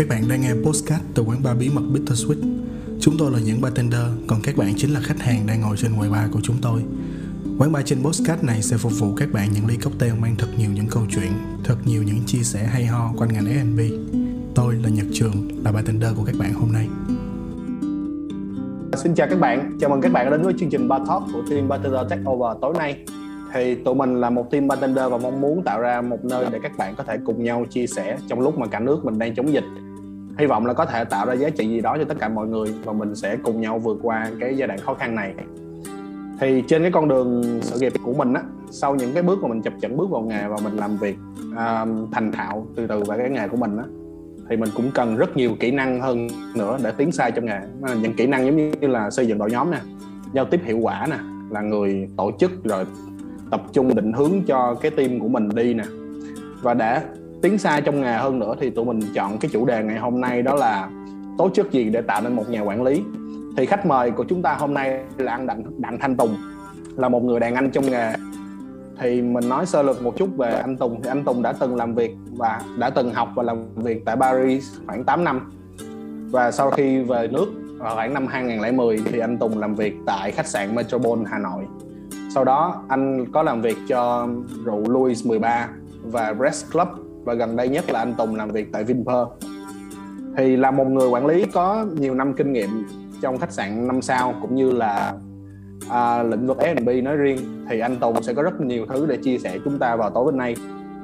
Các bạn đang nghe postcard từ quán bar bí mật Bittersweet. Chúng tôi là những bartender, còn các bạn chính là khách hàng đang ngồi trên quầy bar của chúng tôi. Quán bar trên postcard này sẽ phục vụ các bạn những ly cocktail mang thật nhiều những câu chuyện, thật nhiều những chia sẻ hay ho quanh ngành F&B. Tôi là Nhật Trường, là bartender của các bạn hôm nay. Xin chào các bạn, chào mừng các bạn đến với chương trình Bar Talk của team Bartender Takeover tối nay thì tụi mình là một team bartender và mong muốn tạo ra một nơi để các bạn có thể cùng nhau chia sẻ trong lúc mà cả nước mình đang chống dịch hy vọng là có thể tạo ra giá trị gì đó cho tất cả mọi người và mình sẽ cùng nhau vượt qua cái giai đoạn khó khăn này. Thì trên cái con đường sự nghiệp của mình á sau những cái bước mà mình chập chững bước vào nghề và mình làm việc uh, thành thạo từ từ vào cái nghề của mình á thì mình cũng cần rất nhiều kỹ năng hơn nữa để tiến xa trong nghề. Những kỹ năng giống như là xây dựng đội nhóm nè giao tiếp hiệu quả nè là người tổ chức rồi tập trung định hướng cho cái team của mình đi nè. Và để tiến xa trong nghề hơn nữa thì tụi mình chọn cái chủ đề ngày hôm nay đó là tố chất gì để tạo nên một nhà quản lý. Thì khách mời của chúng ta hôm nay là anh đặng đặng thanh tùng, là một người đàn anh trong nghề. Thì mình nói sơ lược một chút về anh Tùng. Thì anh Tùng đã từng làm việc và đã từng học và làm việc tại Paris khoảng 8 năm. Và sau khi về nước vào khoảng năm 2010 thì anh Tùng làm việc tại khách sạn Metropole Hà Nội. Sau đó anh có làm việc cho rượu Louis 13 và Rest Club và gần đây nhất là anh Tùng làm việc tại Vinpearl. Thì là một người quản lý có nhiều năm kinh nghiệm trong khách sạn năm sao cũng như là à, lĩnh vực F&B nói riêng thì anh Tùng sẽ có rất nhiều thứ để chia sẻ chúng ta vào tối hôm nay.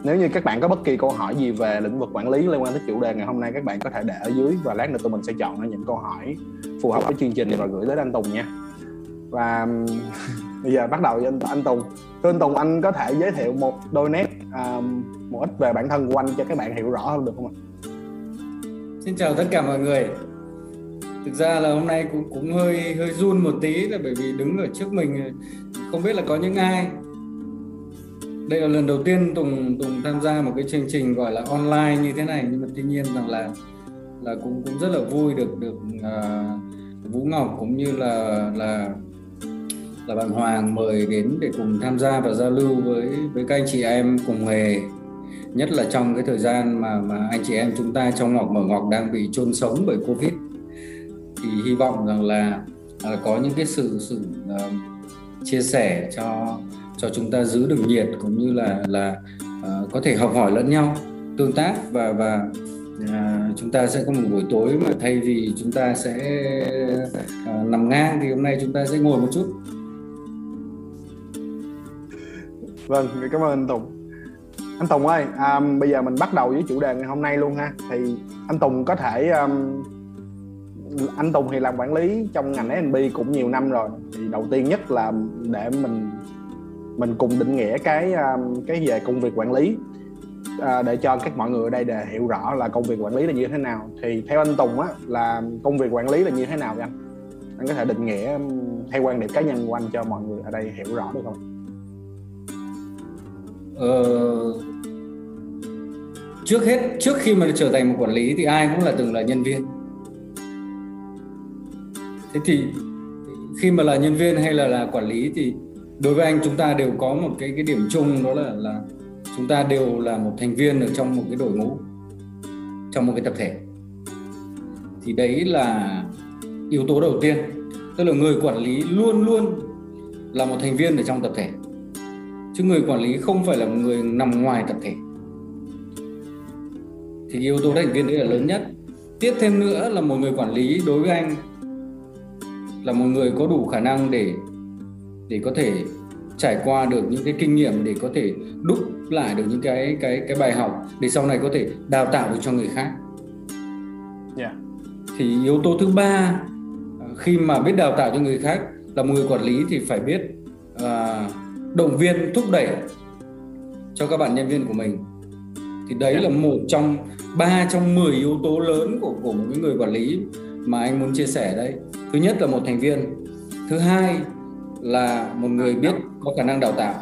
Nếu như các bạn có bất kỳ câu hỏi gì về lĩnh vực quản lý liên quan tới chủ đề ngày hôm nay các bạn có thể để ở dưới và lát nữa tụi mình sẽ chọn ra những câu hỏi phù hợp với chương trình và gửi tới anh Tùng nha và bây giờ bắt đầu với anh, anh Tùng thưa anh Tùng anh có thể giới thiệu một đôi nét um, một ít về bản thân của anh cho các bạn hiểu rõ hơn được không ạ? Xin chào tất cả mọi người. Thực ra là hôm nay cũng cũng hơi hơi run một tí là bởi vì đứng ở trước mình không biết là có những ai. Đây là lần đầu tiên Tùng Tùng tham gia một cái chương trình gọi là online như thế này nhưng mà tuy nhiên rằng là là cũng cũng rất là vui được được uh, Vũ Ngọc cũng như là là là bạn Hoàng mời đến để cùng tham gia và giao lưu với với các anh chị em cùng nghề. Nhất là trong cái thời gian mà mà anh chị em chúng ta trong ngọc mở ngọc đang bị chôn sống bởi covid. Thì hy vọng rằng là, là có những cái sự sự uh, chia sẻ cho cho chúng ta giữ được nhiệt cũng như là là uh, có thể học hỏi lẫn nhau tương tác và và À, chúng ta sẽ có một buổi tối mà thay vì chúng ta sẽ à, nằm ngang thì hôm nay chúng ta sẽ ngồi một chút. Vâng cảm ơn anh Tùng. Anh Tùng ơi à, bây giờ mình bắt đầu với chủ đề ngày hôm nay luôn ha. Thì anh Tùng có thể um, anh Tùng thì làm quản lý trong ngành F&B cũng nhiều năm rồi. Thì đầu tiên nhất là để mình mình cùng định nghĩa cái um, cái về công việc quản lý. À, để cho các mọi người ở đây để hiểu rõ là công việc quản lý là như thế nào. Thì theo anh Tùng á là công việc quản lý là như thế nào vậy anh? Anh có thể định nghĩa um, theo quan điểm cá nhân của anh cho mọi người ở đây hiểu rõ được không? Ờ, trước hết, trước khi mà trở thành một quản lý thì ai cũng là từng là nhân viên. Thế thì khi mà là nhân viên hay là là quản lý thì đối với anh chúng ta đều có một cái cái điểm chung, đó là là chúng ta đều là một thành viên ở trong một cái đội ngũ, trong một cái tập thể. Thì đấy là yếu tố đầu tiên. Tức là người quản lý luôn luôn là một thành viên ở trong tập thể chứ người quản lý không phải là người nằm ngoài tập thể thì yếu tố thành viên đấy là lớn nhất tiếp thêm nữa là một người quản lý đối với anh là một người có đủ khả năng để để có thể trải qua được những cái kinh nghiệm để có thể đúc lại được những cái cái cái bài học để sau này có thể đào tạo được cho người khác. Yeah. Dạ. Thì yếu tố thứ ba khi mà biết đào tạo cho người khác là một người quản lý thì phải biết uh, động viên, thúc đẩy cho các bạn nhân viên của mình. Thì đấy là một trong, ba trong 10 yếu tố lớn của của một cái người quản lý mà anh muốn chia sẻ đây. Thứ nhất là một thành viên. Thứ hai là một người biết có khả năng đào tạo.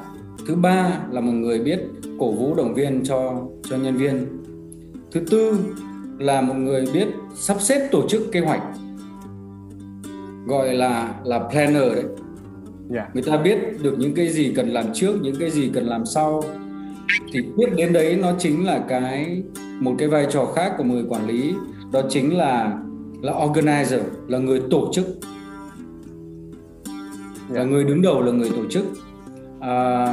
Thứ ba là một người biết cổ vũ động viên cho cho nhân viên. Thứ tư là một người biết sắp xếp tổ chức kế hoạch, gọi là là planner đấy yeah. Dạ. người ta biết được những cái gì cần làm trước những cái gì cần làm sau thì biết đến đấy nó chính là cái một cái vai trò khác của người quản lý đó chính là là organizer là người tổ chức là dạ. người đứng đầu là người tổ chức à,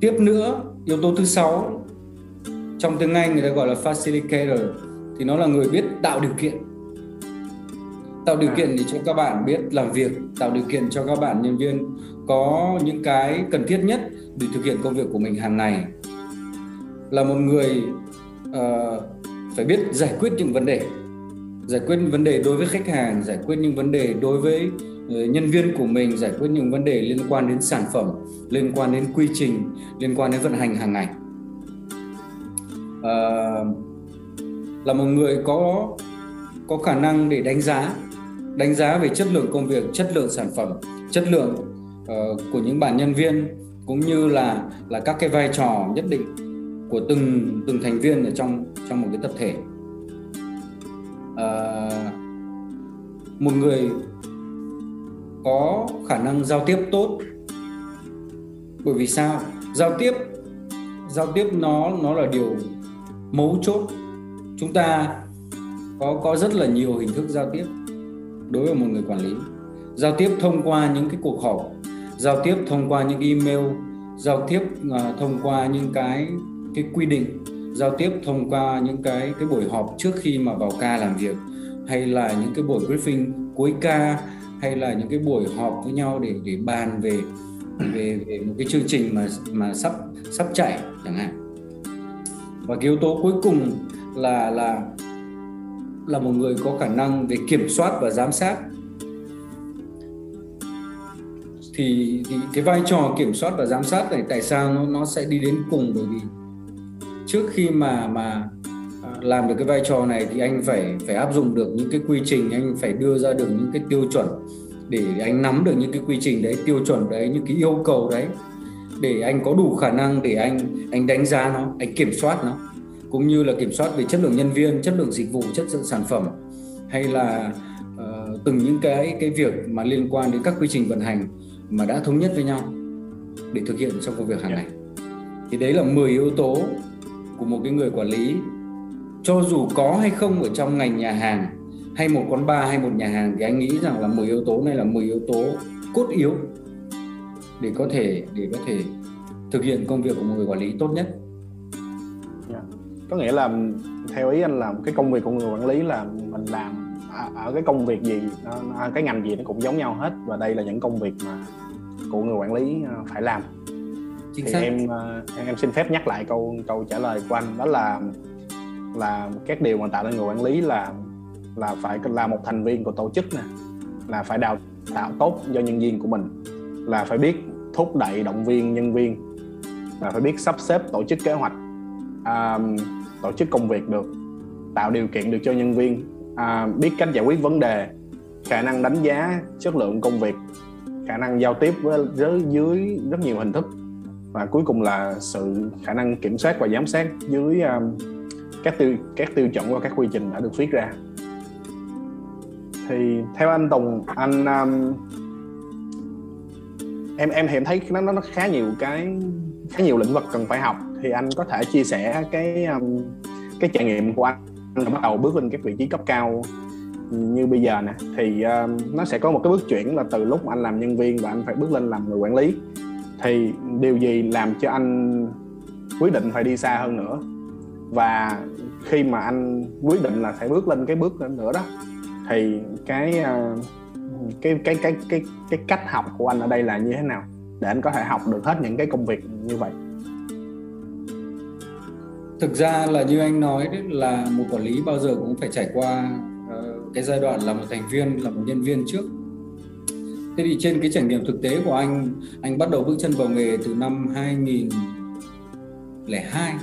tiếp nữa yếu tố thứ sáu trong tiếng Anh người ta gọi là facilitator thì nó là người biết tạo điều kiện tạo điều kiện để cho các bạn biết làm việc tạo điều kiện cho các bạn nhân viên có những cái cần thiết nhất để thực hiện công việc của mình hàng ngày. Là một người uh, phải biết giải quyết những vấn đề. Giải quyết vấn đề đối với khách hàng giải quyết những vấn đề đối với ờ, nhân viên của mình giải quyết những vấn đề liên quan đến sản phẩm liên quan đến quy trình liên quan đến vận hành hàng ngày. À, là một người có có khả năng để đánh giá đánh giá về chất lượng công việc chất lượng sản phẩm chất lượng uh, của những bạn nhân viên cũng như là là các cái vai trò nhất định của từng từng thành viên ở trong trong một cái tập thể. Uh, một người có khả năng giao tiếp tốt. Bởi vì sao? Giao tiếp giao tiếp nó nó là điều mấu chốt. Chúng ta có có rất là nhiều hình thức giao tiếp đối với một người quản lý. Giao tiếp thông qua những cái cuộc họp giao tiếp thông qua những email giao tiếp uh, thông qua những cái cái quy định giao tiếp thông qua những cái cái buổi họp trước khi mà vào ca làm việc hay là những cái buổi briefing cuối ca hay là những cái buổi họp với nhau để để bàn về về, về một cái chương trình mà mà sắp sắp chạy chẳng hạn. Và cái yếu tố cuối cùng là là là một người có khả năng về kiểm soát và giám sát. Thì, thì cái vai trò kiểm soát và giám sát này tại sao nó nó sẽ đi đến cùng? Bởi vì trước khi mà mà à, làm được cái vai trò này thì anh phải phải áp dụng được những cái quy trình anh phải đưa ra được những cái tiêu chuẩn để anh nắm được những cái quy trình đấy tiêu chuẩn đấy những cái yêu cầu đấy để anh có đủ khả năng để anh anh đánh giá nó anh kiểm soát nó cũng như là kiểm soát về chất lượng nhân viên chất lượng dịch vụ chất lượng sản phẩm hay là uh, từng những cái cái việc mà liên quan đến các quy trình vận hành mà đã thống nhất với nhau để thực hiện trong công việc hàng ngày. Thì đấy là 10 yếu tố của một cái người quản lý. Cho dù có hay không ở trong ngành nhà hàng hay một quán bar hay một nhà hàng thì anh nghĩ rằng là 10 yếu tố này là 10 yếu tố cốt yếu để có thể để có thể thực hiện công việc của một người quản lý tốt nhất. Có nghĩa là theo ý anh là cái công việc của người quản lý là mình làm ở cái công việc gì cái ngành gì nó cũng giống nhau hết và đây là những công việc mà của người quản lý ờ, phải làm Chính thì xác. em ờ, em xin phép nhắc lại câu câu trả lời của anh đó là là các điều mà tạo nên người quản lý là là phải là một thành viên của tổ chức nè là phải đào tạo tốt cho nhân viên của mình là phải biết thúc đẩy động viên nhân viên là phải biết sắp xếp tổ chức kế hoạch um, tổ chức công việc được tạo điều kiện được cho nhân viên à, biết cách giải quyết vấn đề khả năng đánh giá chất lượng công việc khả năng giao tiếp với dưới, dưới rất nhiều hình thức và cuối cùng là sự khả năng kiểm soát và giám sát dưới um, các tiêu các tiêu chuẩn và các quy trình đã được viết ra. Thì theo anh Tùng anh um, em em hiện thấy nó nó khá nhiều cái khá nhiều lĩnh vực cần phải học thì anh có thể chia sẻ cái um, cái trải nghiệm của anh bắt đầu bước lên các vị trí cấp cao như bây giờ nè. Thì uh, nó sẽ có một cái bước chuyển là từ lúc mà anh làm nhân viên và anh phải bước lên làm người quản lý. Thì điều gì làm cho anh quyết định phải đi xa hơn nữa? Và khi mà anh quyết định là phải bước lên cái bước nữa đó thì cái uh, cái cái cái cái cái cách học của anh ở đây là như thế nào? Để anh có thể học được hết những cái công việc như vậy thực ra là như anh nói đấy là một quản lý bao giờ cũng phải trải qua uh, cái giai đoạn là một thành viên là một nhân viên trước. Thế thì trên cái trải nghiệm thực tế của anh anh bắt đầu bước chân vào nghề từ năm 2002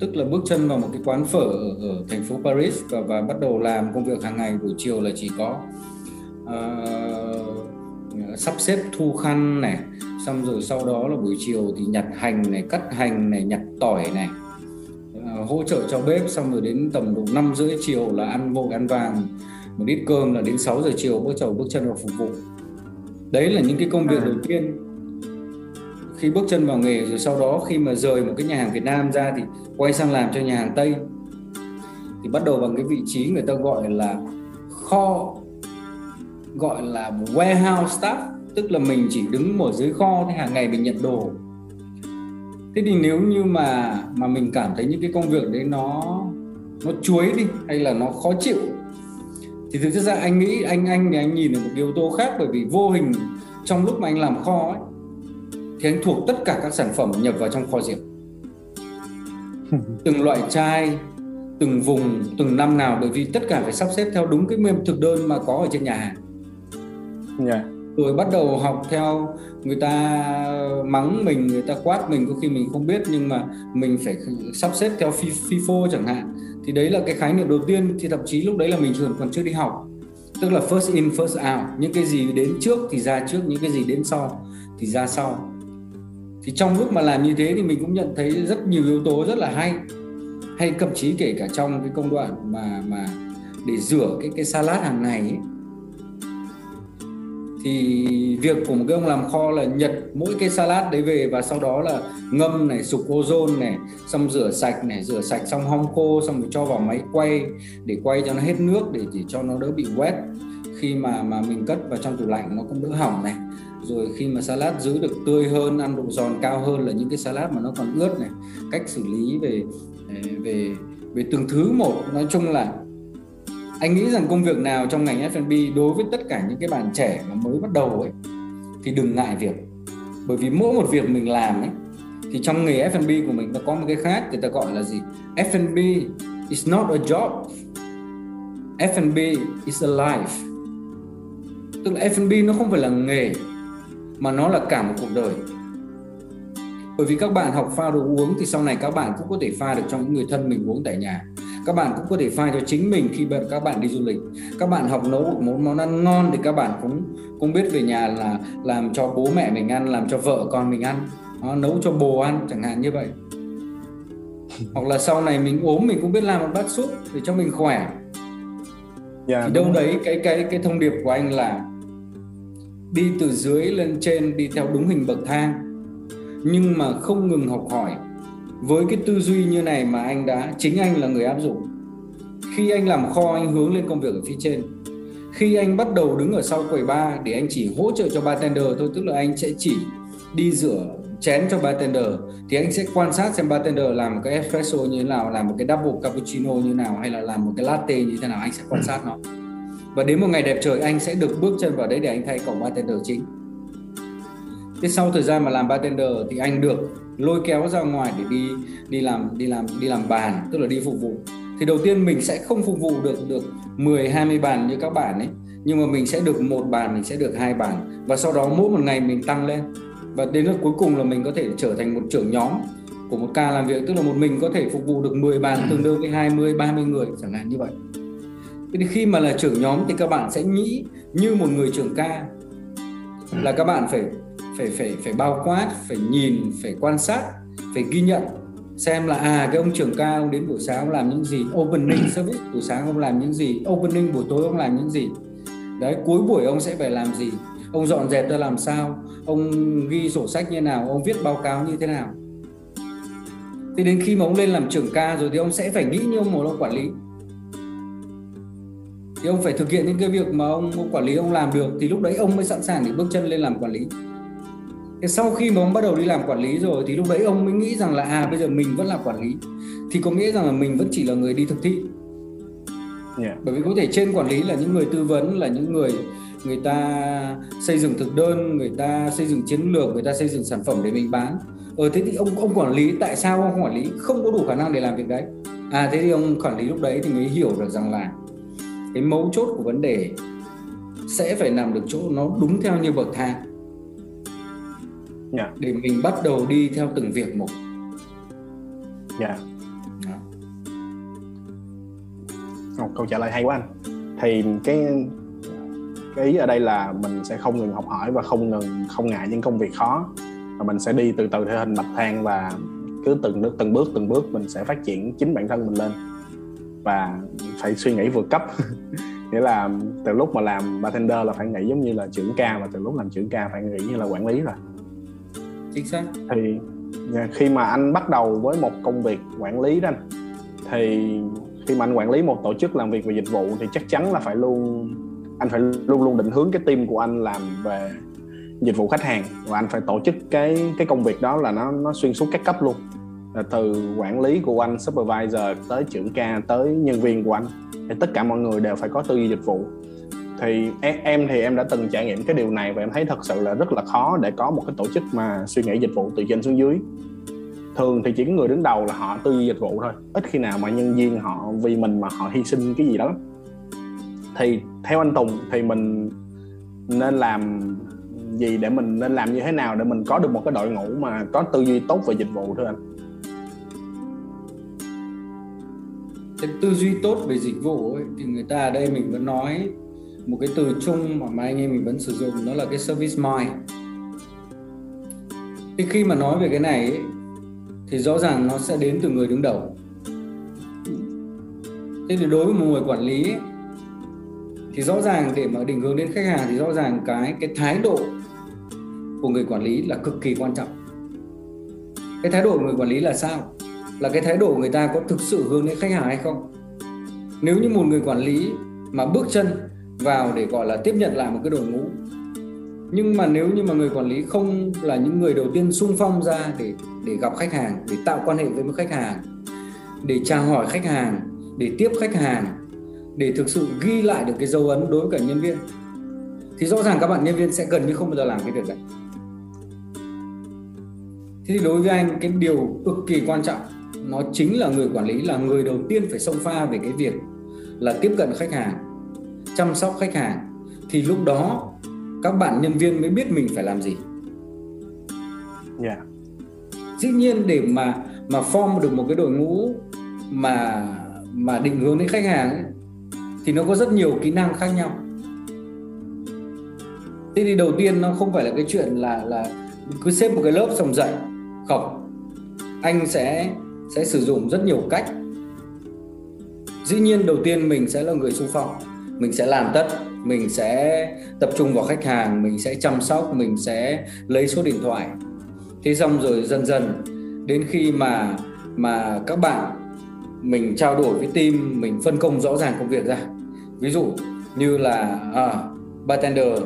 tức là bước chân vào một cái quán phở ở, ở thành phố Paris và, và bắt đầu làm công việc hàng ngày buổi chiều là chỉ có uh, sắp xếp thu khăn này xong rồi sau đó là buổi chiều thì nhặt hành này cắt hành này nhặt tỏi này uh, hỗ trợ cho bếp. Xong rồi đến tầm độ năm rưỡi chiều là ăn vội ăn vàng. Một ít cơm là đến 6 giờ chiều bước đầu bước chân vào phục vụ. Đấy là những cái công việc à. đầu tiên. Khi bước chân vào nghề rồi sau đó khi mà rời một cái nhà hàng Việt Nam ra thì quay sang làm cho nhà hàng Tây. Thì bắt đầu bằng cái vị trí người ta gọi là kho gọi là warehouse staff tức là mình chỉ đứng ở dưới kho thì hàng ngày mình nhận đồ. Thế thì nếu như mà mà mình cảm thấy những cái công việc đấy nó nó chuối đi hay là nó khó chịu thì thực ra anh nghĩ anh anh thì anh nhìn được một yếu tố khác bởi vì vô hình trong lúc mà anh làm kho ấy thì anh thuộc tất cả các sản phẩm nhập vào trong kho rượu từng loại chai từng vùng từng năm nào bởi vì tất cả phải sắp xếp theo đúng cái mềm thực đơn mà có ở trên nhà hàng. Yeah. Rồi bắt đầu học theo người ta mắng mình người ta quát mình có khi mình không biết nhưng mà mình phải sắp xếp theo FIFO chẳng hạn. Thì đấy là cái khái niệm đầu tiên thì thậm chí lúc đấy là mình còn còn chưa đi học. Tức là first in first out. Những cái gì đến trước thì ra trước những cái gì đến sau thì ra sau. Thì trong lúc mà làm như thế thì mình cũng nhận thấy rất nhiều yếu tố rất là hay. Hay thậm chí kể cả trong cái công đoạn mà mà để rửa cái cái salad hàng ngày ấy, thì việc của một cái ông làm kho là nhặt mỗi cái salad đấy về và sau đó là ngâm này, sục ozone này, xong rửa sạch này, rửa sạch xong hong khô, xong rồi cho vào máy quay để quay cho nó hết nước để chỉ cho nó đỡ bị wet. Khi mà mà mình cất vào trong tủ lạnh nó cũng đỡ hỏng này. Rồi khi mà salad giữ được tươi hơn, ăn độ giòn cao hơn là những cái salad mà nó còn ướt này. Cách xử lý về về về từng thứ một. Nói chung là anh nghĩ rằng công việc nào trong ngành F&B đối với tất cả những cái bạn trẻ mà mới bắt đầu ấy, thì đừng ngại việc. Bởi vì mỗi một việc mình làm ấy, thì trong nghề F&B của mình nó có một cái khác, người ta gọi là gì? F&B is not a job. F&B is a life. Tức là F&B nó không phải là nghề, mà nó là cả một cuộc đời. Bởi vì các bạn học pha đồ uống thì sau này các bạn cũng có thể pha được cho những người thân mình uống tại nhà các bạn cũng có thể pha cho chính mình khi các bạn đi du lịch. Các bạn học nấu một món ăn ngon thì các bạn cũng cũng biết về nhà là làm cho bố mẹ mình ăn làm cho vợ con mình ăn. Đó, nấu cho bồ ăn chẳng hạn như vậy. Hoặc là sau này mình ốm mình cũng biết làm một bát súp để cho mình khỏe. Yeah, dạ, thì đâu đấy cái cái cái thông điệp của anh là đi từ dưới lên trên đi theo đúng hình bậc thang. Nhưng mà không ngừng học hỏi với cái tư duy như này mà anh đã, chính anh là người áp dụng. Khi anh làm kho, anh hướng lên công việc ở phía trên. Khi anh bắt đầu đứng ở sau quầy bar để anh chỉ hỗ trợ cho bartender thôi, tức là anh sẽ chỉ đi rửa chén cho bartender, thì anh sẽ quan sát xem bartender làm một cái espresso như thế nào, làm một cái double cappuccino như thế nào, hay là làm một cái latte như thế nào, anh sẽ quan sát nó. Và đến một ngày đẹp trời, anh sẽ được bước chân vào đấy để anh thay cổng bartender chính. Thế sau thời gian mà làm bartender thì anh được lôi kéo ra ngoài để đi đi làm đi làm đi làm bàn tức là đi phục vụ. Thì đầu tiên mình sẽ không phục vụ được được 10 20 bàn như các bạn ấy. Nhưng mà mình sẽ được một bàn mình sẽ được hai bàn. Và sau đó mỗi một ngày mình tăng lên. Và đến lúc cuối cùng là mình có thể trở thành một trưởng nhóm của một ca làm việc. Tức là một mình có thể phục vụ được 10 bàn tương đương với 20 30 người chẳng hạn như vậy. Thế thì khi mà là trưởng nhóm thì các bạn sẽ nghĩ như một người trưởng ca. Là các bạn phải phải phải phải bao quát phải nhìn phải quan sát phải ghi nhận xem là à cái ông trưởng ca ông đến buổi sáng ông làm những gì opening service buổi sáng ông làm những gì opening buổi tối ông làm những gì. Đấy cuối buổi ông sẽ phải làm gì? Ông dọn dẹp ra làm sao? Ông ghi sổ sách như nào? Ông viết báo cáo như thế nào? Thì đến khi mà ông lên làm trưởng ca rồi thì ông sẽ phải nghĩ như ông một ông quản lý. Thì ông phải thực hiện những cái việc mà ông, ông quản lý ông làm được thì lúc đấy ông mới sẵn sàng để bước chân lên làm quản lý. Thế sau khi mà ông bắt đầu đi làm quản lý rồi thì lúc đấy ông mới nghĩ rằng là à bây giờ mình vẫn là quản lý. Thì có nghĩa rằng là mình vẫn chỉ là người đi thực thi yeah. bởi vì có thể trên quản lý là những người tư vấn là những người người ta xây dựng thực đơn người ta xây dựng chiến lược người ta xây dựng sản phẩm để mình bán. Ờ thế thì ông ông quản lý tại sao ông quản lý? Không có đủ khả năng để làm việc đấy. À thế thì ông quản lý lúc đấy thì mới hiểu được rằng là cái mấu chốt của vấn đề sẽ phải nằm được chỗ nó đúng theo như bậc thang yeah. để mình bắt đầu đi theo từng việc một. Dạ. Yeah. một câu trả lời hay quá anh. Thì cái cái ý ở đây là mình sẽ không ngừng học hỏi và không ngừng không ngại những công việc khó. Và mình sẽ đi từ từ theo hình bậc thang và cứ từng bước từng bước từng bước mình sẽ phát triển chính bản thân mình lên. Và phải suy nghĩ vượt cấp. Nghĩa là từ lúc mà làm bartender là phải nghĩ giống như là trưởng ca và từ lúc làm trưởng ca phải nghĩ như là quản lý rồi chính xác. Thì khi mà anh bắt đầu với một công việc quản lý đó anh, thì khi mà anh quản lý một tổ chức làm việc về dịch vụ thì chắc chắn là phải luôn, anh phải luôn luôn định hướng cái team của anh làm về dịch vụ khách hàng và anh phải tổ chức cái cái công việc đó là nó nó xuyên suốt các cấp luôn. Là từ quản lý của anh, supervisor tới trưởng ca, tới nhân viên của anh, thì tất cả mọi người đều phải có tư duy dịch vụ thì em thì em đã từng trải nghiệm cái điều này và em thấy thật sự là rất là khó để có một cái tổ chức mà suy nghĩ dịch vụ từ trên xuống dưới. Thường thì chỉ có người đứng đầu là họ tư duy dịch vụ thôi ít khi nào mà nhân viên họ vì mình mà họ hy sinh cái gì đó thì theo anh Tùng thì mình nên làm gì để mình nên làm như thế nào để mình có được một cái đội ngũ mà có tư duy tốt về dịch vụ thưa anh? Cái tư duy tốt về dịch vụ ấy, thì người ta ở đây mình vẫn nói một cái từ chung mà, mai anh em mình vẫn sử dụng đó là cái service mind. Thì khi mà nói về cái này ấy, thì rõ ràng nó sẽ đến từ người đứng đầu. Thế thì đối với một người quản lý ấy, thì rõ ràng để mà định hướng đến khách hàng thì rõ ràng cái cái thái độ của người quản lý là cực kỳ quan trọng. Cái thái độ của người quản lý là sao? Là cái thái độ của người ta có thực sự hướng đến khách hàng hay không? Nếu như một người quản lý mà bước chân vào để, gọi là, tiếp nhận lại một cái đội ngũ. Nhưng mà nếu như mà người quản lý không là những người đầu tiên sung phong ra để để gặp khách hàng, để tạo quan hệ với một khách hàng, để chào hỏi khách hàng, để tiếp khách hàng, để thực sự ghi lại được cái dấu ấn đối với cả nhân viên, thì rõ ràng các bạn nhân viên sẽ gần như không bao giờ làm cái việc đấy. Thế thì đối với anh, cái điều cực kỳ quan trọng, nó chính là người quản lý là người đầu tiên phải xông pha về cái việc là tiếp cận khách hàng chăm sóc khách hàng thì lúc đó các bạn nhân viên mới biết mình phải làm gì. Yeah. Dĩ nhiên để mà mà form được một cái đội ngũ mà mà định hướng đến khách hàng ấy, thì nó có rất nhiều kỹ năng khác nhau. Thế thì đầu tiên nó không phải là cái chuyện là là cứ xếp một cái lớp xong dạy không. Anh sẽ sẽ sử dụng rất nhiều cách. Dĩ nhiên đầu tiên mình sẽ là người xung phong mình sẽ làm tất mình sẽ tập trung vào khách hàng mình sẽ chăm sóc mình sẽ lấy số điện thoại. Thế xong rồi dần dần đến khi mà mà các bạn mình trao đổi với team mình phân công rõ ràng công việc ra. Ví dụ như là à, bartender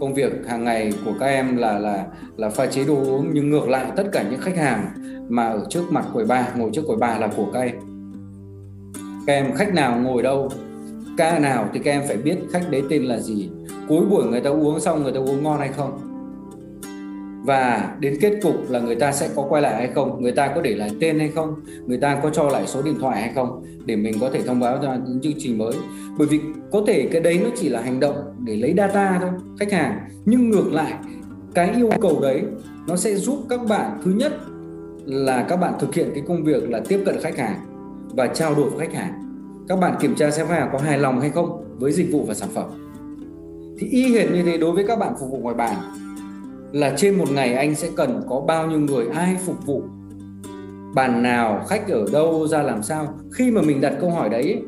công việc hàng ngày của các em là là là pha chế đồ uống nhưng ngược lại tất cả những khách hàng mà ở trước mặt quầy bar ngồi trước quầy bar là của các em. Các em khách nào ngồi đâu ca nào thì các em phải biết khách đấy tên là gì. Cuối buổi người ta uống xong người ta uống ngon hay không? Và đến kết cục là người ta sẽ có quay lại hay không? Người ta có để lại tên hay không? Người ta có cho lại số điện thoại hay không? Để mình có thể thông báo ra những chương trình mới. Bởi vì có thể cái đấy nó chỉ là hành động để lấy data thôi, khách hàng. Nhưng ngược lại, cái yêu cầu đấy nó sẽ giúp các bạn. Thứ nhất là các bạn thực hiện cái công việc là tiếp cận khách hàng và trao đổi với khách hàng các bạn kiểm tra xem khách hàng có hài lòng hay không với dịch vụ và sản phẩm. Thì y hệt như thế, đối với các bạn phục vụ ngoài bàn, là trên một ngày anh sẽ cần có bao nhiêu người, ai phục vụ? Bàn nào, khách ở đâu, ra làm sao? Khi mà mình đặt câu hỏi đấy,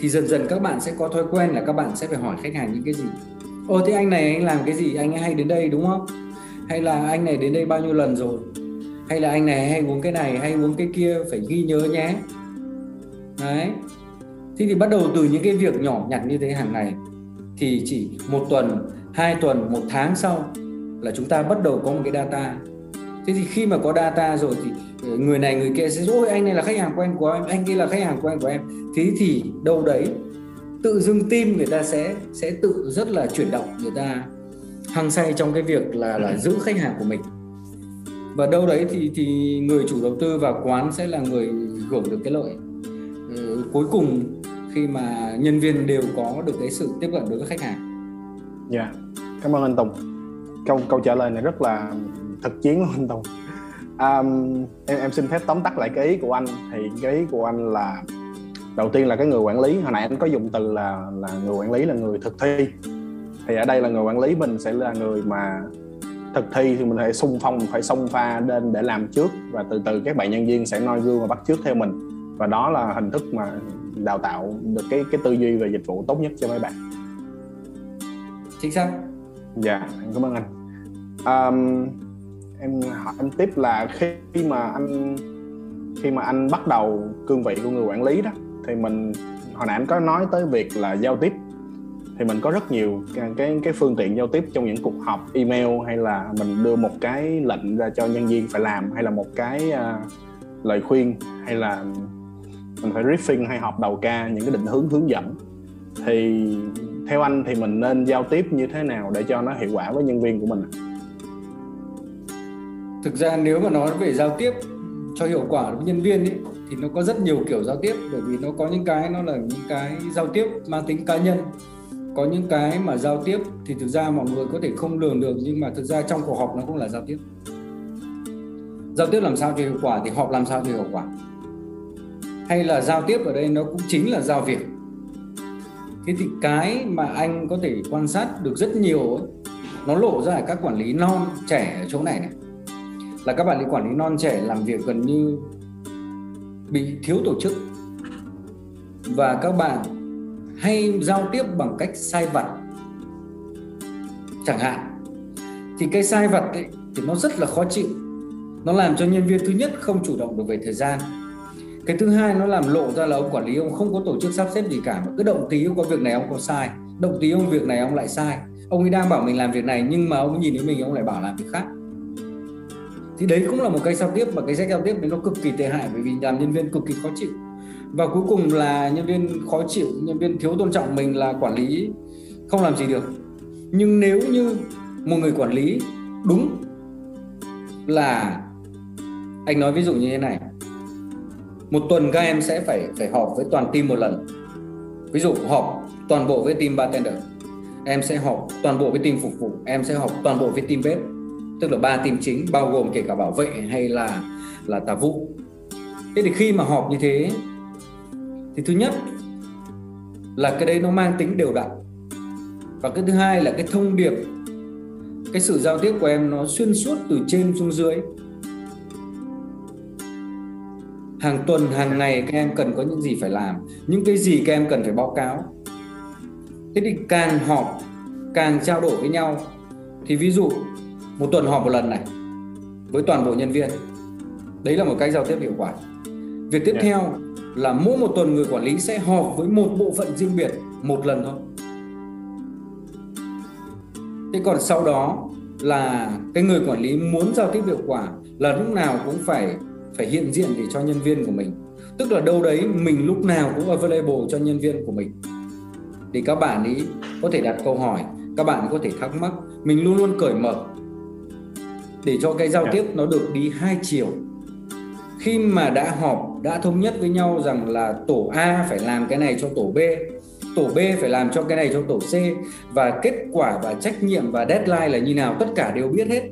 thì dần dần các bạn sẽ có thói quen là các bạn sẽ phải hỏi khách hàng những cái gì. Ồ, thế anh này anh làm cái gì? Anh ấy hay đến đây, đúng không? Hay là anh này đến đây bao nhiêu lần rồi? Hay là anh này hay uống cái này, hay uống cái kia, phải ghi nhớ nhé. Đấy thế thì bắt đầu từ những cái việc nhỏ nhặt như thế hàng ngày thì chỉ một tuần hai tuần một tháng sau là chúng ta bắt đầu có một cái data. Thế thì khi mà có data rồi thì ờ, người này người kia sẽ ôi anh này là khách hàng quen của em anh kia là khách hàng quen của em. Thế thì đâu đấy tự dưng tim người ta sẽ sẽ tự rất là chuyển động người ta hăng say trong cái việc là là giữ khách hàng của mình. Và đâu đấy thì thì người chủ đầu tư và quán sẽ là người hưởng được cái lợi. Ừ, cuối cùng khi mà nhân viên đều có được cái sự tiếp cận đối với khách hàng. Dạ, yeah. cảm ơn anh Tùng. Câu câu trả lời này rất là thực chiến luôn anh Tùng. Um, em em xin phép tóm tắt lại cái ý của anh thì cái ý của anh là đầu tiên là cái người quản lý hồi nãy anh có dùng từ là là người quản lý là người thực thi thì ở đây là người quản lý mình sẽ là người mà thực thi thì mình phải xung phong phải xông pha lên để làm trước và từ từ các bạn nhân viên sẽ noi gương và bắt trước theo mình và đó là hình thức mà đào tạo được cái cái tư duy về dịch vụ tốt nhất cho mấy bạn. Chính xác. Dạ cảm ơn anh. Um, em hỏi anh tiếp là khi mà anh khi mà anh bắt đầu cương vị của người quản lý đó thì mình hồi nãy anh có nói tới việc là giao tiếp. Thì mình có rất nhiều cái cái phương tiện giao tiếp trong những cuộc họp email hay là mình đưa một cái lệnh ra cho nhân viên phải làm hay là một cái uh, lời khuyên hay là mình phải riffing hay học đầu ca những cái định hướng hướng dẫn. Thì theo anh thì mình nên giao tiếp như thế nào để cho nó hiệu quả với nhân viên của mình? Thực ra nếu mà nói về giao tiếp cho hiệu quả với nhân viên ý, thì nó có rất nhiều kiểu giao tiếp bởi vì nó có những cái nó là những cái giao tiếp mang tính cá nhân. Có những cái mà giao tiếp thì thực ra mọi người có thể không lường được nhưng mà thực ra trong cuộc họp nó cũng là giao tiếp. Giao tiếp làm sao cho hiệu quả thì họp làm sao cho hiệu quả hay là giao tiếp ở đây nó cũng chính là giao việc. Thế thì cái mà anh có thể quan sát được rất nhiều ấy, nó lộ ra ở các quản lý non trẻ ở chỗ này này. Là các bạn lý quản lý non trẻ làm việc gần như bị thiếu tổ chức. Và các bạn hay giao tiếp bằng cách sai vặt chẳng hạn. Thì cái sai vặt ấy, thì nó rất là khó chịu. Nó làm cho nhân viên thứ nhất không chủ động được về thời gian cái thứ hai nó làm lộ ra là ông quản lý, ông không có tổ chức sắp xếp gì cả, mà cứ động tí ông có việc này ông có sai, động tí ông việc này ông lại sai. Ông ấy đang bảo mình làm việc này, nhưng mà ông nhìn thấy mình ông lại bảo làm việc khác. Thì đấy cũng là một cái giao tiếp và cái cách giao tiếp đấy nó cực kỳ tệ hại, bởi vì làm nhân viên cực kỳ khó chịu. Và cuối cùng là nhân viên khó chịu, nhân viên thiếu tôn trọng mình là quản lý, không làm gì được. Nhưng nếu như một người quản lý đúng là, anh nói ví dụ như thế này một tuần các em sẽ phải phải họp với toàn team một lần. Ví dụ, họp toàn bộ với team bartender. Em sẽ họp toàn bộ với team phục vụ. Em sẽ họp toàn bộ với team bếp. Tức là ba team chính, bao gồm kể cả bảo vệ hay là là tà vụ. Thế thì khi mà họp như thế, thì thứ nhất là cái đấy nó mang tính đều đặn. Và cái thứ hai là cái thông điệp, cái sự giao tiếp của em nó xuyên suốt từ trên xuống dưới hàng tuần hàng ngày các em cần có những gì phải làm? Những cái gì các em cần phải báo cáo? Thế thì càng họp càng trao đổi với nhau. Thì ví dụ một tuần họp một lần này với toàn bộ nhân viên. Đấy là một cách giao tiếp hiệu quả. Việc tiếp yeah. Dạ. theo là mỗi một tuần người quản lý sẽ họp với một bộ phận riêng biệt một lần thôi. Thế còn sau đó là cái người quản lý muốn giao tiếp hiệu quả là lúc nào cũng phải phải hiện diện để cho nhân viên của mình. Tức là đâu đấy mình lúc nào cũng available cho nhân viên của mình. Để các bạn ý có thể đặt câu hỏi các bạn có thể thắc mắc mình luôn luôn cởi mở. Để cho cái giao dạ. tiếp nó được đi hai chiều. Khi mà đã họp đã thống nhất với nhau rằng là tổ A phải làm cái này cho tổ B tổ B phải làm cho cái này cho tổ C và kết quả và trách nhiệm và deadline là như nào tất cả đều biết hết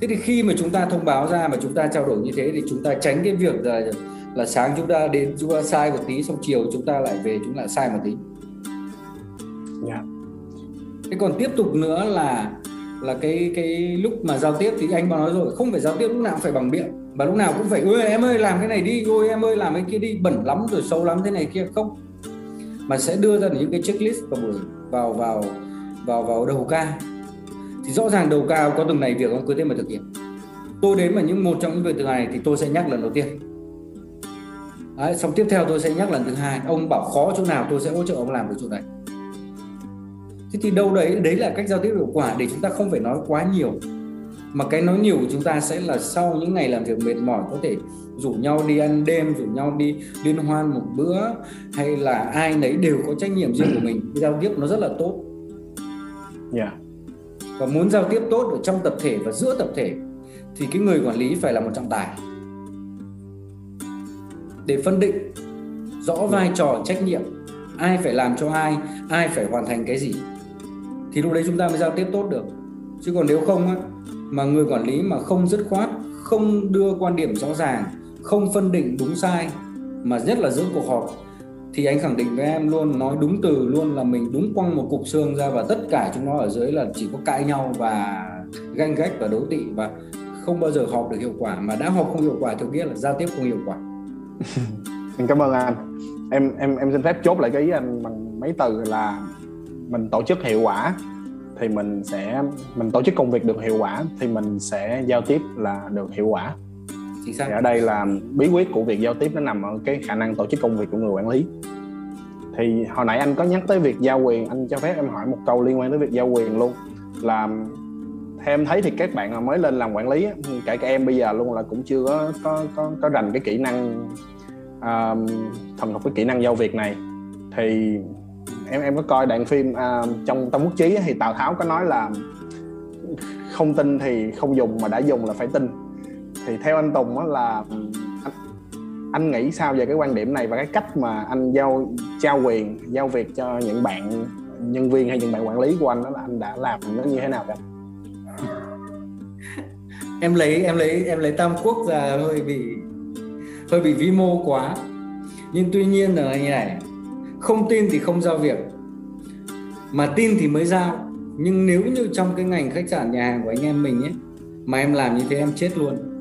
thế thì khi mà chúng ta thông báo ra mà chúng ta trao đổi như thế thì chúng ta tránh cái việc là là sáng chúng ta đến chúng ta sai một tí xong chiều chúng ta lại về chúng lại sai một tí yeah. Dạ. thế còn tiếp tục nữa là là cái cái lúc mà giao tiếp thì anh bảo nói rồi không phải giao tiếp lúc nào cũng phải bằng miệng và lúc nào cũng phải ôi em ơi làm cái này đi ôi em ơi làm cái kia đi bẩn lắm rồi xấu lắm thế này kia không mà sẽ đưa ra những cái checklist vào vào vào vào vào đầu ca thì rõ ràng đầu cao có từng này việc ông cứ thế mà thực hiện. Tôi đến mà những một trong những việc từ này thì tôi sẽ nhắc lần đầu tiên. Đấy, xong tiếp theo tôi sẽ nhắc lần thứ hai. Ông bảo khó chỗ nào tôi sẽ hỗ trợ ông làm được chỗ này. Thế thì đâu đấy đấy là cách giao tiếp hiệu quả để chúng ta không phải nói quá nhiều. Mà cái nói nhiều của chúng ta sẽ là sau những ngày làm việc mệt mỏi có thể rủ nhau đi ăn đêm rủ nhau đi liên hoan một bữa hay là ai nấy đều có trách nhiệm riêng của mình. Giao tiếp nó rất là tốt. Yeah. Và muốn giao tiếp tốt ở trong tập thể và giữa tập thể thì cái người quản lý phải là một trọng tài. Để phân định rõ vai trò trách nhiệm ai phải làm cho ai ai phải hoàn thành cái gì thì lúc đấy chúng ta mới giao tiếp tốt được. Chứ còn nếu không á, mà người quản lý mà không dứt khoát không đưa quan điểm rõ ràng không phân định đúng sai mà nhất là giữa cuộc họp thì anh khẳng định với em luôn, nói đúng từ luôn là mình đúng quăng một cục xương ra và tất cả chúng nó ở dưới là chỉ có cãi nhau và ganh ghét và đấu tị và không bao giờ họp được hiệu quả. Mà đã họp không hiệu quả thì biết là giao tiếp không hiệu quả. Mình cảm ơn anh. Em em em xin phép chốt lại cái ý anh bằng mấy từ là mình tổ chức hiệu quả thì mình sẽ, mình tổ chức công việc được hiệu quả thì mình sẽ giao tiếp là được hiệu quả chính xác. Thì ở đây là bí quyết của việc giao tiếp nó nằm ở cái khả năng tổ chức công việc của người quản lý. Thì hồi nãy anh có nhắc tới việc giao quyền anh cho phép em hỏi một câu liên quan tới việc giao quyền luôn. Là theo em thấy thì các bạn mới lên làm quản lý cả các em bây giờ luôn là cũng chưa có có có, có rành cái kỹ năng à, uh, thuần thục cái kỹ năng giao việc này. Thì em em có coi đoạn phim uh, trong tâm quốc chí thì tào tháo có nói là không tin thì không dùng mà đã dùng là phải tin thì theo anh tùng đó là anh, anh nghĩ sao về cái quan điểm này và cái cách mà anh giao trao quyền giao việc cho những bạn nhân viên hay những bạn quản lý của anh đó là anh đã làm nó như thế nào vậy? Em lấy em lấy em lấy tam quốc ra hơi bị hơi bị vi mô quá. Nhưng tuy nhiên là như này không tin thì không giao việc mà tin thì mới giao. Nhưng nếu như trong cái ngành khách sạn nhà hàng của anh em mình ấy mà em làm như thế em chết luôn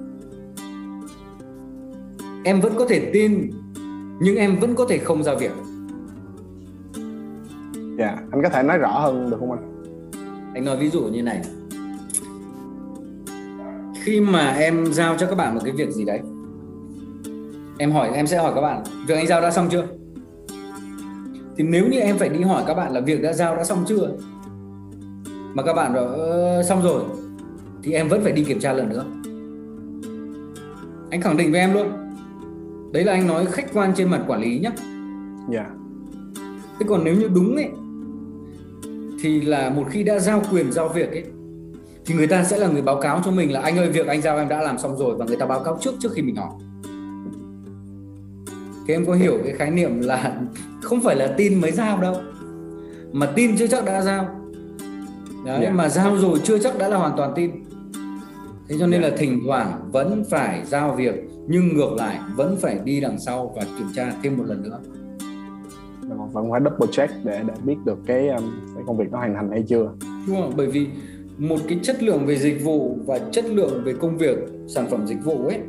em vẫn có thể tin nhưng em vẫn có thể không giao việc. Dạ yeah. anh có thể nói rõ hơn được không anh? Anh nói ví dụ như này. Khi mà em giao cho các bạn một cái việc gì đấy em hỏi em sẽ hỏi các bạn việc anh giao đã xong chưa? Thì nếu như em phải đi hỏi các bạn là việc đã giao đã xong chưa? Mà các bạn bảo ờ, xong rồi. Thì em vẫn phải đi kiểm tra lần nữa. Anh khẳng định với em luôn đấy là anh nói khách quan trên mặt quản lý nhé dạ yeah. thế còn nếu như đúng ấy thì là một khi đã giao quyền giao việc ấy thì người ta sẽ là người báo cáo cho mình là anh ơi việc anh giao em đã làm xong rồi và người ta báo cáo trước trước khi mình hỏi thì em có hiểu cái khái niệm là không phải là tin mới giao đâu mà tin chưa chắc đã giao Đấy, yeah. Dạ. mà giao rồi chưa chắc đã là hoàn toàn tin thế cho nên yeah. Dạ. là thỉnh thoảng vẫn phải giao việc nhưng ngược lại vẫn phải đi đằng sau và kiểm tra thêm một lần nữa. Vẫn phải double check để để biết được cái um, cái công việc nó hoàn thành hay chưa. Đúng không? Bởi vì một cái chất lượng về dịch vụ và chất lượng về công việc sản phẩm dịch vụ ấy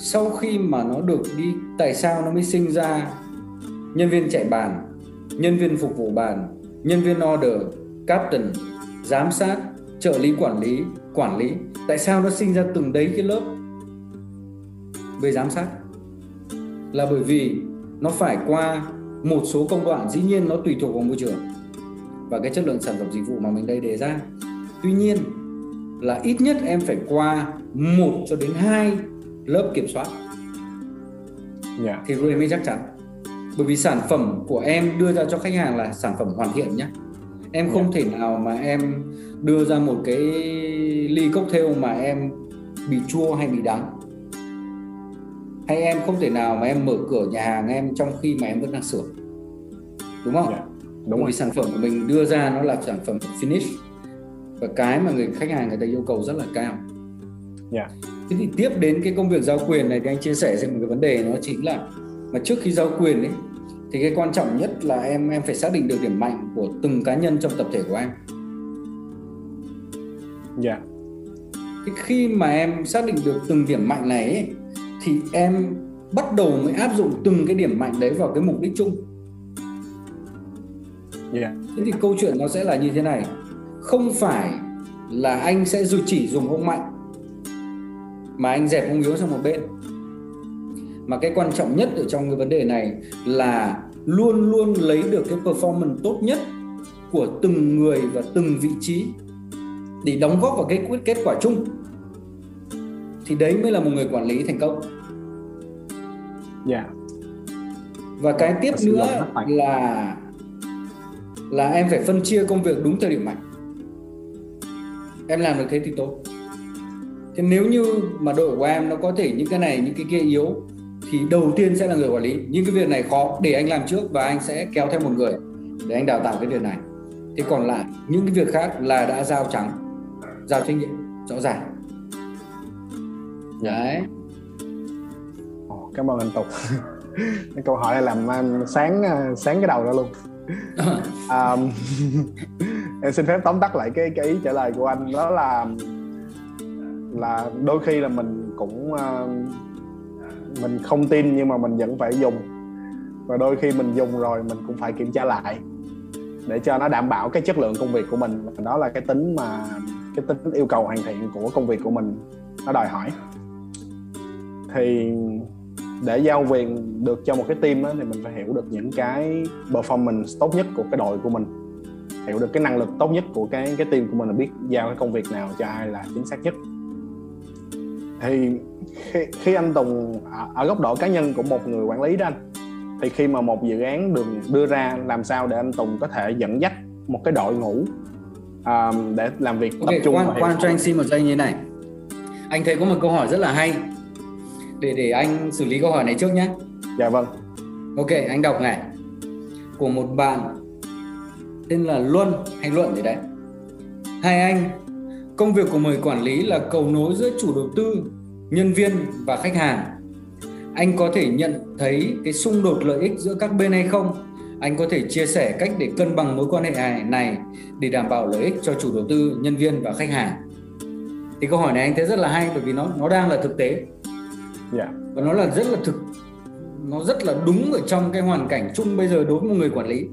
sau khi mà nó được đi tại sao nó mới sinh ra nhân viên chạy bàn nhân viên phục vụ bàn nhân viên order captain giám sát trợ lý quản lý quản lý? Tại sao nó sinh ra từng đấy cái lớp về giám sát là bởi vì nó phải qua một số công đoạn dĩ nhiên nó tùy thuộc vào môi trường và cái chất lượng sản phẩm dịch vụ mà mình đây đề ra tuy nhiên là ít nhất em phải qua một cho đến hai lớp kiểm soát yeah. Dạ. thì rồi mới chắc chắn bởi vì sản phẩm của em đưa ra cho khách hàng là sản phẩm hoàn thiện nhé em không yeah. Dạ. thể nào mà em đưa ra một cái ly cocktail mà em bị chua hay bị đắng hay em không thể nào mà em mở cửa nhà hàng em trong khi mà em vẫn đang sửa đúng không yeah. Dạ, đúng bởi vì sản phẩm của mình đưa ra nó là sản phẩm finish và cái mà người khách hàng người ta yêu cầu rất là cao yeah. thế thì tiếp đến cái công việc giao quyền này thì anh chia sẻ thêm một cái vấn đề nó chính là mà trước khi giao quyền ấy thì cái quan trọng nhất là em em phải xác định được điểm mạnh của từng cá nhân trong tập thể của em dạ yeah. Thì khi mà em xác định được từng điểm mạnh này ấy, thì em bắt đầu mới áp dụng từng cái điểm mạnh đấy vào cái mục đích chung. Yeah. thế thì câu chuyện nó sẽ là như thế này. Không phải là anh sẽ dù chỉ dùng ông mạnh mà anh dẹp ông yếu sang một bên. Mà cái quan trọng nhất ở trong cái vấn đề này là luôn luôn lấy được cái performance tốt nhất của từng người và từng vị trí để đóng góp vào cái kết quả chung thì đấy mới là một người quản lý thành công. Dạ. Yeah. Và cái tiếp nữa là là em phải phân chia công việc đúng thời điểm mạnh. Em làm được thế thì tốt. Thế nếu như mà đội của em nó có thể những cái này những cái kia yếu thì đầu tiên sẽ là người quản lý nhưng cái việc này khó để anh làm trước và anh sẽ kéo theo một người để anh đào tạo cái việc này thế còn lại những cái việc khác là đã giao trắng giao trách nhiệm rõ ràng đấy. Ồ, cảm ơn anh tục cái câu hỏi này làm anh sáng sáng cái đầu ra luôn. Um, em xin phép tóm tắt lại cái cái ý trả lời của anh đó là là đôi khi là mình cũng uh, mình không tin nhưng mà mình vẫn phải dùng. Và đôi khi mình dùng rồi mình cũng phải kiểm tra lại để cho nó đảm bảo cái chất lượng công việc của mình. Đó là cái tính mà cái tính yêu cầu hoàn thiện của công việc của mình. Nó đòi hỏi thì để giao quyền được cho một cái team đó, thì mình phải hiểu được những cái performance tốt nhất của cái đội của mình. Hiểu được cái năng lực tốt nhất của cái cái team của mình là biết giao cái công việc nào cho ai là chính xác nhất. Thì khi, khi anh Tùng ở, ở góc độ cá nhân của một người quản lý đó anh thì khi mà một dự án được đưa ra làm sao để anh Tùng có thể dẫn dắt một cái đội ngũ um, để làm việc okay, tập trung quan, quan cho anh xin một giây như này. Anh thấy có một câu hỏi rất là hay để để anh xử lý câu hỏi này trước nhé. Dạ vâng. Ok anh đọc này. Của một bạn tên là Luân hay Luận gì đấy. Hai anh công việc của người quản lý là cầu nối giữa chủ đầu tư nhân viên và khách hàng. Anh có thể nhận thấy cái xung đột lợi ích giữa các bên hay không? Anh có thể chia sẻ cách để cân bằng mối quan hệ này để đảm bảo lợi ích cho chủ đầu tư nhân viên và khách hàng? Thì câu hỏi này anh thấy rất là hay bởi vì nó nó đang là thực tế yeah. và nó là rất là thực, nó rất là đúng ở trong cái hoàn cảnh chung bây giờ đối với một người quản lý.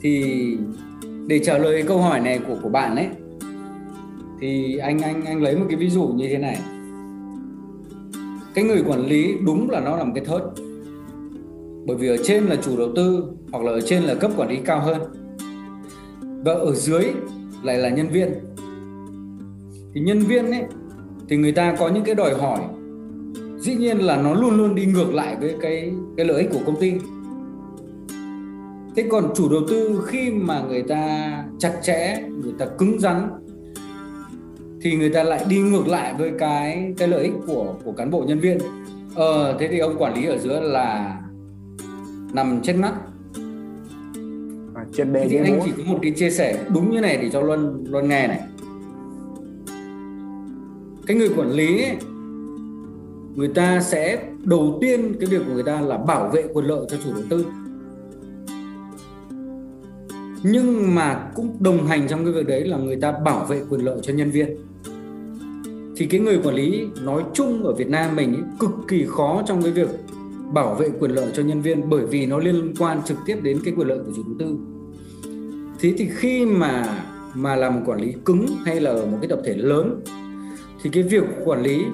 Thì để trả lời câu hỏi này của của bạn ấy, thì anh anh anh lấy một cái ví dụ như thế này. Cái người quản lý đúng là nó là một cái thớt. Bởi vì ở trên là chủ đầu tư hoặc là ở trên là cấp quản lý cao hơn. Và ở dưới lại là nhân viên. Thì nhân viên ấy, thì người ta có những cái đòi hỏi dĩ nhiên là nó luôn luôn đi ngược lại với cái cái lợi ích của công ty. Thế còn chủ đầu tư khi mà người ta chặt chẽ người ta cứng rắn thì người ta lại đi ngược lại với cái cái lợi ích của của cán bộ nhân viên. Ờ thế thì ông quản lý ở dưới là nằm trên mắt à, trên đề thì anh chỉ có một cái chia sẻ đúng như này để cho luân luân nghe này. Cái người quản lý ấy, người ta sẽ đầu tiên cái việc của người ta là bảo vệ quyền lợi cho chủ đầu tư. Nhưng mà cũng đồng hành trong cái việc đấy là người ta bảo vệ quyền lợi cho nhân viên. Thì cái người quản lý nói chung ở Việt Nam mình ấy, cực kỳ khó trong cái việc bảo vệ quyền lợi cho nhân viên bởi vì nó liên quan trực tiếp đến cái quyền lợi của chủ đầu tư. Thế thì khi mà mà làm một quản lý cứng hay là ở một cái tập thể lớn thì cái việc quản lý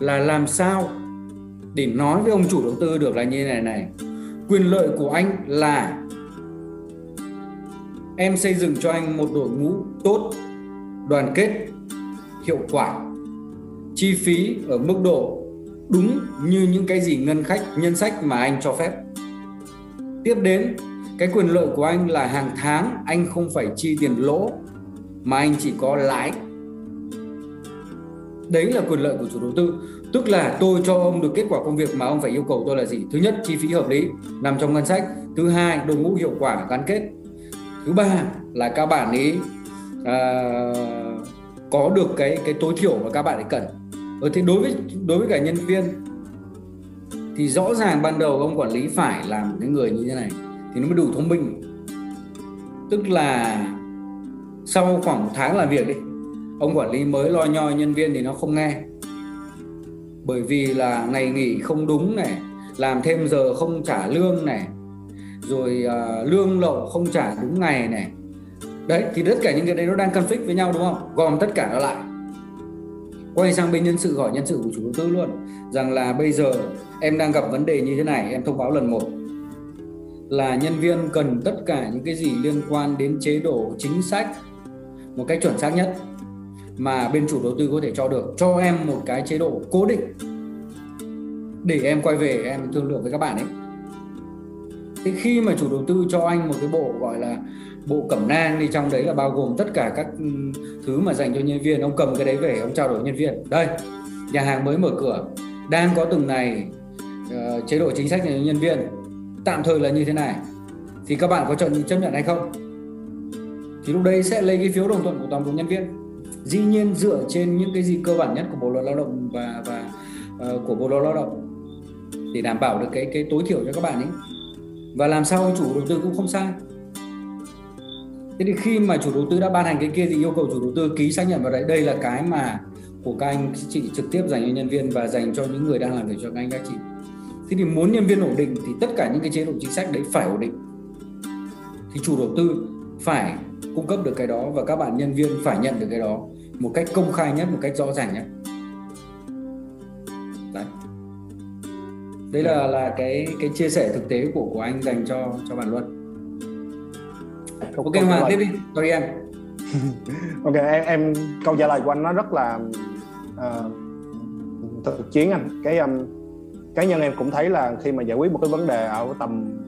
là làm sao để nói với ông chủ đầu tư được là như này này. Quyền lợi của anh là em xây dựng cho anh một đội ngũ tốt, đoàn kết, hiệu quả, chi phí ở mức độ đúng như những cái gì ngân khách nhân sách mà anh cho phép. Tiếp đến, cái quyền lợi của anh là hàng tháng anh không phải chi tiền lỗ, mà anh chỉ có lãi đấy là quyền lợi của chủ đầu tư. Tức là tôi cho ông được kết quả công việc mà ông phải yêu cầu tôi là gì? Thứ nhất chi phí hợp lý nằm trong ngân sách. Thứ hai đội ngũ hiệu quả gắn kết. Thứ ba là các bạn ấy à, có được cái cái tối thiểu mà các bạn ấy cần. Ở thì đối với đối với cả nhân viên thì rõ ràng ban đầu ông quản lý phải làm cái người như thế này thì nó mới đủ thông minh. Tức là sau khoảng một tháng làm việc đi ông quản lý mới lo nhoi nhân viên thì nó không nghe. Bởi vì là ngày nghỉ không đúng này làm thêm giờ không trả lương này rồi uh, lương lậu không trả đúng ngày này. Đấy thì tất cả những cái đấy nó đang conflict với nhau đúng không? Gom tất cả nó lại. Quay sang bên nhân sự hỏi nhân sự của chủ đầu tư luôn rằng là bây giờ em đang gặp vấn đề như thế này em thông báo lần một. Là nhân viên cần tất cả những cái gì liên quan đến chế độ chính sách một cách chuẩn xác nhất mà bên chủ đầu tư có thể cho được cho em một cái chế độ cố định để em quay về em thương lượng với các bạn ấy. Thế khi mà chủ đầu tư cho anh một cái bộ gọi là bộ cẩm nang thì trong đấy là bao gồm tất cả các ừ, thứ mà dành cho nhân viên ông cầm cái đấy về ông trao đổi nhân viên. Đây nhà hàng mới mở cửa đang có từng này uh, chế độ chính sách cho nhân viên. Tạm thời là như thế này. Thì các bạn có chọn chấp nhận hay không? Thì lúc đấy sẽ lấy cái phiếu đồng thuận của toàn bộ nhân viên dĩ nhiên dựa trên những cái gì cơ bản nhất của bộ luật lao động và và uh, của bộ luật lao động để đảm bảo được cái cái tối thiểu cho các bạn ấy. Và làm sao chủ đầu tư cũng không sai. Thế thì khi mà chủ đầu tư đã ban hành cái kia thì yêu cầu chủ đầu tư ký xác nhận vào đấy. Đây là cái mà của các anh chị trực tiếp dành cho nhân viên và dành cho những người đang làm việc cho các anh các chị. Thế thì muốn nhân viên ổn định thì tất cả những cái chế độ chính sách đấy phải ổn định. Thì chủ đầu tư phải cung cấp được cái đó và các bạn nhân viên phải nhận được cái đó một cách công khai nhất một cách rõ ràng nhất. Đấy. Đây là là cái cái chia sẻ thực tế của của anh dành cho cho bạn luân ok hoàng tiếp đi. Sorry em. Ok em, em câu trả lời của anh nó rất là uh, thực chiến anh. Cái um, cá nhân em cũng thấy là khi mà giải quyết một cái vấn đề ở tầm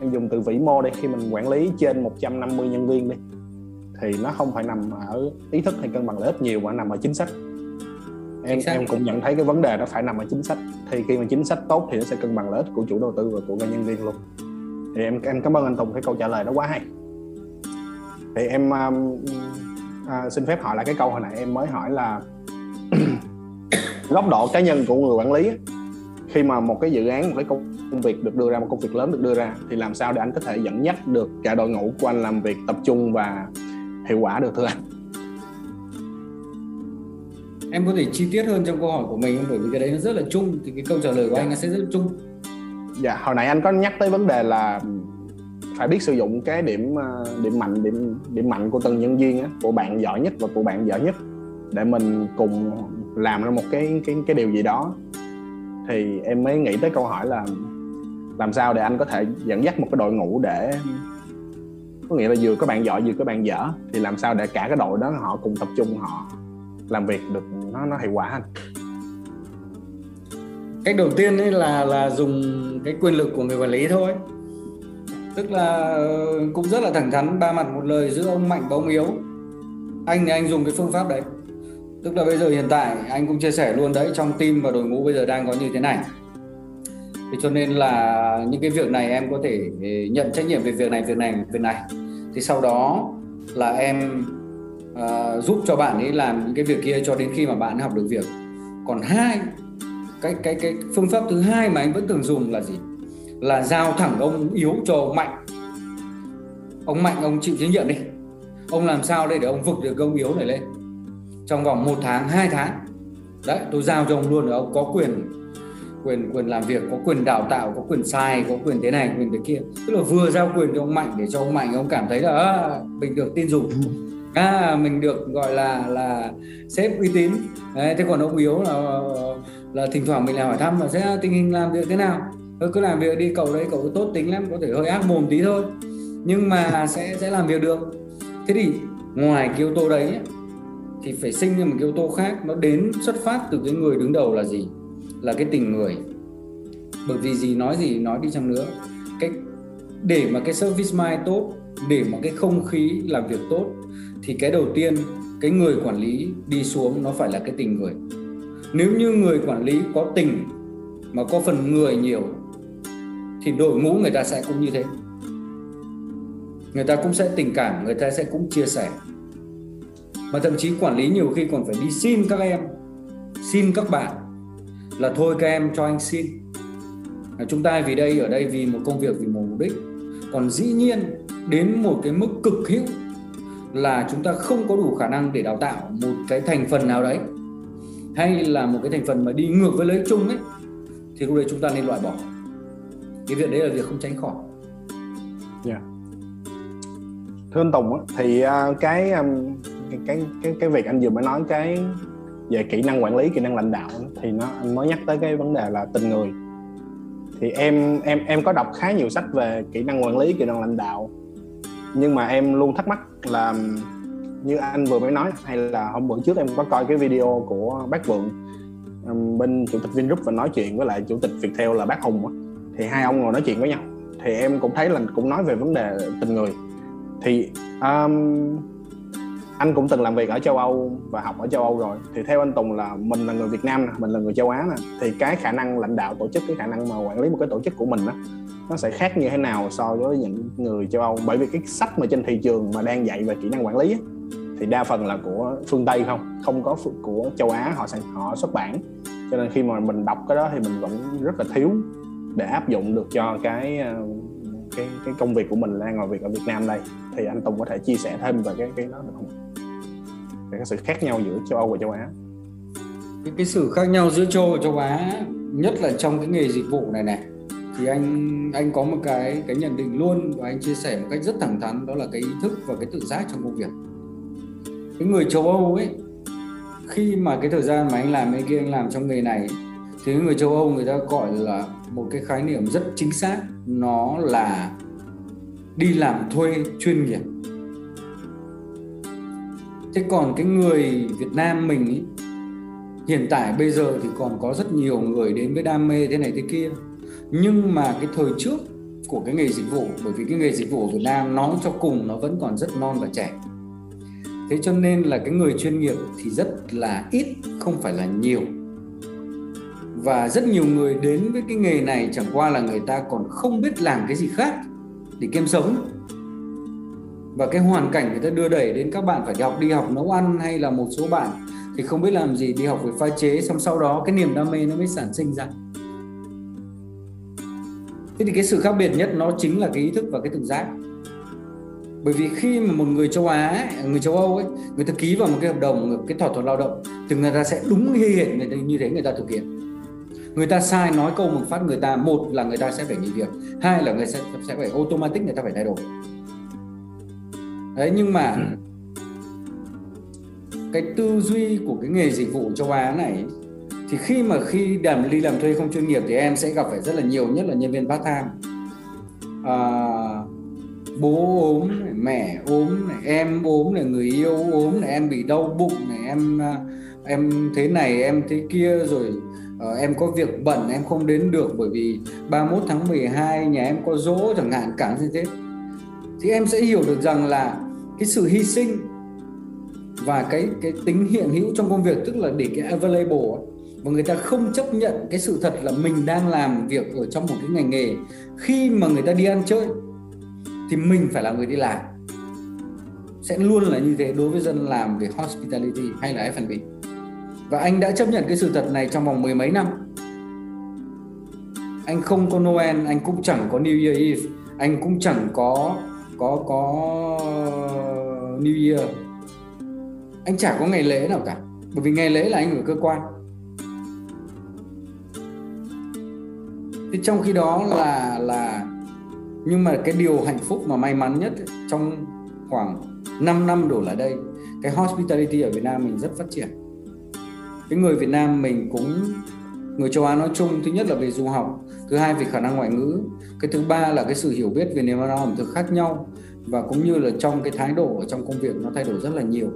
em dùng từ vĩ mô đây khi mình quản lý trên 150 nhân viên đi thì nó không phải nằm ở ý thức hay cân bằng lợi ích nhiều mà nằm ở chính sách. Em em cũng nhận thấy cái vấn đề nó phải nằm ở chính sách. Thì khi mà chính sách tốt thì nó sẽ cân bằng lợi ích của chủ đầu tư và của nhân viên luôn. Thì em em cảm ơn anh Tùng cái câu trả lời đó quá hay. Thì em um, à, xin phép hỏi lại cái câu hồi nãy em mới hỏi là góc độ cá nhân của người quản lý khi mà một cái dự án một cái công việc được đưa ra một công việc lớn được đưa ra thì làm sao để anh có thể dẫn dắt được cả đội ngũ của anh làm việc tập trung và hiệu quả được thưa anh. Em có thể chi tiết hơn trong câu hỏi của mình bởi vì cái đấy nó rất là chung thì cái câu trả lời của anh nó sẽ rất là chung. Dạ hồi nãy anh có nhắc tới vấn đề là phải biết sử dụng cái điểm ờ, điểm mạnh điểm điểm mạnh của từng nhân viên á, của bạn giỏi nhất và của bạn dở nhất để mình cùng làm ra một cái cái cái điều gì đó. Thì em mới nghĩ tới câu hỏi là làm sao để anh có thể dẫn dắt một cái đội ngũ để có nghĩa là vừa có bạn giỏi, vừa có bạn dở. Thì làm sao để cả cái đội đó họ cùng tập trung họ làm việc được nó nó hiệu quả anh? Cách đầu tiên ấy là là dùng cái quyền lực của người quản lý thôi. Tức là ờ, cũng rất là thẳng thắn, ba mặt một lời, giữa ông mạnh và ông yếu. Anh thì anh dùng cái phương pháp đấy. Tức là bây giờ hiện tại, anh cũng chia sẻ luôn đấy, trong team và đội ngũ bây giờ đang có như thế này thế cho nên là những cái việc này em có thể ừ, nhận trách nhiệm về việc này việc này việc này. Thì sau đó là em uh, giúp cho bạn ấy làm những cái việc kia cho đến khi mà bạn học được việc. Còn hai cái cái cái phương pháp thứ hai mà anh vẫn thường dùng là gì? Là giao thẳng ông yếu cho ông mạnh. Ông mạnh ông chịu trách nhiệm đi. Ông làm sao đây để ông vực được ông yếu này lên? Trong vòng một tháng hai tháng. Đấy tôi giao cho ông luôn là ông có quyền quyền quyền làm việc có quyền đào tạo có quyền sai có quyền thế này quyền thế kia. Tức là vừa giao quyền cho ông mạnh để cho ông mạnh ông cảm thấy là à, mình được tin dùng. À, mình được gọi là là sếp uy tín. Đấy, thế còn ông yếu là là thỉnh thoảng mình lại hỏi thăm là sẽ tình hình làm việc thế nào? Thôi cứ làm việc đi cậu đấy cậu tốt tính lắm có thể hơi ác mồm tí thôi nhưng mà sẽ sẽ làm việc được. Thế thì ngoài cái yếu tố đấy thì phải sinh ra một cái yếu tố khác nó đến xuất phát từ cái người đứng đầu là gì là cái tình người. Bởi vì gì, nói gì nói đi chăng nữa. Cái, để mà cái service mind tốt, để mà cái không khí làm việc tốt, thì cái đầu tiên, cái người quản lý đi xuống nó phải là cái tình người. Nếu như người quản lý có tình mà có phần người nhiều, thì đội ngũ người ta sẽ cũng như thế. Người ta cũng sẽ tình cảm, người ta sẽ cũng chia sẻ. Mà thậm chí quản lý nhiều khi còn phải đi xin các em, xin các bạn là thôi các em cho anh xin. À, chúng ta vì đây, ở đây vì một công việc, vì một mục đích. Còn dĩ nhiên, đến một cái mức cực hữu là chúng ta không có đủ khả năng để đào tạo một cái thành phần nào đấy. Hay là một cái thành phần mà đi ngược với lợi chung ấy, thì lúc đấy chúng ta nên loại bỏ. Cái việc đấy là việc không tránh khỏi. Yeah. Thưa anh Tùng thì à, um, cái cái cái cái việc anh vừa mới nói, cái về kỹ năng quản lý kỹ năng lãnh đạo thì nó anh mới nhắc tới cái vấn đề là tình người. Thì em em em có đọc khá nhiều sách về kỹ năng quản lý kỹ năng lãnh đạo nhưng mà em luôn thắc mắc là như anh vừa mới nói hay là hôm bữa trước em có coi cái video của bác Vượng bên chủ tịch Vingroup và nói chuyện với lại chủ tịch Viettel là bác Hùng thì hai ông ngồi nói chuyện với nhau. Thì em cũng thấy là cũng nói về vấn đề tình người. Thì um, anh cũng từng làm việc ở châu Âu và học ở châu Âu rồi. Thì theo anh Tùng là mình là người Việt Nam mình là người châu Á nè. Thì cái khả năng lãnh đạo tổ chức cái khả năng mà quản lý một cái tổ chức của mình đó nó sẽ khác như thế nào so với những người châu Âu? Bởi vì cái sách mà trên thị trường mà đang dạy về kỹ năng quản lý ấy, thì đa phần là của phương Tây không không có của châu Á họ họ xuất bản. Cho nên khi mà mình đọc cái đó thì mình vẫn rất là thiếu để áp dụng được cho cái ờ, cái cái công việc của mình đang làm việc ở Việt Nam đây. Thì anh Tùng có thể chia sẻ thêm về cái cái đó được không? Về cái sự khác nhau giữa châu Âu và châu Á. Cái, cái sự khác nhau giữa châu Âu và châu Á nhất là trong cái nghề dịch vụ này này thì anh anh có một cái cái nhận định luôn và anh chia sẻ một cách rất thẳng thắn đó là cái ý thức và cái tự giác trong công việc cái người châu Âu ấy khi mà cái thời gian mà anh làm bên kia anh làm trong nghề này thì người châu Âu người ta gọi là một cái khái niệm rất chính xác nó là đi làm thuê chuyên nghiệp thế còn cái người Việt Nam mình ý, hiện tại bây giờ thì còn có rất nhiều người đến với đam mê thế này thế kia. Nhưng mà cái thời trước của cái nghề dịch vụ bởi vì cái nghề dịch vụ ở Việt Nam nó cho cùng nó vẫn còn rất non và trẻ. Thế cho nên là cái người chuyên nghiệp thì rất là ít không phải là nhiều. Và rất nhiều người đến với cái nghề này chẳng qua là người ta còn không biết làm cái gì khác để kiếm sống và cái hoàn cảnh người ta đưa đẩy đến các bạn phải học đi học nấu ăn hay là một số bạn thì không biết làm gì đi học về pha chế xong sau đó cái niềm đam mê nó mới sản sinh ra. Thế thì cái sự khác biệt nhất nó chính là cái ý thức và cái tự giác. Bởi vì khi mà một người châu Á người châu Âu ấy người ta ký vào một cái hợp đồng một cái thỏa thuận lao động thì người ta sẽ đúng hy hệt người ta, như thế người ta thực hiện. Người ta sai nói câu một phát người ta một là người ta sẽ phải nghỉ việc hai là người sẽ sẽ phải automatic người ta phải thay đổi đấy nhưng mà cái tư duy của cái nghề dịch vụ châu Á này thì khi mà khi làm đi làm thuê không chuyên nghiệp thì em sẽ gặp phải rất là nhiều nhất là nhân viên part time. À, bố ốm này, mẹ ốm này, em ốm này, người yêu ốm này, em bị đau bụng này em à, em thế này em thế kia rồi uh, em có việc bận em không đến được bởi vì 31 tháng 12 nhà em có dỗ chẳng hạn cả như thế. Thì em sẽ hiểu được rằng là cái sự hy sinh và cái cái tính hiện hữu trong công việc, tức là để cái available và người ta không chấp nhận cái sự thật là mình đang làm việc ở trong một cái ngành nghề. Khi mà người ta đi ăn chơi, thì mình phải là người đi làm. Sẽ luôn là như thế đối với dân làm về hospitality hay là F&B và anh đã chấp nhận cái sự thật này trong vòng mười mấy năm. Anh không có Noel, anh cũng chẳng có New Year Eve, anh cũng chẳng có có có New Year. Anh chả có ngày lễ nào cả, bởi vì ngày lễ là anh ở cơ quan. Thế trong khi đó là là, nhưng mà cái điều hạnh phúc mà may mắn nhất trong khoảng 5 năm đổ lại đây, cái hospitality ở Việt Nam mình rất phát triển. Cái người Việt Nam mình cũng, người châu Á nói chung, thứ nhất là về du học, thứ hai về khả năng ngoại ngữ, cái thứ ba là cái sự hiểu biết về nền văn hóa ẩm thực khác nhau và cũng như là trong cái thái độ ở trong công việc nó thay đổi rất là nhiều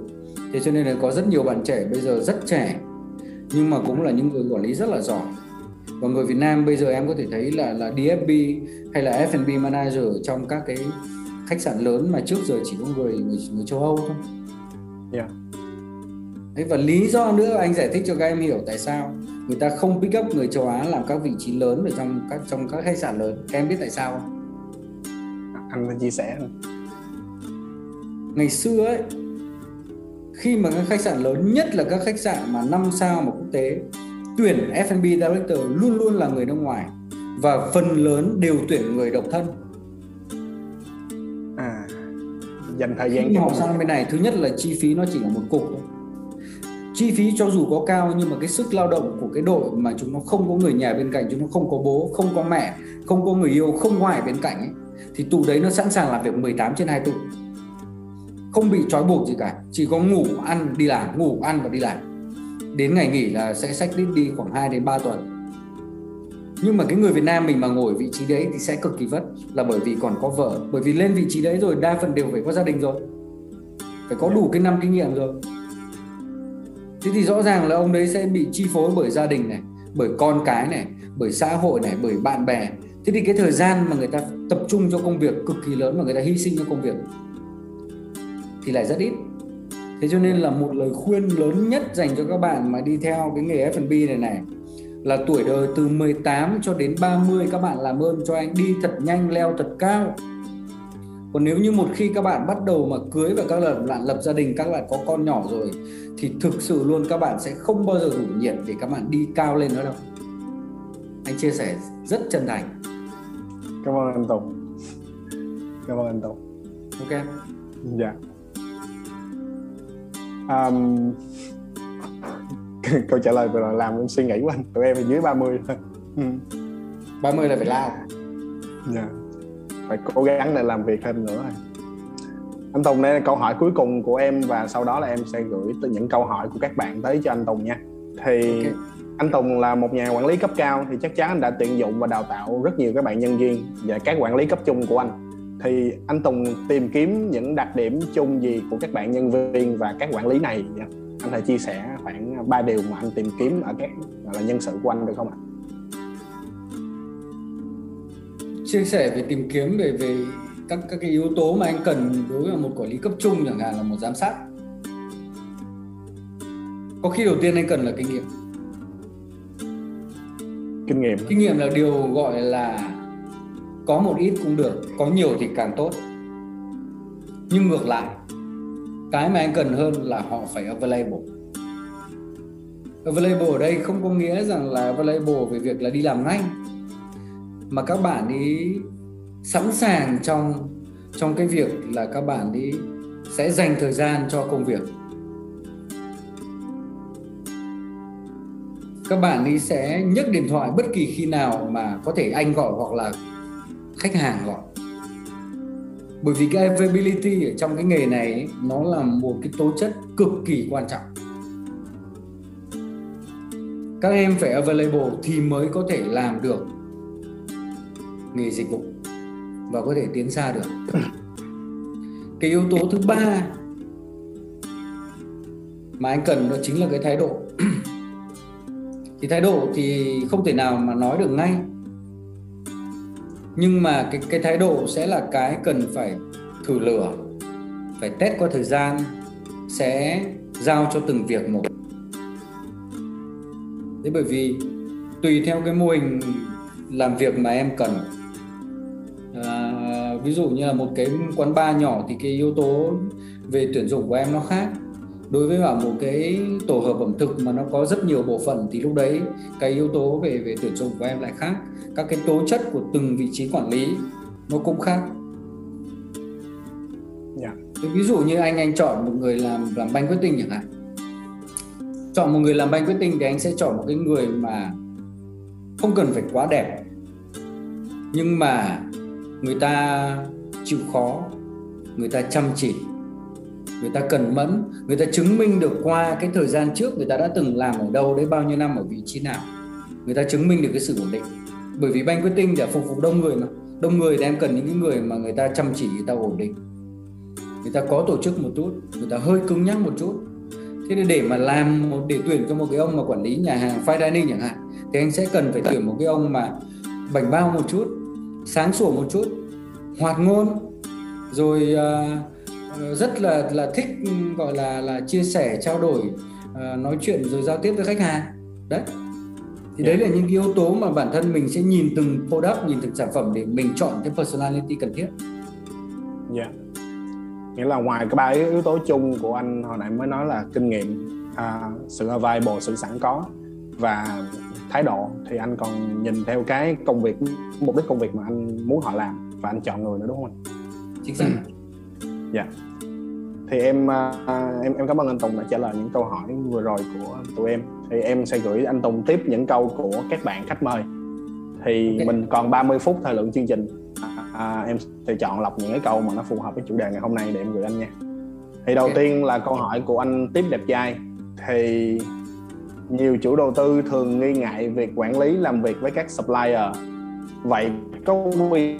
thế cho nên là có rất nhiều bạn trẻ bây giờ rất trẻ nhưng mà cũng là những người quản lý rất là giỏi và người Việt Nam bây giờ em có thể thấy là là DFB hay là F&B manager trong các cái khách sạn lớn mà trước giờ chỉ có người người, người châu Âu thôi. Yeah. Đấy, và lý do nữa anh giải thích cho các em hiểu tại sao người ta không pick up người châu Á làm các vị trí lớn ở trong các trong các khách sạn lớn. Các em biết tại sao không? Anh chia sẻ rồi. Ngày xưa ấy khi mà các khách sạn lớn nhất là các khách sạn mà năm sao mà quốc tế tuyển F&B director luôn luôn là người nước ngoài và phần lớn đều tuyển người độc thân. À, dành thời gian Khi mà họ sang bên này thứ nhất là chi phí nó chỉ là một cục thôi. Chi phí cho dù có cao nhưng mà cái sức lao động của cái đội mà chúng nó không có người nhà bên cạnh, chúng nó không có bố, không có mẹ, không có người yêu, không ngoài bên cạnh ấy, thì tụ đấy nó sẵn sàng làm việc 18 trên 24 không bị trói buộc gì cả, chỉ có ngủ, ăn, đi làm, ngủ, ăn và đi làm. Đến ngày nghỉ là sẽ sách đi đi khoảng 2 đến 3 tuần. Nhưng mà cái người Việt Nam mình mà ngồi vị trí đấy thì sẽ cực kỳ vất, là bởi vì còn có vợ. Bởi vì lên vị trí đấy rồi, đa phần đều phải có gia đình rồi. Phải có đủ cái năm kinh nghiệm rồi. Thế thì rõ ràng là ông đấy sẽ bị chi phối bởi gia đình này, bởi con cái này, bởi xã hội này, bởi bạn bè. Thế thì cái thời gian mà người ta tập trung cho công việc cực kỳ lớn mà người ta hy sinh cho công việc thì lại rất ít. Thế cho nên là một lời khuyên lớn nhất dành cho các bạn mà đi theo cái nghề F&B này này là tuổi đời từ 18 cho đến 30 các bạn làm ơn cho anh đi thật nhanh leo thật cao. Còn nếu như một khi các bạn bắt đầu mà cưới và các bạn lập gia đình các bạn có con nhỏ rồi thì thực sự luôn các bạn sẽ không bao giờ đủ nhiệt để các bạn đi cao lên nữa đâu. Anh chia sẻ rất chân thành. Cảm ơn anh Tùng. Cảm ơn anh Tùng. Ok dạ. yeah um, câu trả lời vừa là làm em suy nghĩ của anh tụi em là dưới 30 thôi. Ừ. 30 là phải lao dạ. Phải cố gắng để làm việc thêm nữa. Anh Tùng đây là câu hỏi cuối cùng của em và sau đó là em sẽ gửi những câu hỏi của các bạn tới cho anh Tùng nha. Thì okay. anh Tùng là một nhà quản lý cấp cao thì chắc chắn anh đã tuyển dụng và đào tạo rất nhiều các bạn nhân viên và các quản lý cấp trung của anh thì anh Tùng tìm kiếm những đặc điểm chung gì của các bạn nhân viên và các quản lý này? Anh thể chia sẻ khoảng ba điều mà anh tìm kiếm ở các là nhân sự của anh được không ạ? chia sẻ về tìm kiếm về về các các cái yếu tố mà anh cần đối với một quản lý cấp trung chẳng hạn là một giám sát. Có khi đầu tiên anh cần là kinh nghiệm. Kinh nghiệm. Kinh nghiệm là điều gọi là có một ít cũng được, có nhiều thì càng tốt. Nhưng ngược lại, cái mà anh cần hơn là họ phải available. Available ở đây không có nghĩa rằng là available về việc là đi làm ngay, mà các bạn ý sẵn sàng trong trong cái việc là các bạn đi sẽ dành thời gian cho công việc. Các bạn đi sẽ nhấc điện thoại bất kỳ khi nào mà có thể anh gọi hoặc là khách hàng gọi. Bởi vì cái availability ở trong cái nghề này nó là một cái tố chất cực kỳ quan trọng. Các em phải available thì mới có thể làm được nghề dịch vụ và có thể tiến xa được. Cái yếu tố thứ ba mà anh cần đó chính là cái thái độ. Thì thái độ thì không thể nào mà nói được ngay nhưng mà cái cái thái độ sẽ là cái cần phải thử lửa phải test qua thời gian sẽ giao cho từng việc một. Thế bởi vì tùy theo cái mô hình làm việc mà em cần. À, ví dụ như là một cái quán bar nhỏ thì cái yếu tố về tuyển dụng của em nó khác. Đối với cả một cái tổ hợp ẩm thực mà nó có rất nhiều bộ phận thì lúc đấy cái yếu tố về về tuyển dụng của em lại khác các cái tố chất của từng vị trí quản lý nó cũng khác yeah. Dạ. ví dụ như anh anh chọn một người làm làm banh quyết tinh chẳng hạn chọn một người làm banh quyết tinh thì anh sẽ chọn một cái người mà không cần phải quá đẹp nhưng mà người ta chịu khó người ta chăm chỉ người ta cần mẫn người ta chứng minh được qua cái thời gian trước người ta đã từng làm ở đâu đấy bao nhiêu năm ở vị trí nào người ta chứng minh được cái sự ổn định bởi vì banh quyết tinh để phục vụ đông người mà. Đông người thì em cần những cái người mà người ta chăm chỉ người ta ổn định. Người ta có tổ chức một chút người ta hơi cứng nhắc một chút. Thế để mà làm một để tuyển cho một cái ông mà quản lý nhà hàng fine dining chẳng hạn thì anh sẽ cần phải tuyển một cái ông mà bảnh bao một chút sáng sủa một chút hoạt ngôn rồi uh, rất là là thích gọi là là chia sẻ trao đổi uh, nói chuyện rồi giao tiếp với khách hàng. Đấy thì đấy là những yếu tố mà bản thân mình sẽ nhìn từng product nhìn từng sản phẩm để mình chọn cái personality cần thiết. Dạ. Yeah. Nghĩa là ngoài cái ba yếu tố chung của anh hồi nãy mới nói là kinh nghiệm, à, sự available, sự sẵn có và thái độ thì anh còn nhìn theo cái công việc mục đích công việc mà anh muốn họ làm và anh chọn người nữa đúng không anh? Chính xác. Dạ. Thì em uh, em em cảm ơn anh Tùng đã trả lời những câu hỏi vừa rồi của tụi em. Thì em sẽ gửi anh Tùng tiếp những câu của các bạn khách mời. Thì okay. mình còn 30 phút thời lượng chương trình. À, em sẽ chọn lọc những cái câu mà nó phù hợp với chủ đề ngày hôm nay để em gửi anh nha. Thì đầu okay. tiên là câu hỏi của anh Tiếp Đẹp Trai. Thì nhiều chủ đầu tư thường nghi ngại việc quản lý làm việc với các supplier vậy có quy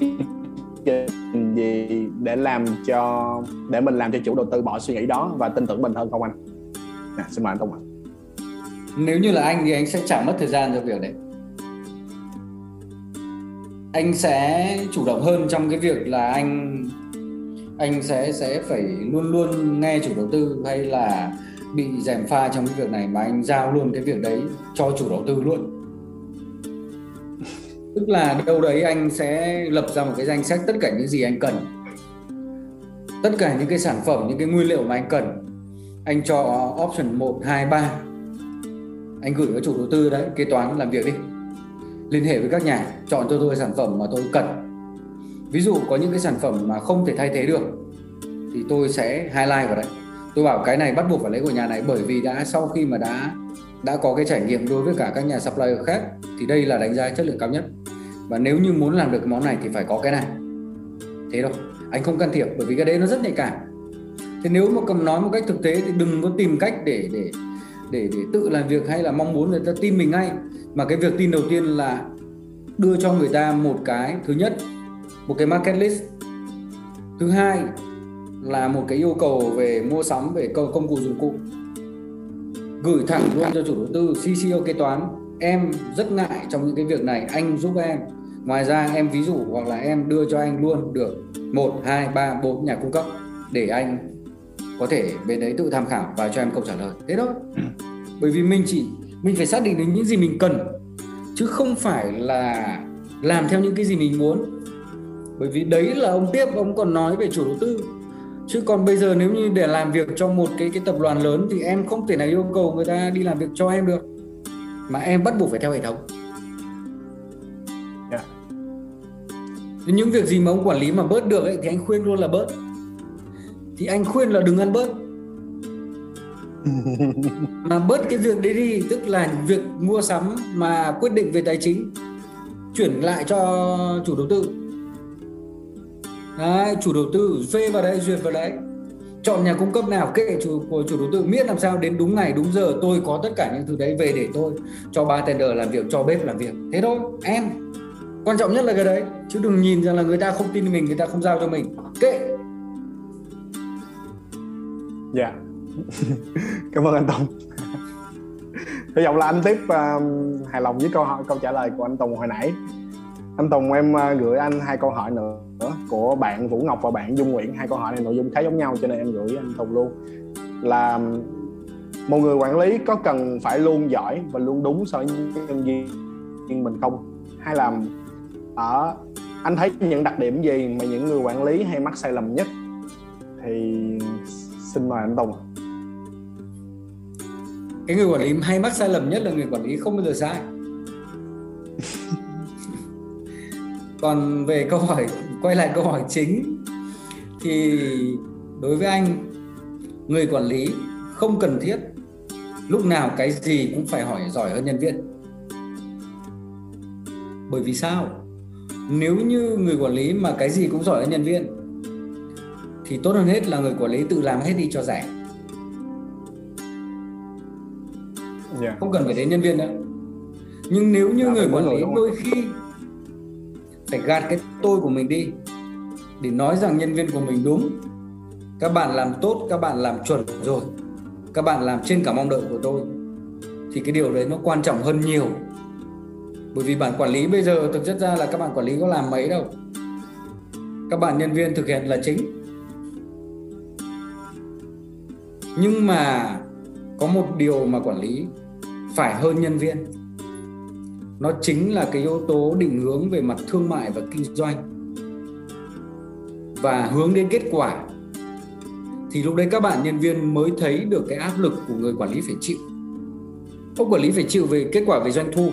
trình gì để làm cho để mình làm cho chủ đầu tư bỏ suy nghĩ đó và tin tưởng mình hơn không anh? À, xin mời anh Tùng ạ. Nếu như là anh thì anh sẽ chẳng mất thời gian cho việc đấy. Anh sẽ chủ động hơn trong cái việc là anh anh sẽ sẽ phải luôn luôn nghe chủ đầu tư hay là bị dèm pha trong cái việc này mà anh giao luôn cái việc đấy cho chủ đầu tư luôn tức là đâu đấy anh sẽ lập ra một cái danh sách tất cả những gì anh cần. Tất cả những cái sản phẩm những cái nguyên liệu mà anh cần. Anh cho option 1, 2, 3 anh gửi cho chủ đầu tư đấy kế toán làm việc đi. Liên hệ với các nhà chọn cho tôi sản phẩm mà tôi cần. Ví dụ có những cái sản phẩm mà không thể thay thế được thì tôi sẽ highlight vào đấy. Tôi bảo cái này bắt buộc phải lấy của nhà này bởi vì đã sau khi mà đã đã có cái trải nghiệm đối với cả các nhà supplier khác, thì đây là đánh giá chất lượng cao nhất. Và nếu như muốn làm được cái món này thì phải có cái này. Thế đâu anh không can thiệp bởi vì cái đấy nó rất nhạy cảm. Thế nếu mà cầm nói một cách thực tế thì đừng có tìm cách để để để để tự làm việc hay là mong muốn người ta tin mình ngay. Mà cái việc tin đầu tiên là đưa cho người ta một cái, thứ nhất, một cái market list. Thứ hai là một cái yêu cầu về mua sắm, về công cụ dụng cụ gửi thẳng luôn cho chủ đầu tư CCO kế toán. Em rất ngại trong những cái việc này. Anh giúp em. Ngoài ra em ví dụ hoặc là em đưa cho anh luôn được một hai ba bốn nhà cung cấp để anh có thể bên đấy tự tham khảo và cho em câu trả lời. Thế thôi. Bởi vì mình chỉ mình phải xác định được những gì mình cần chứ không phải là làm theo những cái gì mình muốn. Bởi vì đấy là ông tiếp ông còn nói về chủ đầu tư chứ còn bây giờ nếu như để làm việc cho một cái cái tập đoàn lớn thì em không thể nào yêu cầu người ta đi làm việc cho em được mà em bắt buộc phải theo hệ thống yeah. Dạ. những việc gì mà ông quản lý mà bớt được ấy, thì anh khuyên luôn là bớt thì anh khuyên là đừng ăn bớt mà bớt cái việc đấy đi tức là việc mua sắm mà quyết định về tài chính chuyển lại cho chủ đầu tư đấy, chủ đầu tư phê vào đấy duyệt vào đấy. Chọn nhà cung cấp nào kệ chủ của chủ đầu tư miễn làm sao đến đúng ngày đúng giờ tôi có tất cả những thứ đấy về để tôi cho bartender làm việc cho bếp làm việc. Thế thôi em. Quan trọng nhất là cái đấy chứ đừng nhìn rằng là người ta không tin mình người ta không giao cho mình. Kệ. Dạ. Yeah. cảm ơn anh Tùng. Hy vọng là anh tiếp uh, hài lòng với câu hỏi câu trả lời của anh Tùng hồi nãy. Anh Tùng em uh, gửi anh hai câu hỏi nữa của bạn Vũ Ngọc và bạn Dung Nguyễn. Hai câu hỏi này nội dung khá giống nhau cho nên em gửi anh Tùng luôn. Là một người quản lý có cần phải luôn giỏi và luôn đúng so với nhân viên mình không? Hay là ở anh thấy những đặc điểm gì mà những người quản lý hay mắc sai lầm nhất? Thì xin mời anh Tùng cái người quản lý hay mắc sai lầm nhất là người quản lý không bao giờ sai. Còn về câu hỏi quay lại câu hỏi chính. Thì đối với anh người quản lý không cần thiết lúc nào cái gì cũng phải hỏi giỏi hơn nhân viên. Bởi vì sao? Nếu như người quản lý mà cái gì cũng giỏi hơn nhân viên thì tốt hơn hết là người quản lý tự làm hết đi cho rẻ. Yeah. Dạ. không cần phải đến nhân viên nữa. Nhưng nếu như người quản lý đôi khi phải gạt cái tôi của mình đi, để nói rằng nhân viên của mình đúng. Các bạn làm tốt, các bạn làm chuẩn rồi. Các bạn làm trên cả mong đợi của tôi. Thì cái điều đấy nó quan trọng hơn nhiều. Bởi vì bản quản lý bây giờ thực chất ra là các bạn quản lý có làm mấy đâu. Các bạn nhân viên thực hiện là chính. Nhưng mà có một điều mà quản lý phải hơn nhân viên nó chính là cái yếu tố định hướng về mặt thương mại và kinh doanh. Và hướng đến kết quả. Thì lúc đấy các bạn nhân viên mới thấy được cái áp lực của người quản lý phải chịu. Ông quản lý phải chịu về kết quả về doanh thu,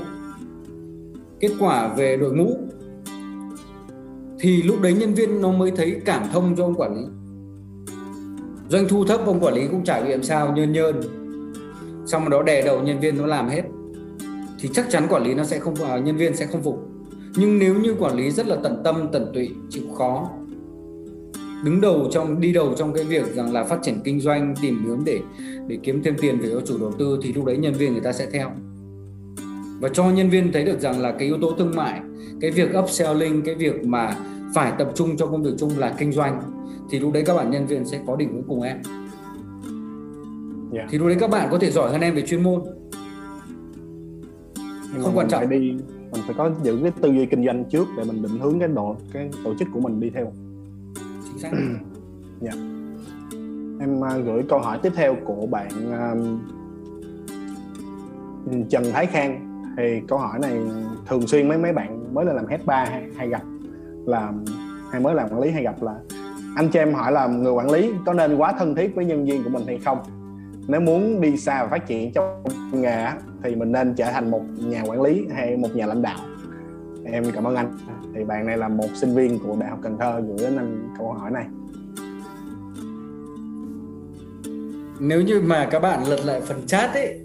kết quả về đội ngũ. Thì lúc đấy nhân viên nó mới thấy cảm thông cho ông quản lý. Doanh thu thấp, ông quản lý cũng trải nghiệm sao, nhơn nhơn. Xong đó đè đầu nhân viên, nó làm hết thì chắc chắn quản lý nó sẽ không à, nhân viên sẽ không phục nhưng nếu như quản lý rất là tận tâm tận tụy chịu khó đứng đầu trong đi đầu trong cái việc rằng là phát triển kinh doanh tìm hướng để để kiếm thêm tiền về cho chủ đầu tư thì lúc đấy nhân viên người ta sẽ theo và cho nhân viên thấy được rằng là cái yếu tố thương mại cái việc upselling cái việc mà phải tập trung cho công việc chung là kinh doanh thì lúc đấy các bạn nhân viên sẽ có định hướng cùng em yeah. Dạ. thì lúc đấy các bạn có thể giỏi hơn em về chuyên môn Nhưng không quan trọng. phải đi mình phải có giữ cái tư duy kinh doanh trước để mình định hướng cái độ cái tổ chức của mình đi theo. Chính xác. Dạ. Yeah. em uh, gửi câu hỏi tiếp theo của bạn uh, Trần Thái Khang. Thì câu hỏi này thường xuyên mấy mấy bạn mới lên làm head ba hay, hay gặp là hay mới làm quản lý hay gặp là anh cho em hỏi là người quản lý có nên quá thân thiết với nhân viên của mình hay không? Nếu muốn đi xa và phát triển trong nghề thì mình nên trở thành một nhà quản lý hay một nhà lãnh đạo. Em cảm ơn anh. Thì bạn này là một sinh viên của đại học cần thơ gửi đến anh câu hỏi này. Nếu như mà các bạn lật lại phần chat ấy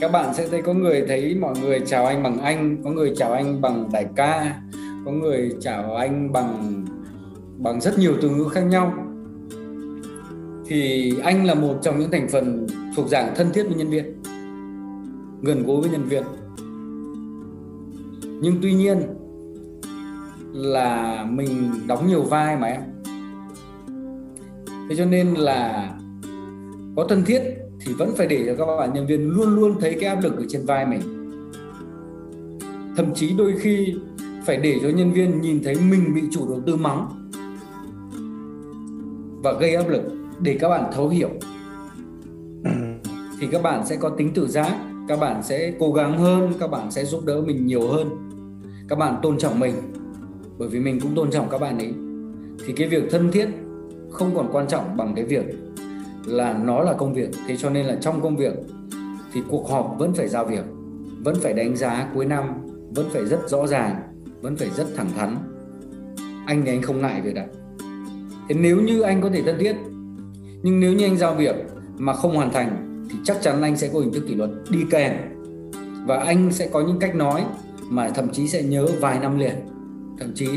các bạn sẽ thấy có người thấy mọi người chào anh bằng anh có người chào anh bằng đại ca có người chào anh bằng bằng rất nhiều từ ngữ khác nhau. Thì anh là một trong những thành phần thuộc dạng thân thiết với nhân viên gần gũi với nhân viên. Nhưng tuy nhiên là mình đóng nhiều vai mà em. Thế cho nên là có thân thiết thì vẫn phải để cho các bạn nhân viên luôn luôn thấy cái áp lực ở trên vai mình. Thậm chí đôi khi phải để cho nhân viên nhìn thấy mình bị chủ đầu tư mắng và gây áp lực để các bạn thấu hiểu. Thì các bạn sẽ có tính tự giác các bạn sẽ cố gắng hơn, các bạn sẽ giúp đỡ mình nhiều hơn. Các bạn tôn trọng mình, bởi vì mình cũng tôn trọng các bạn ấy. Thì cái việc thân thiết không còn quan trọng bằng cái việc là nó là công việc. Thế cho nên là trong công việc thì cuộc họp vẫn phải giao việc, vẫn phải đánh giá cuối năm, vẫn phải rất rõ ràng, vẫn phải rất thẳng thắn. Anh thì anh không ngại việc đó thế nếu như anh có thể thân thiết, nhưng nếu như anh giao việc mà không hoàn thành thì chắc chắn anh sẽ có hình thức kỷ luật đi kèm. Và anh sẽ có những cách nói mà thậm chí sẽ nhớ vài năm liền. Thậm chí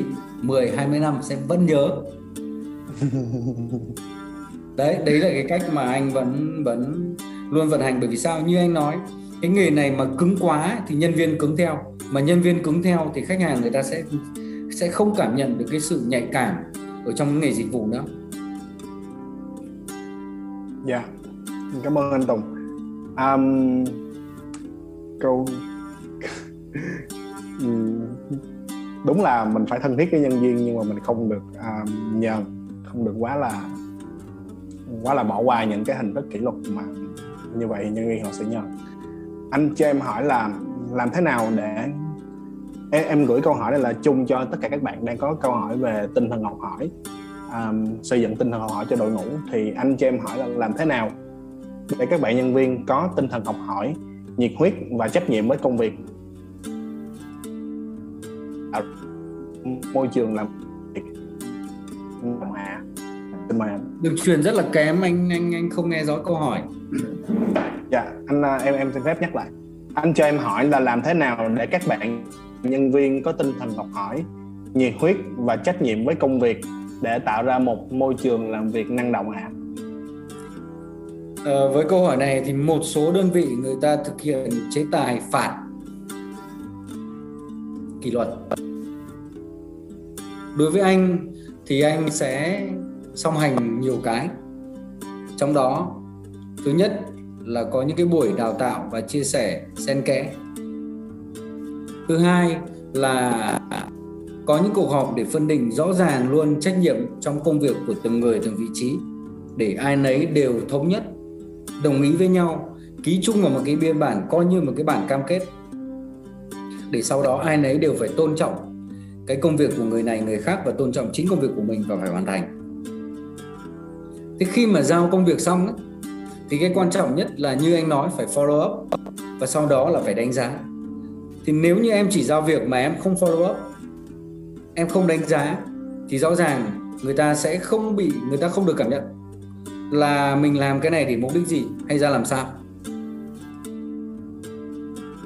10 20 năm sẽ vẫn nhớ. Đấy đấy là cái cách mà anh vẫn vẫn luôn vận hành. Bởi vì sao? Như anh nói cái nghề này mà cứng quá thì nhân viên cứng theo. Mà nhân viên cứng theo thì khách hàng người ta sẽ sẽ không cảm nhận được cái sự nhạy cảm ở trong nghề dịch vụ nữa dạ. yeah cảm ơn anh Tùng. Um, câu ừ, đúng là mình phải thân thiết với nhân viên nhưng mà mình không được um, nhờn không được quá là quá là bỏ qua những cái hình thức kỷ luật mà như vậy nhân viên họ sẽ nhờ anh cho em hỏi là làm thế nào để em, em gửi câu hỏi này là chung cho tất cả các bạn đang có câu hỏi về tinh thần học hỏi um, xây dựng tinh thần học hỏi cho đội ngũ. Thì anh cho em hỏi là làm thế nào để các bạn nhân viên có tinh thần học hỏi nhiệt huyết và trách nhiệm với công việc. Môi trường làm việc. Hạ mà đường truyền rất là kém anh anh anh không nghe rõ câu hỏi. Dạ anh à, em em xin phép nhắc lại. Anh cho em hỏi là làm thế nào để các bạn nhân viên có tinh thần học hỏi nhiệt huyết và trách nhiệm với công việc để tạo ra một môi trường làm việc năng động ạ? à, Ờ, với câu hỏi này thì một số đơn vị người ta thực hiện chế tài phạt kỷ luật. Đối với anh thì anh sẽ song hành nhiều cái. Trong đó, thứ nhất là có những cái buổi đào tạo và chia sẻ, xen kẽ. Thứ hai là có những cuộc họp để phân định rõ ràng luôn trách nhiệm trong công việc của từng người, từng vị trí, để ai nấy đều thống nhất đồng ý với nhau ký chung vào một cái biên bản coi như một cái bản cam kết. Để sau đó ai nấy đều phải tôn trọng cái công việc của người này người khác và tôn trọng chính công việc của mình và phải hoàn thành. Thế khi mà giao công việc xong ấy, thì cái quan trọng nhất là như anh nói phải follow up và sau đó là phải đánh giá. Thì nếu như em chỉ giao việc mà em không follow up em không đánh giá thì rõ ràng người ta sẽ không bị người ta không được cảm nhận là mình làm cái này thì mục đích gì? Hay ra làm sao?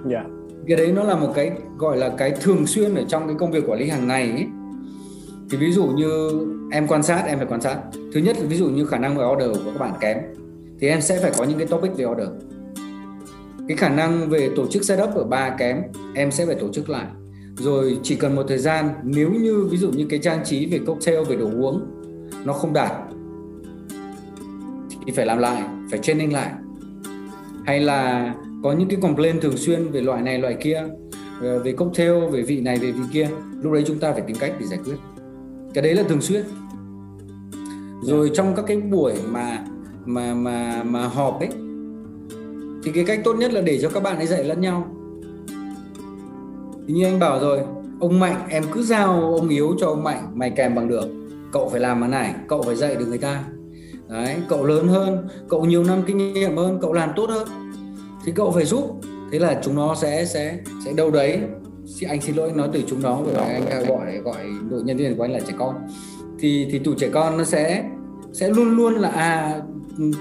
Dạ. Yeah. cái đấy nó là một cái gọi là cái thường xuyên ở trong cái công việc quản lý hàng ngày ấy. thì ví dụ như em quan sát em phải quan sát. Thứ nhất là ví dụ như khả năng về order của các bạn kém thì em sẽ phải có những cái topic về order. Cái khả năng về tổ chức setup ở ba kém em sẽ phải tổ chức lại. Rồi chỉ cần một thời gian nếu như ví dụ như cái trang trí về cocktail về đồ uống nó không đạt thì phải làm lại, phải training lại. Hay là có những cái complain thường xuyên về loại này, loại kia ờ, về cocktail, về vị này, về vị kia, lúc đấy chúng ta phải tìm cách để giải quyết. Cái đấy là thường xuyên. Rồi trong các cái buổi mà mà mà mà họp ấy, thì cái cách tốt nhất là để cho các bạn ấy dạy lẫn nhau. Thì như anh bảo rồi, ông mạnh, em cứ giao ông yếu cho ông mạnh, mày kèm bằng được. Cậu phải làm cái này, cậu phải dạy được người ta đấy cậu lớn hơn cậu nhiều năm kinh nghiệm hơn cậu làm tốt hơn. Thì cậu phải giúp. Thế là chúng nó sẽ sẽ sẽ đâu đấy. Anh xin lỗi nói từ chúng nó rồi anh gọi gọi đội nhân viên của anh là trẻ con. Thì thì tụi trẻ con nó sẽ sẽ luôn luôn là à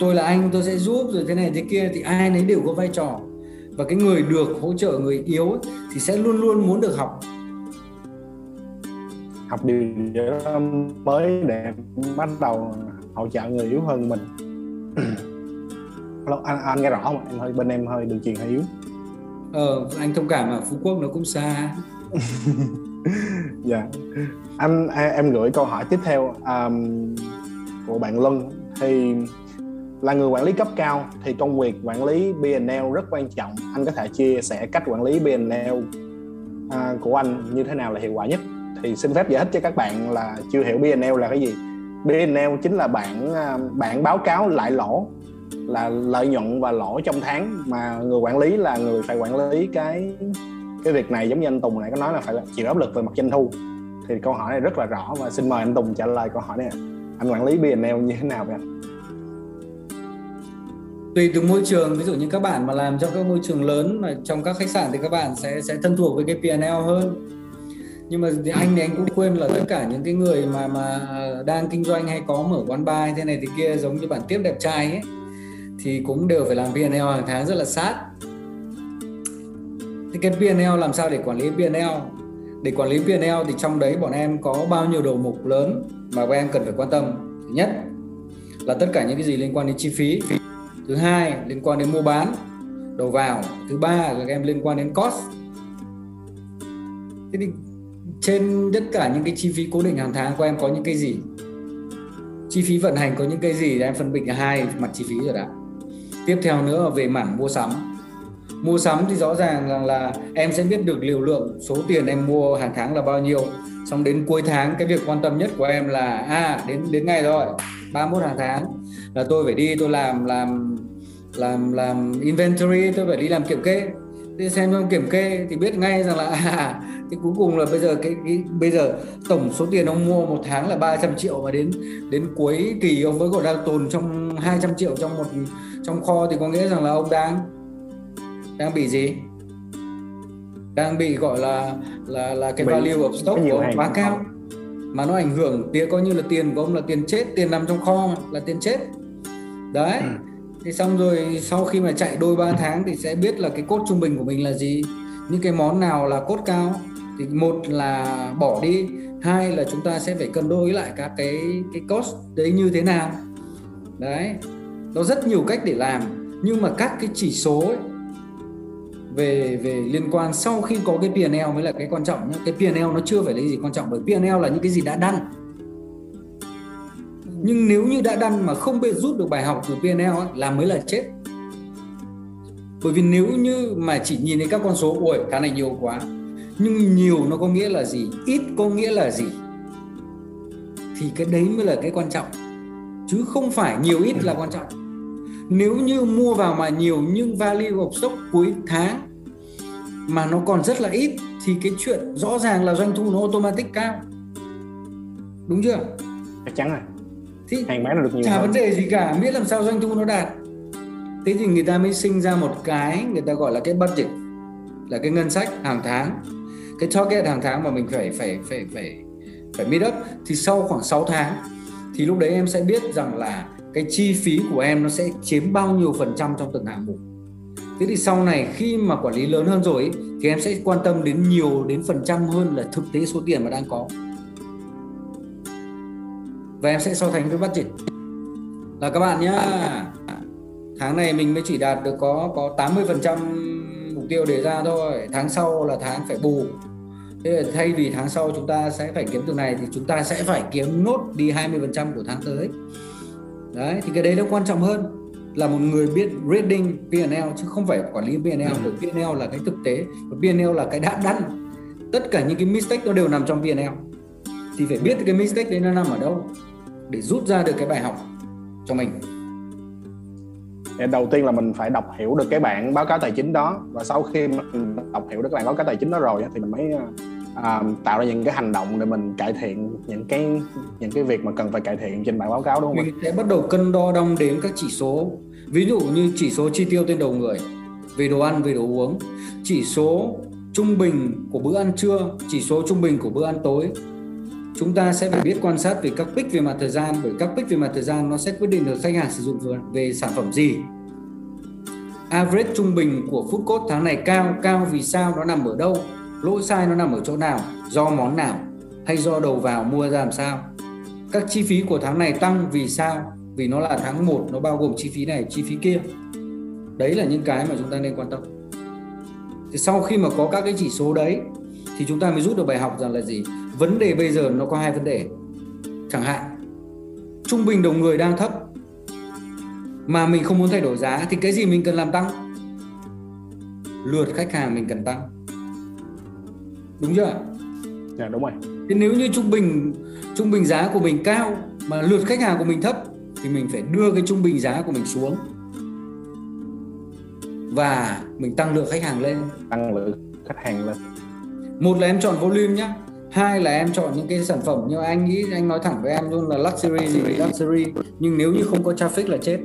tôi là anh tôi sẽ giúp rồi thế này thế kia thì ai nấy đều có vai trò. Và cái người được hỗ trợ người yếu ấy, thì sẽ luôn luôn muốn được học. Học điều gì đó mới để bắt đầu hỗ trợ người yếu hơn mình. Hello, anh anh nghe rõ không em hơi bên em hơi đường truyền hơi yếu. Ờ anh thông cảm mà phú quốc nó cũng xa. Dạ. Yeah. anh em gửi câu hỏi tiếp theo um, của bạn Lân thì là người quản lý cấp cao thì công việc quản lý BNL rất quan trọng. Anh có thể chia sẻ cách quản lý BNL à, của anh như thế nào là hiệu quả nhất? Thì xin phép giải thích cho các bạn là chưa hiểu BNL là cái gì BNL chính là bản à, bản báo cáo lại lỗ, là lợi nhuận và lỗ trong tháng. Mà người quản lý là người phải quản lý cái cái việc này, giống như anh Tùng này có nói là phải chịu áp lực về mặt doanh thu. Thì câu hỏi này rất là rõ và xin mời anh Tùng trả lời câu hỏi này. Anh quản lý BNL như thế nào vậy anh? tùy từng môi trường, ví dụ như các bạn mà làm trong các môi trường lớn mà trong các khách sạn thì các bạn sẽ sẽ thân thuộc với cái PNL hơn nhưng mà thì anh thì anh cũng khuyên là tất cả những cái người mà mà đang kinh doanh hay có mở quán bar thế này thì kia giống như bạn tiếp đẹp trai ấy, thì cũng đều phải làm PNL hàng tháng rất là sát. Thì cái PNL làm sao để quản lý PNL để quản lý PNL thì trong đấy bọn em có bao nhiêu đầu mục lớn mà bọn em cần phải quan tâm? Thứ nhất là tất cả những cái gì liên quan đến chi phí. Thứ hai, liên quan đến mua bán, đầu vào. Thứ ba là các em liên quan đến cost. Thế thì trên tất cả những cái chi phí cố định hàng tháng của em có những cái gì? Chi phí vận hành có những cái gì để em phân định hai mặt chi phí rồi đã. Tiếp theo nữa là về mảng mua sắm. Mua sắm thì rõ ràng rằng là em sẽ biết được liều lượng số tiền em mua hàng tháng là bao nhiêu. Xong đến cuối tháng, cái việc quan tâm nhất của em là à đến đến ngày rồi 31 hàng tháng. Là tôi phải đi, tôi làm làm làm làm inventory, tôi phải đi làm kiểm kê thì xem trong kiểm kê thì biết ngay rằng là à, thì cuối cùng là bây giờ cái, cái bây giờ tổng số tiền ông mua một tháng là 300 triệu và đến đến cuối kỳ ông vẫn còn đang tồn trong 200 triệu trong một trong kho thì có nghĩa rằng là ông đang đang bị gì? Đang bị gọi là là là cái value of stock của ông quá cao. Mà nó ảnh hưởng tiền coi như là tiền của ông là tiền chết tiền nằm trong kho là tiền chết. Đấy. Ừ thì xong rồi sau khi mà chạy đôi ba tháng thì sẽ biết là cái cốt trung bình của mình là gì những cái món nào là cốt cao thì một là bỏ đi hai là chúng ta sẽ phải cân đối lại các cái cái cost đấy như thế nào đấy nó rất nhiều cách để làm nhưng mà các cái chỉ số ấy, về về liên quan sau khi có cái P&L mới là cái quan trọng nhé. Cái P&L nó chưa phải là gì quan trọng bởi P&L là những cái gì đã đăng. Nhưng nếu như đã đăng mà không biết rút được bài học từ PNL ấy, là mới là chết. Bởi vì nếu như mà chỉ nhìn thấy các con số ôi cái này nhiều quá. Nhưng nhiều nó có nghĩa là gì? Ít có nghĩa là gì? Thì cái đấy mới là cái quan trọng. Chứ không phải nhiều ít là quan trọng. Nếu như mua vào mà nhiều nhưng value of stock cuối tháng mà nó còn rất là ít thì cái chuyện rõ ràng là doanh thu nó automatic cao. Đúng chưa? Chắc chắn rồi thì hàng bán được nhiều chả hơn. vấn đề gì cả biết làm sao doanh thu nó đạt. Thế thì người ta mới sinh ra một cái người ta gọi là cái budget là cái ngân sách hàng tháng. Cái target hàng tháng mà mình phải phải phải phải phải meet up thì sau khoảng 6 tháng thì lúc đấy em sẽ biết rằng là cái chi phí của em nó sẽ chiếm bao nhiêu phần trăm trong từng hạng mục. Thế thì sau này khi mà quản lý lớn hơn rồi thì em sẽ quan tâm đến nhiều đến phần trăm hơn là thực tế số tiền mà đang có và em sẽ so sánh với budget. Là các bạn nhá tháng này mình mới chỉ đạt được có có 80 phần trăm mục tiêu đề ra thôi. Tháng sau là tháng phải bù. Thế là thay vì tháng sau chúng ta sẽ phải kiếm từ này thì chúng ta sẽ phải kiếm nốt đi 20 phần trăm của tháng tới. Đấy thì cái đấy nó quan trọng hơn là một người biết reading P&L chứ không phải quản lý P&L ừ. bởi P&L là cái thực tế và P&L là cái đã đắn tất cả những cái mistake nó đều nằm trong P&L thì phải biết cái mistake đấy nó nằm ở đâu để rút ra được cái bài học cho mình. Đầu tiên là mình phải đọc hiểu được cái bản báo cáo tài chính đó. Và sau khi mình đọc hiểu được cái bản báo cáo tài chính đó rồi thì mình mới uh, tạo ra những cái hành động để mình cải thiện những cái những cái việc mà cần phải cải thiện trên bản báo cáo đúng không? Mình sẽ bắt đầu cân đo đong đếm các chỉ số. Ví dụ như chỉ số chi tiêu trên đầu người về đồ ăn về đồ uống. Chỉ số trung bình của bữa ăn trưa chỉ số trung bình của bữa ăn tối chúng ta sẽ phải biết quan sát về các pick về mặt thời gian, bởi các pick về mặt thời gian nó sẽ quyết định được khách hàng sử dụng về sản phẩm gì. Average trung bình của food cost tháng này cao cao vì sao nó nằm ở đâu? Lỗi sai nó nằm ở chỗ nào? Do món nào? Hay do đầu vào mua ra làm sao? Các chi phí của tháng này tăng vì sao? Vì nó là tháng 1 nó bao gồm chi phí này, chi phí kia. Đấy là những cái mà chúng ta nên quan tâm. Thì sau khi mà có các cái chỉ số đấy, thì chúng ta mới rút được bài học rằng là gì? Vấn đề bây giờ nó có hai vấn đề. Chẳng hạn trung bình đầu người đang thấp mà mình không muốn thay đổi giá thì cái gì mình cần làm tăng? Lượt khách hàng mình cần tăng. Đúng chưa dạ đúng rồi. Thế nếu như trung bình trung bình giá của mình cao mà lượt khách hàng của mình thấp thì mình phải đưa cái trung bình giá của mình xuống. Và mình tăng lượng khách hàng lên. Tăng lượng khách hàng lên. Một là em chọn volume nhá hai là em chọn những cái sản phẩm như anh nghĩ anh nói thẳng với em luôn là luxury gì luxury. nhưng nếu như không có traffic là chết.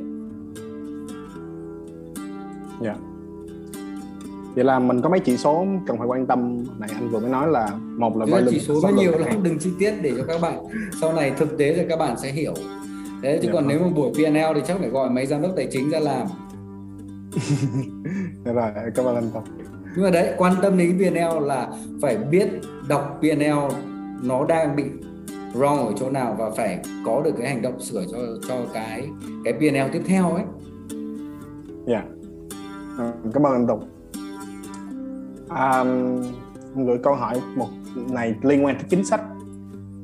Dạ. Yeah. vậy là mình có mấy chỉ số cần phải quan tâm? Này anh vừa mới nói là một là volume chỉ số nó nhiều lắm đừng chi tiết để cho các bạn. Sau này thực tế thì các bạn sẽ hiểu. Thế chứ dạ, còn vâng. nếu mà buổi PNL thì chắc phải gọi mấy giám đốc tài chính ra làm. Rồi cảm ơn anh Tông nhưng mà đấy quan tâm đến PNL là phải biết đọc PNL nó đang bị wrong ở chỗ nào và phải có được cái hành động sửa cho cho cái cái PNL tiếp theo ấy. Dạ. Yeah. cảm ơn anh Tùng. À, gửi câu hỏi một này liên quan tới chính sách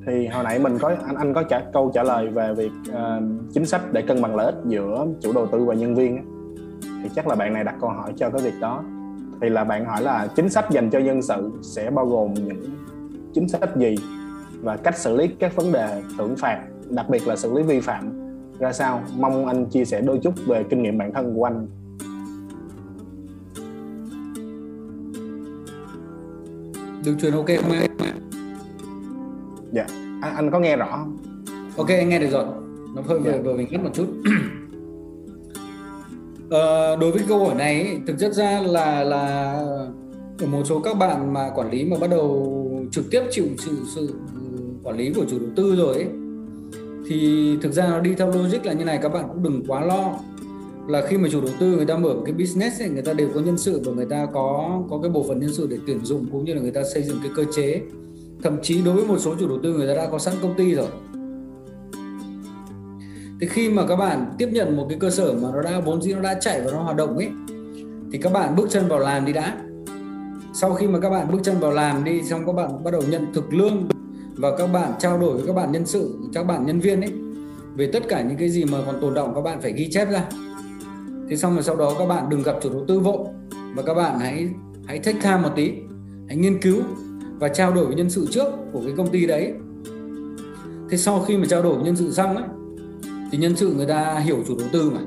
thì hồi nãy mình có anh anh có trả câu trả lời về việc uh, chính sách để cân bằng lợi ích giữa chủ đầu tư và nhân viên thì chắc là bạn này đặt câu hỏi cho cái việc đó thì là bạn hỏi là chính sách dành cho nhân sự sẽ bao gồm những chính sách gì? Và cách xử lý các vấn đề thưởng phạt đặc biệt là xử lý vi phạm ra sao? Mong anh chia sẻ đôi chút về kinh nghiệm bản thân của anh. Đường truyền ok không em? Dạ. Anh, anh có nghe rõ không? Ok anh nghe được rồi. Nó hơi dạ. vừa mình ngắt một chút ờ, đối với câu hỏi này thực chất ra là là ở một số các bạn mà quản lý mà bắt đầu trực tiếp chịu sự sự quản lý của chủ đầu tư rồi ấy, thì thực ra nó đi theo logic là như này các bạn cũng đừng quá lo là khi mà chủ đầu tư người ta mở một cái business ấy, người ta đều có nhân sự và người ta có có cái bộ phận nhân sự để tuyển dụng cũng như là người ta xây dựng cái cơ chế. Thậm chí đối với một số chủ đầu tư người ta đã có sẵn công ty rồi thì khi mà các bạn tiếp nhận một cái cơ sở mà nó đã vốn dĩ nó đã chạy và nó hoạt động ấy thì các bạn bước chân vào làm đi đã sau khi mà các bạn bước chân vào làm đi xong các bạn bắt đầu nhận thực lương và các bạn trao đổi với các bạn nhân sự các bạn nhân viên ấy về tất cả những cái gì mà còn tồn động các bạn phải ghi chép ra thế xong rồi sau đó các bạn đừng gặp chủ đầu tư vội và các bạn hãy hãy take time một tí hãy nghiên cứu và trao đổi với nhân sự trước của cái công ty đấy thế sau khi mà trao đổi với nhân sự xong ấy thì nhân sự người ta hiểu chủ đầu tư mà.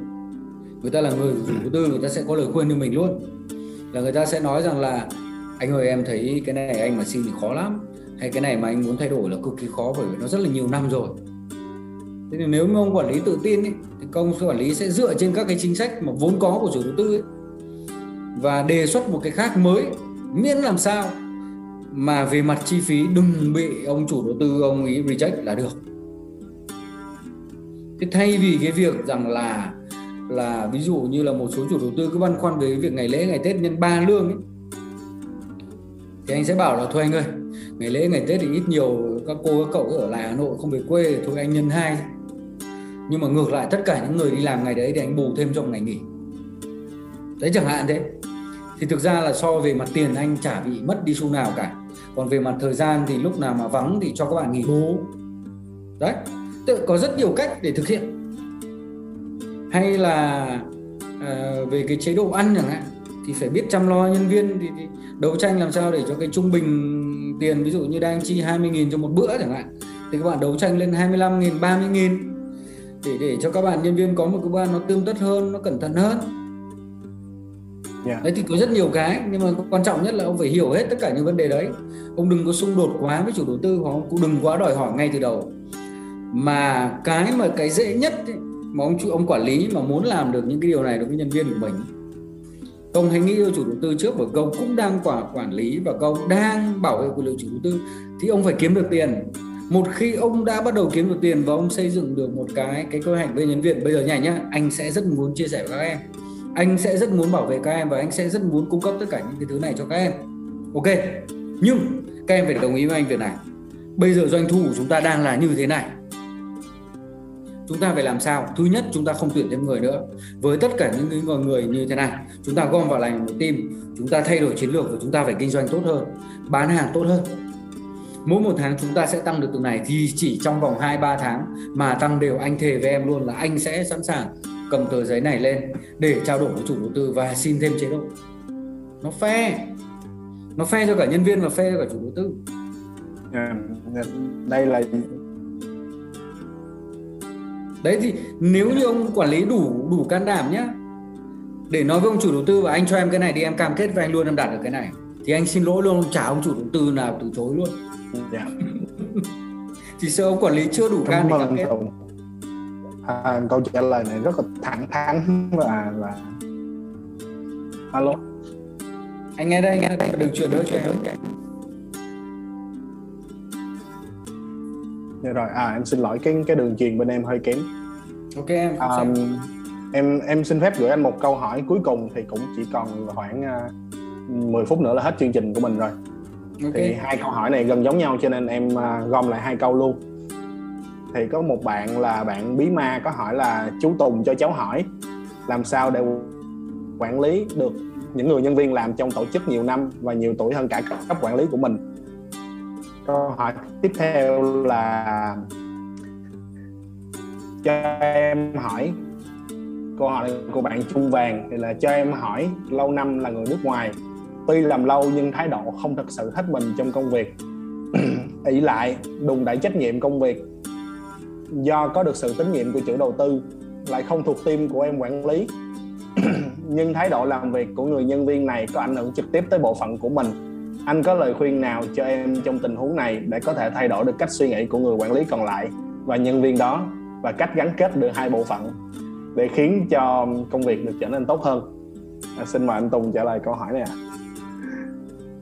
Người ta là người chủ đầu tư người ta sẽ có lời khuyên cho mình luôn. Là người ta sẽ nói rằng là anh ơi em thấy cái này anh mà xin thì khó lắm. Hay cái này mà anh muốn thay đổi là cực kỳ khó bởi vì nó rất là nhiều năm rồi. Thế thì nếu mà ông quản lý tự tin ấy, thì công quản lý sẽ dựa trên các cái chính sách mà vốn có của chủ đầu tư ấy, và đề xuất một cái khác mới miễn làm sao mà về mặt chi phí đừng bị ông chủ đầu tư ông ý reject là được thế thay vì cái việc rằng là là ví dụ như là một số chủ đầu tư cứ băn khoăn về cái việc ngày lễ, ngày tết nhân ba lương ấy, thì anh sẽ bảo là, thôi anh ơi, ngày lễ, ngày tết thì ít nhiều các cô, các cậu ở lại hà nội, không về quê, thôi anh nhân hai. Nhưng mà ngược lại, tất cả những người đi làm ngày đấy thì anh bù thêm trong ngày nghỉ. Đấy chẳng hạn thế. Thì thực ra là so về mặt tiền anh chả bị mất đi xu nào cả. Còn về mặt thời gian thì lúc nào mà vắng thì cho các bạn nghỉ bù. Đấy tự có rất nhiều cách để thực hiện. Hay là à, về cái chế độ ăn chẳng hạn thì phải biết chăm lo nhân viên thì, thì đấu tranh làm sao để cho cái trung bình tiền ví dụ như đang chi 20.000 cho một bữa chẳng hạn thì các bạn đấu tranh lên 25.000 30.000 để để cho các bạn nhân viên có một cái bữa nó tươm tất hơn nó cẩn thận hơn. Yeah. đấy thì có rất nhiều cái nhưng mà quan trọng nhất là ông phải hiểu hết tất cả những vấn đề đấy. Ông đừng có xung đột quá với chủ đầu tư hoặc ông cũng đừng quá đòi hỏi ngay từ đầu mà cái mà cái dễ nhất ấy, mà ông ông quản lý mà muốn làm được những cái điều này đối với nhân viên của mình công hãy nghĩ cho chủ đầu tư trước bởi công cũng đang quả quản lý và công đang bảo vệ quyền lợi chủ đầu tư thì ông phải kiếm được tiền. Một khi ông đã bắt đầu kiếm được tiền và ông xây dựng được một cái cái kế hoạch với nhân viên bây giờ nhảy nhá anh sẽ rất muốn chia sẻ với các em. Anh sẽ rất muốn bảo vệ các em và anh sẽ rất muốn cung cấp tất cả những cái thứ này cho các em. Ok nhưng các em phải đồng ý với anh việc này. Bây giờ doanh thu của chúng ta đang là như thế này chúng ta phải làm sao? Thứ nhất, chúng ta không tuyển thêm người nữa. Với tất cả những người như thế này, chúng ta gom vào lành một team, chúng ta thay đổi chiến lược và chúng ta phải kinh doanh tốt hơn, bán hàng tốt hơn. Mỗi một tháng chúng ta sẽ tăng được từ này thì chỉ trong vòng 2 3 tháng mà tăng đều anh thề với em luôn là anh sẽ sẵn sàng cầm tờ giấy này lên để trao đổi với chủ đầu tư và xin thêm chế độ. Nó fair. Nó fair cho cả nhân viên và fair cho cả chủ đầu tư. Dạ, dạ, đây là đấy thì nếu như ông quản lý đủ đủ can đảm nhá để nói với ông chủ đầu tư và anh cho em cái này đi em cam kết với anh luôn em đạt được cái này. Thì anh xin lỗi luôn trả ông chủ đầu tư nào từ chối luôn. Yeah. Dạ. chỉ sợ ông quản lý chưa đủ can để cam kết. à, câu trả lời này rất là thẳng thắn và và alo. Anh nghe đây anh nghe đây đừng chuyển nữa cho em Dạ rồi, à em xin lỗi cái cái đường truyền bên em hơi kém. Ok em. Um, em em xin phép gửi anh một câu hỏi cuối cùng thì cũng chỉ còn khoảng uh, 10 phút nữa là hết chương trình của mình rồi. Okay. Thì hai câu hỏi này gần giống nhau cho nên em uh, gom lại hai câu luôn. Thì có một bạn là bạn bí ma có hỏi là chú Tùng cho cháu hỏi làm sao để quản lý được những người nhân viên làm trong tổ chức nhiều năm và nhiều tuổi hơn cả cấp quản lý của mình câu hỏi tiếp theo là cho em hỏi câu hỏi của bạn Trung Vàng, thì là cho em hỏi, lâu năm là người nước ngoài, tuy làm lâu nhưng thái độ không thật sự hết mình trong công việc. Ỷ lại, đùng đẩy trách nhiệm công việc. Do có được sự tín nhiệm của chủ đầu tư, lại không thuộc team của em quản lý. Nhưng thái độ làm việc của người nhân viên này có ảnh hưởng trực tiếp tới bộ phận của mình anh có lời khuyên nào cho em trong tình huống này để có thể thay đổi được cách suy nghĩ của người quản lý còn lại và nhân viên đó và cách gắn kết được hai bộ phận để khiến cho công việc được trở nên tốt hơn à, xin mời anh Tùng trả lời câu hỏi này ạ à.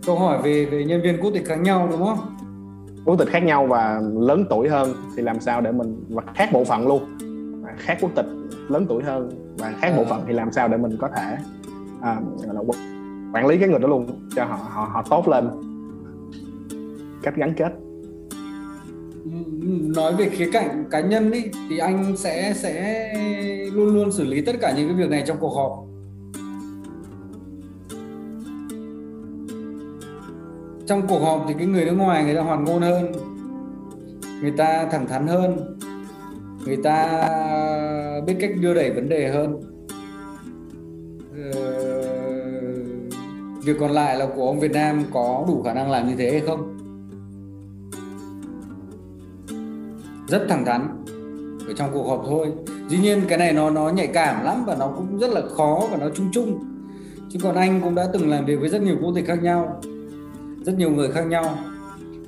câu hỏi về về nhân viên quốc tịch khác nhau đúng không quốc tịch khác nhau và lớn tuổi hơn thì làm sao để mình và khác bộ phận luôn khác quốc tịch lớn tuổi hơn và khác à. bộ phận thì làm sao để mình có thể à, là quản lý cái người đó luôn cho họ họ họ tốt lên. Cách gắn kết. Ừ, nói về khía cạnh cá nhân ý, thì anh sẽ sẽ luôn luôn xử lý tất cả những cái việc này trong cuộc họp. Trong cuộc họp thì cái người nước ngoài người ta hoàn ngôn hơn người ta thẳng thắn hơn người ta biết cách đưa đẩy vấn đề hơn. Việc còn lại là của ông Việt Nam có đủ khả năng làm như thế hay không? Rất thẳng thắn. Ở trong cuộc họp thôi. Dĩ nhiên cái này nó nó nhạy cảm lắm và nó cũng rất là khó và nó chung chung. Chứ còn anh cũng đã từng làm việc với rất nhiều quốc tịch khác nhau, rất nhiều người khác nhau.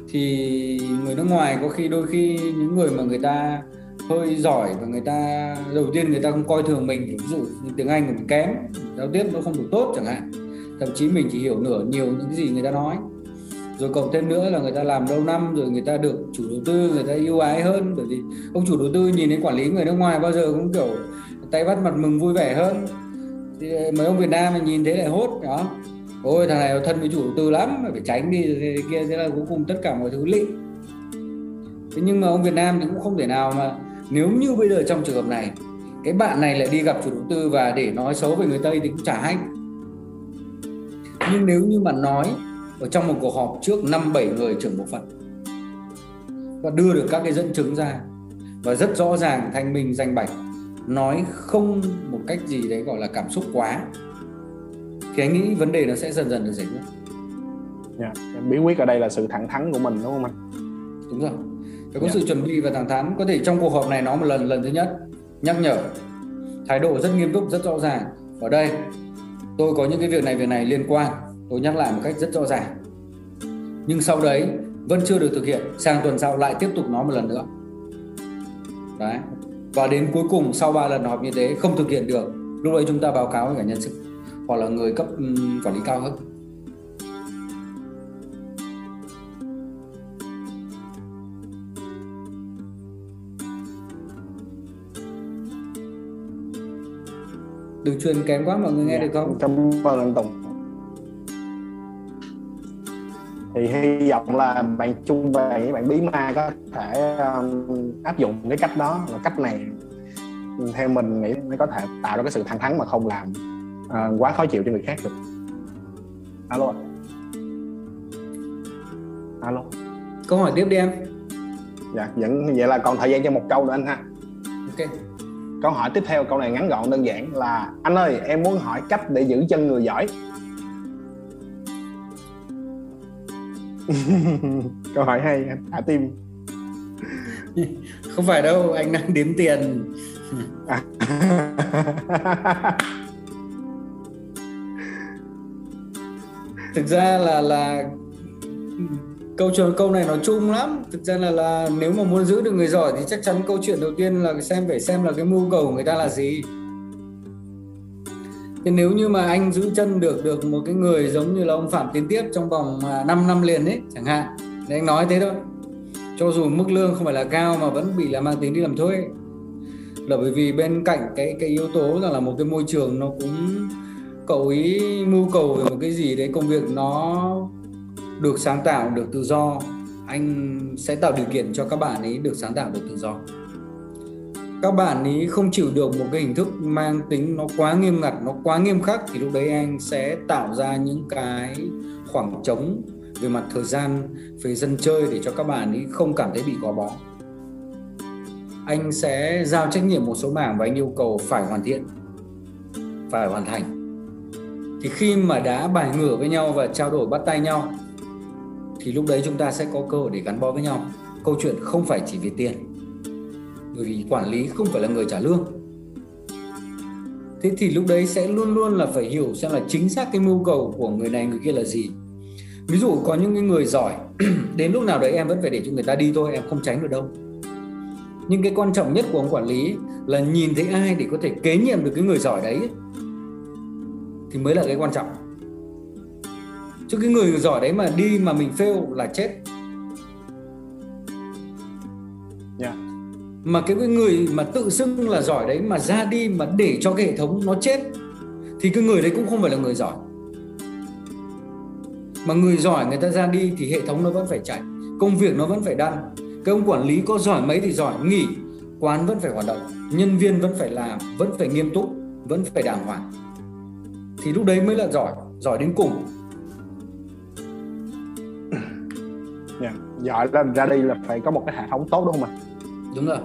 Thì người nước ngoài có khi, đôi khi những người mà người ta hơi giỏi và người ta, đầu tiên người ta không coi thường mình, ví dụ như tiếng anh của mình kém, giao tiếp nó không được tốt chẳng hạn thậm chí mình chỉ hiểu nửa nhiều những cái gì người ta nói. Rồi cộng thêm nữa là người ta làm lâu năm, rồi người ta được chủ đầu tư, người ta yêu ái hơn. Bởi vì ông chủ đầu tư nhìn đến quản lý người nước ngoài bao giờ cũng kiểu tay bắt mặt mừng vui vẻ hơn. Thì ờ, mấy ông Việt Nam mình nhìn thế lại hốt, đó. Ôi, thằng này thân với chủ đầu tư lắm phải tránh đi thế kia, thế là cuối cùng tất cả mọi thứ lị thế nhưng mà ông Việt Nam thì cũng không thể nào mà, nếu như bây giờ trong trường hợp này, cái bạn này lại đi gặp chủ đầu tư và để nói xấu về người Tây thì cũng chả hay nhưng nếu như mà nói ở trong một cuộc họp trước năm bảy người trưởng bộ phận và đưa được các cái dẫn chứng ra và rất rõ ràng thanh minh danh bạch nói không một cách gì đấy gọi là cảm xúc quá thì anh nghĩ vấn đề nó sẽ dần dần được giải quyết yeah. Dạ, bí quyết ở đây là sự thẳng thắn của mình đúng không anh đúng rồi phải có yeah. Dạ. sự chuẩn bị và thẳng thắn có thể trong cuộc họp này nó một lần lần thứ nhất nhắc nhở thái độ rất nghiêm túc rất rõ ràng ở đây tôi có những cái việc này việc này liên quan. Tôi nhắc lại một cách rất rõ ràng. Nhưng sau đấy, vẫn chưa được thực hiện. Sang tuần sau lại tiếp tục nói một lần nữa. Đấy. Và đến cuối cùng, sau 3 lần họp như thế, không thực hiện được, lúc đấy chúng ta báo cáo với cả nhân sự, hoặc là người cấp quản lý cao hơn. Đường truyền kém quá mọi người nghe dạ, được không? cảm ơn anh Tùng thì hy vọng là bạn trung về với bạn bí ma có thể um, áp dụng cái cách đó và cách này theo mình nghĩ mới có thể tạo ra cái sự thẳng thắn mà không làm uh, quá khó chịu cho người khác được. Alo alo. Câu hỏi tiếp đi em. Dạ vẫn vậy là còn thời gian cho một câu nữa anh ha. Ok câu hỏi tiếp theo câu này ngắn gọn đơn giản là anh ơi em muốn hỏi cách để giữ chân người giỏi? Câu hỏi hay thả tim. Không phải đâu anh đang đếm tiền. À. thực ra là là câu chuyện, câu này nó chung lắm. Thực ra là là nếu mà muốn giữ được người giỏi thì chắc chắn câu chuyện đầu tiên là xem, phải xem là cái mưu cầu của người ta là gì. Thì nếu như mà anh giữ chân được được một cái người giống như là ông Phạm Tiến Tiếp trong vòng à, 5 năm liền ấy, chẳng hạn, thì anh nói thế thôi. Cho dù mức lương không phải là cao mà vẫn bị là mang tính đi làm thuê. Là bởi vì bên cạnh cái cái yếu tố rằng là một cái môi trường nó cũng cậu ý mưu cầu về một cái gì đấy, công việc nó được sáng tạo, được tự do, anh sẽ tạo điều kiện cho các bạn ấy được sáng tạo, được tự do. Các bạn ấy không chịu được một cái hình thức mang tính nó quá nghiêm ngặt, nó quá nghiêm khắc thì lúc đấy anh sẽ tạo ra những cái khoảng trống về mặt thời gian, về dân chơi để cho các bạn ấy không cảm thấy bị gò bó. Anh sẽ giao trách nhiệm một số mảng và anh yêu cầu phải hoàn thiện, phải hoàn thành. Thì khi mà đã bài ngửa với nhau và trao đổi bắt tay nhau thì lúc đấy chúng ta sẽ có cơ hội để gắn bó với nhau. Câu chuyện không phải chỉ về tiền, bởi vì quản lý không phải là người trả lương. Thế thì lúc đấy sẽ luôn luôn là phải hiểu xem là chính xác cái mưu cầu của người này, người kia là gì. Ví dụ có những cái người giỏi, đến lúc nào đấy em vẫn phải để cho người ta đi thôi, em không tránh được đâu. Nhưng cái quan trọng nhất của ông quản lý là nhìn thấy ai để có thể kế nhiệm được cái người giỏi đấy thì mới là cái quan trọng chứ cái người giỏi đấy mà đi mà mình fail là chết yeah. Dạ. mà cái người mà tự xưng là giỏi đấy mà ra đi mà để cho cái hệ thống nó chết thì cái người đấy cũng không phải là người giỏi mà người giỏi người ta ra đi thì hệ thống nó vẫn phải chạy công việc nó vẫn phải đăng cái ông quản lý có giỏi mấy thì giỏi nghỉ quán vẫn phải hoạt động nhân viên vẫn phải làm vẫn phải nghiêm túc vẫn phải đàng hoàng thì lúc đấy mới là giỏi giỏi đến cùng giỏi là ra đi là phải có một cái hệ thống tốt đúng không ạ? Đúng rồi.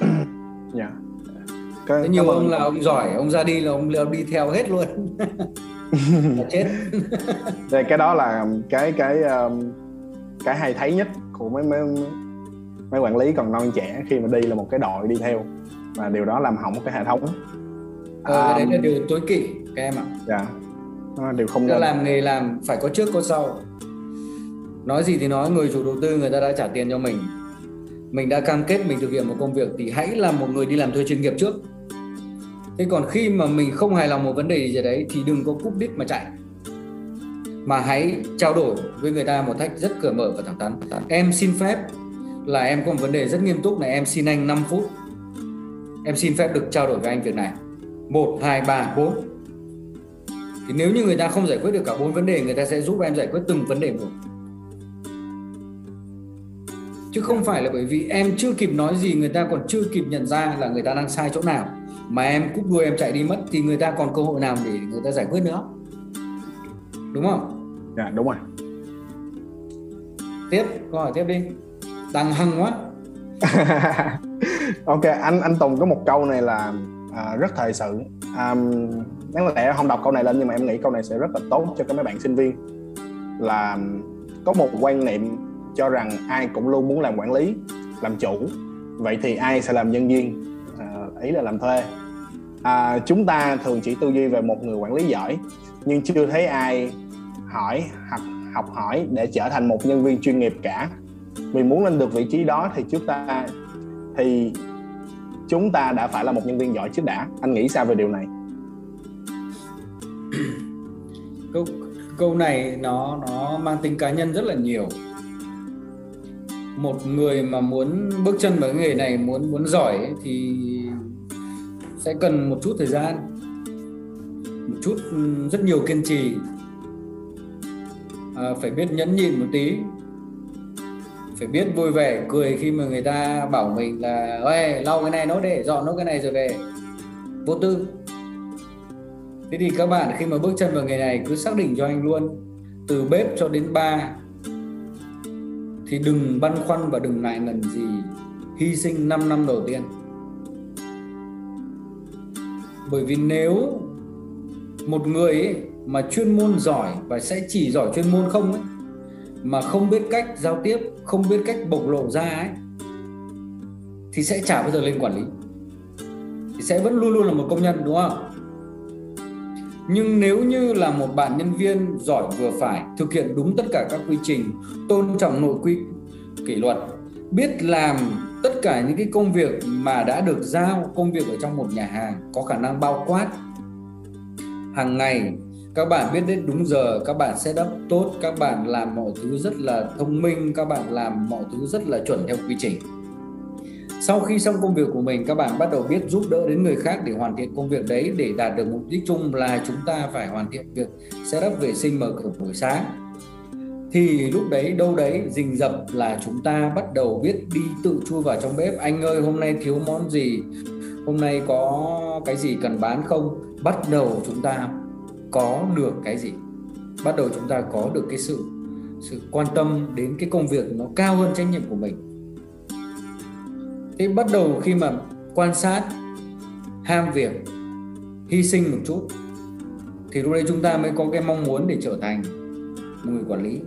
Dạ. Cái, Thế nhiều ông là ông giỏi ông ra đi là ông, ông đi theo hết luôn. Chết. Thì cái đó là cái cái um, cái hay thấy nhất của mấy mấy mấy quản lý còn non trẻ khi mà đi là một cái đội đi theo. Và điều đó làm hỏng cái hệ thống. Ờ, um, đấy là điều tối kỵ các em ạ. Dạ. Điều không nên. làm nghề làm phải có trước có sau nói gì thì nói, người chủ đầu tư người ta đã trả tiền cho mình. Mình đã cam kết mình thực hiện một công việc thì hãy là một người đi làm thuê chuyên nghiệp trước. Thế còn khi mà mình không hài lòng một vấn đề gì đấy thì đừng có cúp đít mà chạy. Mà hãy trao đổi với người ta một cách rất cởi mở và thẳng thắn. Em xin phép là em có một vấn đề rất nghiêm túc này, em xin anh 5 phút. Em xin phép được trao đổi với anh việc này. Một, hai, ba, bốn. Thì nếu như người ta không giải quyết được cả bốn vấn đề, người ta sẽ giúp em giải quyết từng vấn đề một chứ không phải là bởi vì em chưa kịp nói gì người ta còn chưa kịp nhận ra là người ta đang sai chỗ nào. Mà em cúp đuôi em chạy đi mất thì người ta còn cơ hội nào để người ta giải quyết nữa? Đúng không? Dạ đúng rồi. Tiếp câu hỏi tiếp đi. Đang hăng quá. Ok anh anh Tùng có một câu này là à, rất thời sự. À, đáng lẽ không đọc câu này lên nhưng mà em nghĩ câu này sẽ rất là tốt cho các mấy bạn sinh viên. Là có một quan niệm cho rằng ai cũng luôn muốn làm quản lý làm chủ. Vậy thì ai sẽ làm nhân viên? À, ý là làm thuê. À, chúng ta thường chỉ tư duy về một người quản lý giỏi nhưng chưa thấy ai hỏi hoặc học hỏi để trở thành một nhân viên chuyên nghiệp cả. Vì muốn lên được vị trí đó thì chúng ta thì chúng ta đã phải là một nhân viên giỏi trước đã. Anh nghĩ sao về điều này? Câu câu này nó nó mang tính cá nhân rất là nhiều một người mà muốn bước chân vào cái nghề này muốn muốn giỏi ấy, thì sẽ cần một chút thời gian một chút rất nhiều kiên trì. À, phải biết nhẫn nhịn một tí phải biết vui vẻ cười khi mà người ta bảo mình là ê lau cái này nốt để dọn nốt cái này rồi về. Vô tư. Thế thì các bạn khi mà bước chân vào nghề này cứ xác định cho anh luôn từ bếp cho đến ba thì đừng băn khoăn và đừng ngại ngần gì. Hy sinh 5 năm đầu tiên. Bởi vì nếu một người ấy mà chuyên môn giỏi và sẽ chỉ giỏi chuyên môn không ấy, mà không biết cách giao tiếp, không biết cách bộc lộ ra ấy, thì sẽ chả bao giờ lên quản lý. Thì sẽ vẫn luôn luôn là một công nhân, đúng không? Nhưng nếu như là một bạn nhân viên giỏi vừa phải, thực hiện đúng tất cả các quy trình, tôn trọng nội quy, kỷ luật, biết làm tất cả những cái công việc mà đã được giao, công việc ở trong một nhà hàng có khả năng bao quát. Hàng ngày, các bạn biết đến đúng giờ, các bạn sẽ đắp tốt, các bạn làm mọi thứ rất là thông minh, các bạn làm mọi thứ rất là chuẩn theo quy trình sau khi xong công việc của mình, các bạn bắt đầu biết giúp đỡ đến người khác để hoàn thiện công việc đấy. Để đạt được mục đích chung là chúng ta phải hoàn thiện việc setup vệ sinh mở cửa buổi sáng. Thì lúc đấy, đâu đấy, rình rập là chúng ta bắt đầu biết đi tự chui vào trong bếp. Anh ơi, hôm nay thiếu món gì? Hôm nay có cái gì cần bán không? Bắt đầu chúng ta có được cái gì? Bắt đầu chúng ta có được cái sự sự quan tâm đến cái công việc nó cao hơn trách nhiệm của mình thế bắt đầu khi mà quan sát, ham việc, hy sinh một chút, thì lúc đấy chúng ta mới có cái mong muốn để trở thành một người quản lý.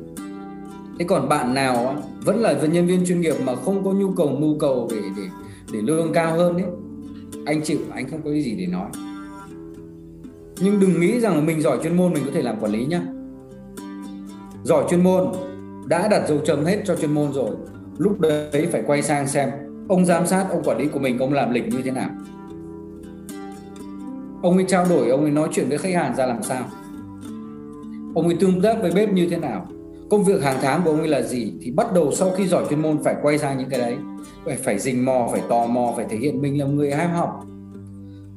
Thế còn bạn nào vẫn là nhân viên chuyên nghiệp mà không có nhu cầu, mưu cầu để để để lương cao hơn đấy anh chịu, anh không có cái gì để nói. Nhưng đừng nghĩ rằng là mình giỏi chuyên môn mình có thể làm quản lý nhá. Giỏi chuyên môn đã đặt dấu chấm hết cho chuyên môn rồi, lúc đấy phải quay sang xem ông giám sát, ông quản lý của mình, ông làm lịch như thế nào? Ông ấy trao đổi, ông ấy nói chuyện với khách hàng ra làm sao? Ông ấy tương tác với bếp như thế nào? Công việc hàng tháng của ông ấy là gì? Thì bắt đầu sau khi giỏi chuyên môn phải quay sang những cái đấy. Phải phải rình mò, phải tò mò, phải thể hiện mình là người ham học.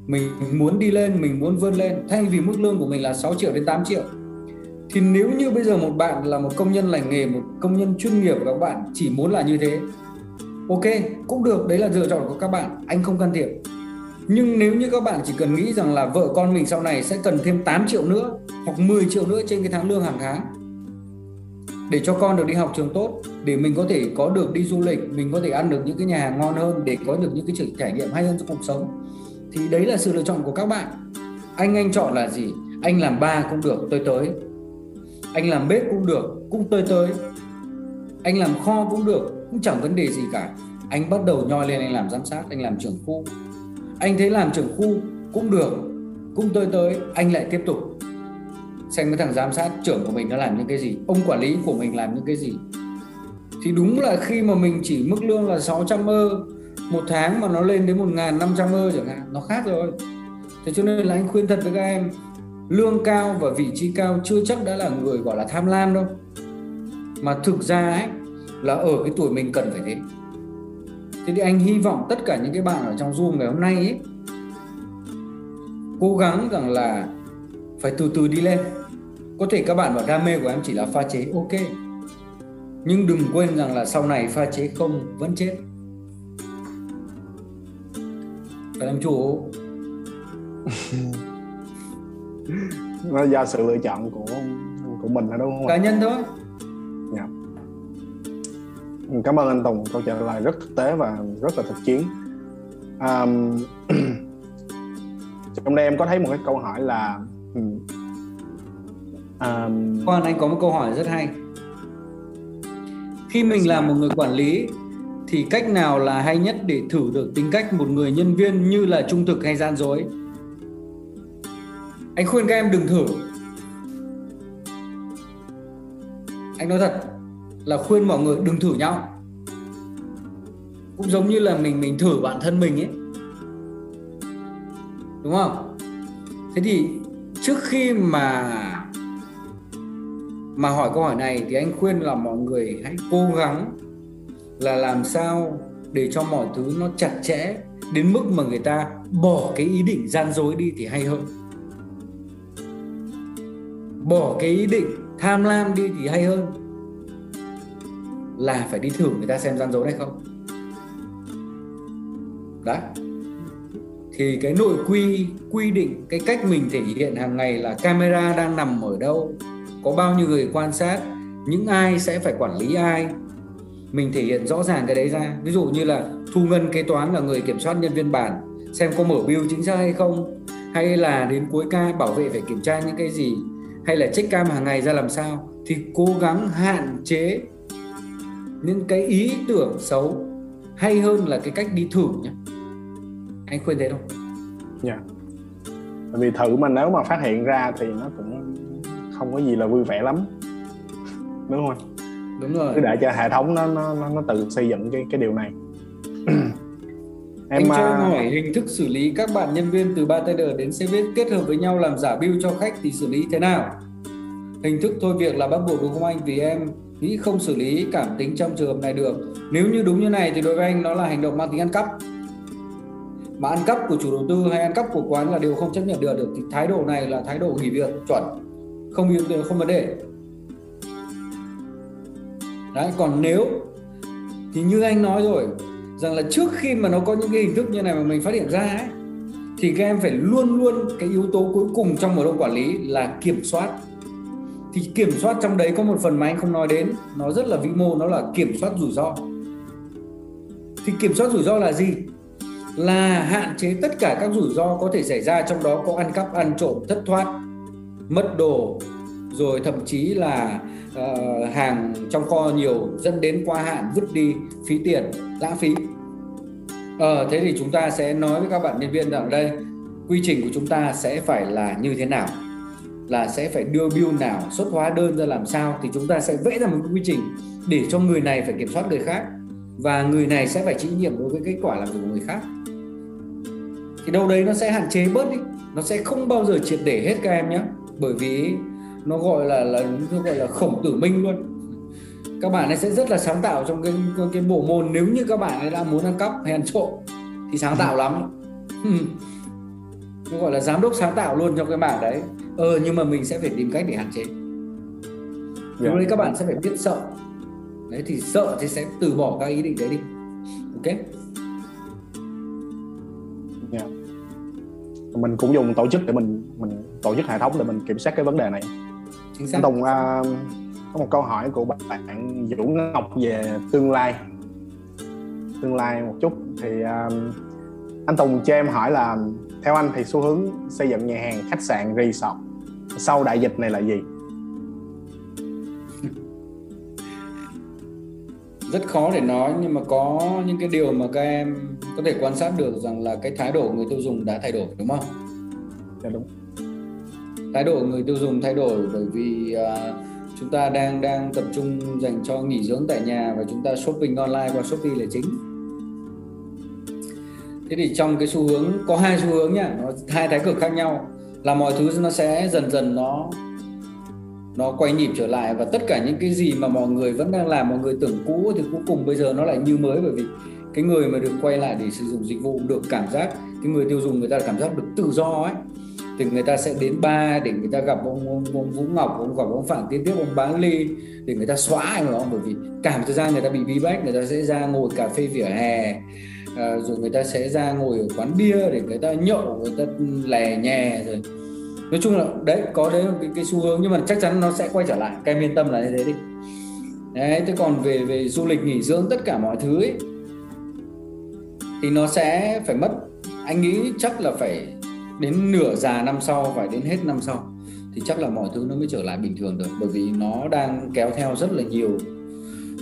Mình muốn đi lên, mình muốn vươn lên, thay vì mức lương của mình là 6 triệu đến 8 triệu. Thì nếu như bây giờ một bạn là một công nhân lành nghề, một công nhân chuyên nghiệp, các bạn chỉ muốn là như thế ok, cũng được, đấy là lựa chọn của các bạn, anh không can thiệp. Nhưng nếu như các bạn chỉ cần nghĩ rằng là vợ con mình sau này sẽ cần thêm 8 triệu nữa hoặc 10 triệu nữa trên cái tháng lương hàng tháng, để cho con được đi học trường tốt, để mình có thể có được đi du lịch, mình có thể ăn được những cái nhà hàng ngon hơn, để có được những cái trải nghiệm hay hơn trong cuộc sống, thì đấy là sự lựa chọn của các bạn. Anh anh chọn là gì? Anh làm ba cũng được tôi tới. Anh làm bếp cũng được, cũng tôi tới. Anh làm kho cũng được cũng chẳng vấn đề gì cả. Anh bắt đầu nhoi lên anh làm giám sát, anh làm trưởng khu. Anh thấy làm trưởng khu cũng được, cũng tới tới, anh lại tiếp tục xem cái thằng giám sát trưởng của mình nó làm những cái gì, ông quản lý của mình làm những cái gì. Thì đúng là khi mà mình chỉ mức lương là 600 ơ, một tháng mà nó lên đến 1.500 ơ chẳng hạn, nó khác rồi. Thế cho nên là anh khuyên thật với các em, lương cao và vị trí cao chưa chắc đã là người gọi là tham lam đâu. Mà thực ra ấy là ở cái tuổi mình cần phải thế. Thế thì anh hy vọng tất cả những cái bạn ở trong zoom ngày hôm nay ấy cố gắng rằng là phải từ từ đi lên. Có thể các bạn bảo đam mê của em chỉ là pha chế ok. Nhưng đừng quên rằng là sau này pha chế không vẫn chết. Phải làm chủ. Nó do sự lựa chọn của của mình là đúng không cá nhân thôi cảm ơn anh Tùng câu trả lời rất thực tế và rất là thực chiến. Um, trong đây em có thấy một cái câu hỏi là ừ, um, Khoan anh có một câu hỏi rất hay. Khi mình làm một người quản lý thì cách nào là hay nhất để thử được tính cách một người nhân viên như là trung thực hay gian dối? Anh khuyên các em đừng thử. Anh nói thật là khuyên mọi người đừng thử nhau. Cũng giống như là mình mình thử bản thân mình ấy. Đúng không? Thế thì trước khi mà mà hỏi câu hỏi này thì anh khuyên là mọi người hãy cố gắng là làm sao để cho mọi thứ nó chặt chẽ đến mức mà người ta bỏ cái ý định gian dối đi thì hay hơn. Bỏ cái ý định tham lam đi thì hay hơn là phải đi thử người ta xem gian dối hay không? Đấy. Thì cái nội quy quy định, cái cách mình thể hiện hàng ngày là camera đang nằm ở đâu, có bao nhiêu người quan sát, những ai sẽ phải quản lý ai. Mình thể hiện rõ ràng cái đấy ra. Ví dụ như là thu ngân kế toán là người kiểm soát nhân viên bản, xem có mở bill chính xác hay không, hay là đến cuối ca bảo vệ phải kiểm tra những cái gì, hay là check cam hàng ngày ra làm sao, thì cố gắng hạn chế những cái ý tưởng xấu hay hơn là cái cách đi thử nhé anh khuyên thế không? Dạ. Yeah. Vì thử mà nếu mà phát hiện ra thì nó cũng không có gì là vui vẻ lắm, đúng không? Đúng rồi. Cứ để cho hệ thống nó nó nó tự xây dựng cái cái điều này. em cho uh... hỏi hình thức xử lý các bạn nhân viên từ bartender đến service kết hợp với nhau làm giả bill cho khách thì xử lý thế nào? Hình thức thôi việc là bắt buộc đúng không anh? Vì em nghĩ không xử lý cảm tính trong trường hợp này được. Nếu như đúng như này thì đối với anh nó là hành động mang tính ăn cắp. Mà ăn cắp của chủ đầu tư hay ăn cắp của quán là điều không chấp nhận được được thì thái độ này là thái độ nghỉ việc, chuẩn. Không yêu không vấn đề. Đấy, còn nếu, thì như anh nói rồi, rằng là trước khi mà nó có những cái hình thức như này mà mình phát hiện ra ấy, thì các em phải luôn luôn cái yếu tố cuối cùng trong một đội quản lý là kiểm soát thì kiểm soát trong đấy có một phần mà anh không nói đến. Nó rất là vĩ mô nó là kiểm soát rủi ro. Thì kiểm soát rủi ro là gì? Là hạn chế tất cả các rủi ro có thể xảy ra trong đó có ăn cắp ăn trộm thất thoát mất đồ rồi thậm chí là uh, hàng trong kho nhiều dẫn đến qua hạn vứt đi phí tiền lãng phí. Ờ thế thì chúng ta sẽ nói với các bạn nhân viên rằng đây quy trình của chúng ta sẽ phải là như thế nào là sẽ phải đưa bill nào xuất hóa đơn ra làm sao thì chúng ta sẽ vẽ ra một quy trình để cho người này phải kiểm soát người khác và người này sẽ phải chịu nhiệm đối với kết quả làm việc của người khác. Thì đâu đấy nó sẽ hạn chế bớt đi, nó sẽ không bao giờ triệt để hết các em nhé. Bởi vì nó gọi là là, nó gọi là khổng tử minh luôn. Các bạn ấy sẽ rất là sáng tạo trong cái cái bộ môn nếu như các bạn ấy đã muốn ăn cắp hay ăn trộm thì sáng tạo lắm. Nó gọi là giám đốc sáng tạo luôn trong cái mảng đấy ờ nhưng mà mình sẽ phải tìm cách để hạn chế. Lúc yeah. đấy các bạn sẽ phải biết sợ. Đấy thì sợ thì sẽ từ bỏ các ý định đấy đi. Ok? Mình cũng dùng tổ chức để mình mình tổ chức hệ thống để mình kiểm soát cái vấn đề này. Chính xác. Tùng uh, có một câu hỏi của bạn Vũ Ngọc về tương lai. Tương lai một chút. Thì uh, anh Tùng cho em hỏi là theo anh thì xu hướng xây dựng nhà hàng khách sạn resort sau đại dịch này là gì rất khó để nói nhưng mà có những cái điều mà các em có thể quan sát được rằng là cái thái độ người tiêu dùng đã thay đổi đúng không? Dạ đúng. Thái độ người tiêu dùng thay đổi bởi vì uh, chúng ta đang đang tập trung dành cho nghỉ dưỡng tại nhà và chúng ta shopping online qua Shopee là chính. Thế thì trong cái xu hướng có hai xu hướng nhá, nó hai thái cực khác nhau. Là mọi thứ nó sẽ dần dần nó nó quay nhịp trở lại và tất cả những cái gì mà mọi người vẫn đang làm mọi người tưởng cũ thì cuối cùng bây giờ nó lại như mới. Bởi vì cái người mà được quay lại để sử dụng dịch vụ được cảm giác cái người tiêu dùng người ta cảm giác được tự do ấy thì người ta sẽ đến ba để người ta gặp ông, ông, ông Vũ Ngọc, ông gặp ông Phạm Tiến Tiếp, ông Bán Ly để người ta xóa anh không? Bởi vì cả thời gian người ta bị bí bách, người ta sẽ ra ngồi cà phê vỉa hè, à, rồi người ta sẽ ra ngồi ở quán bia để người ta nhậu, người ta lè nhè rồi. Nói chung là đấy có đấy cái, cái xu hướng nhưng mà chắc chắn nó sẽ quay trở lại. Các em yên tâm là như thế đi. Đấy thế còn về về du lịch nghỉ dưỡng tất cả mọi thứ ấy, thì nó sẽ phải mất anh nghĩ chắc là phải đến nửa già năm sau phải đến hết năm sau thì chắc là mọi thứ nó mới trở lại bình thường được. Bởi vì nó đang kéo theo rất là nhiều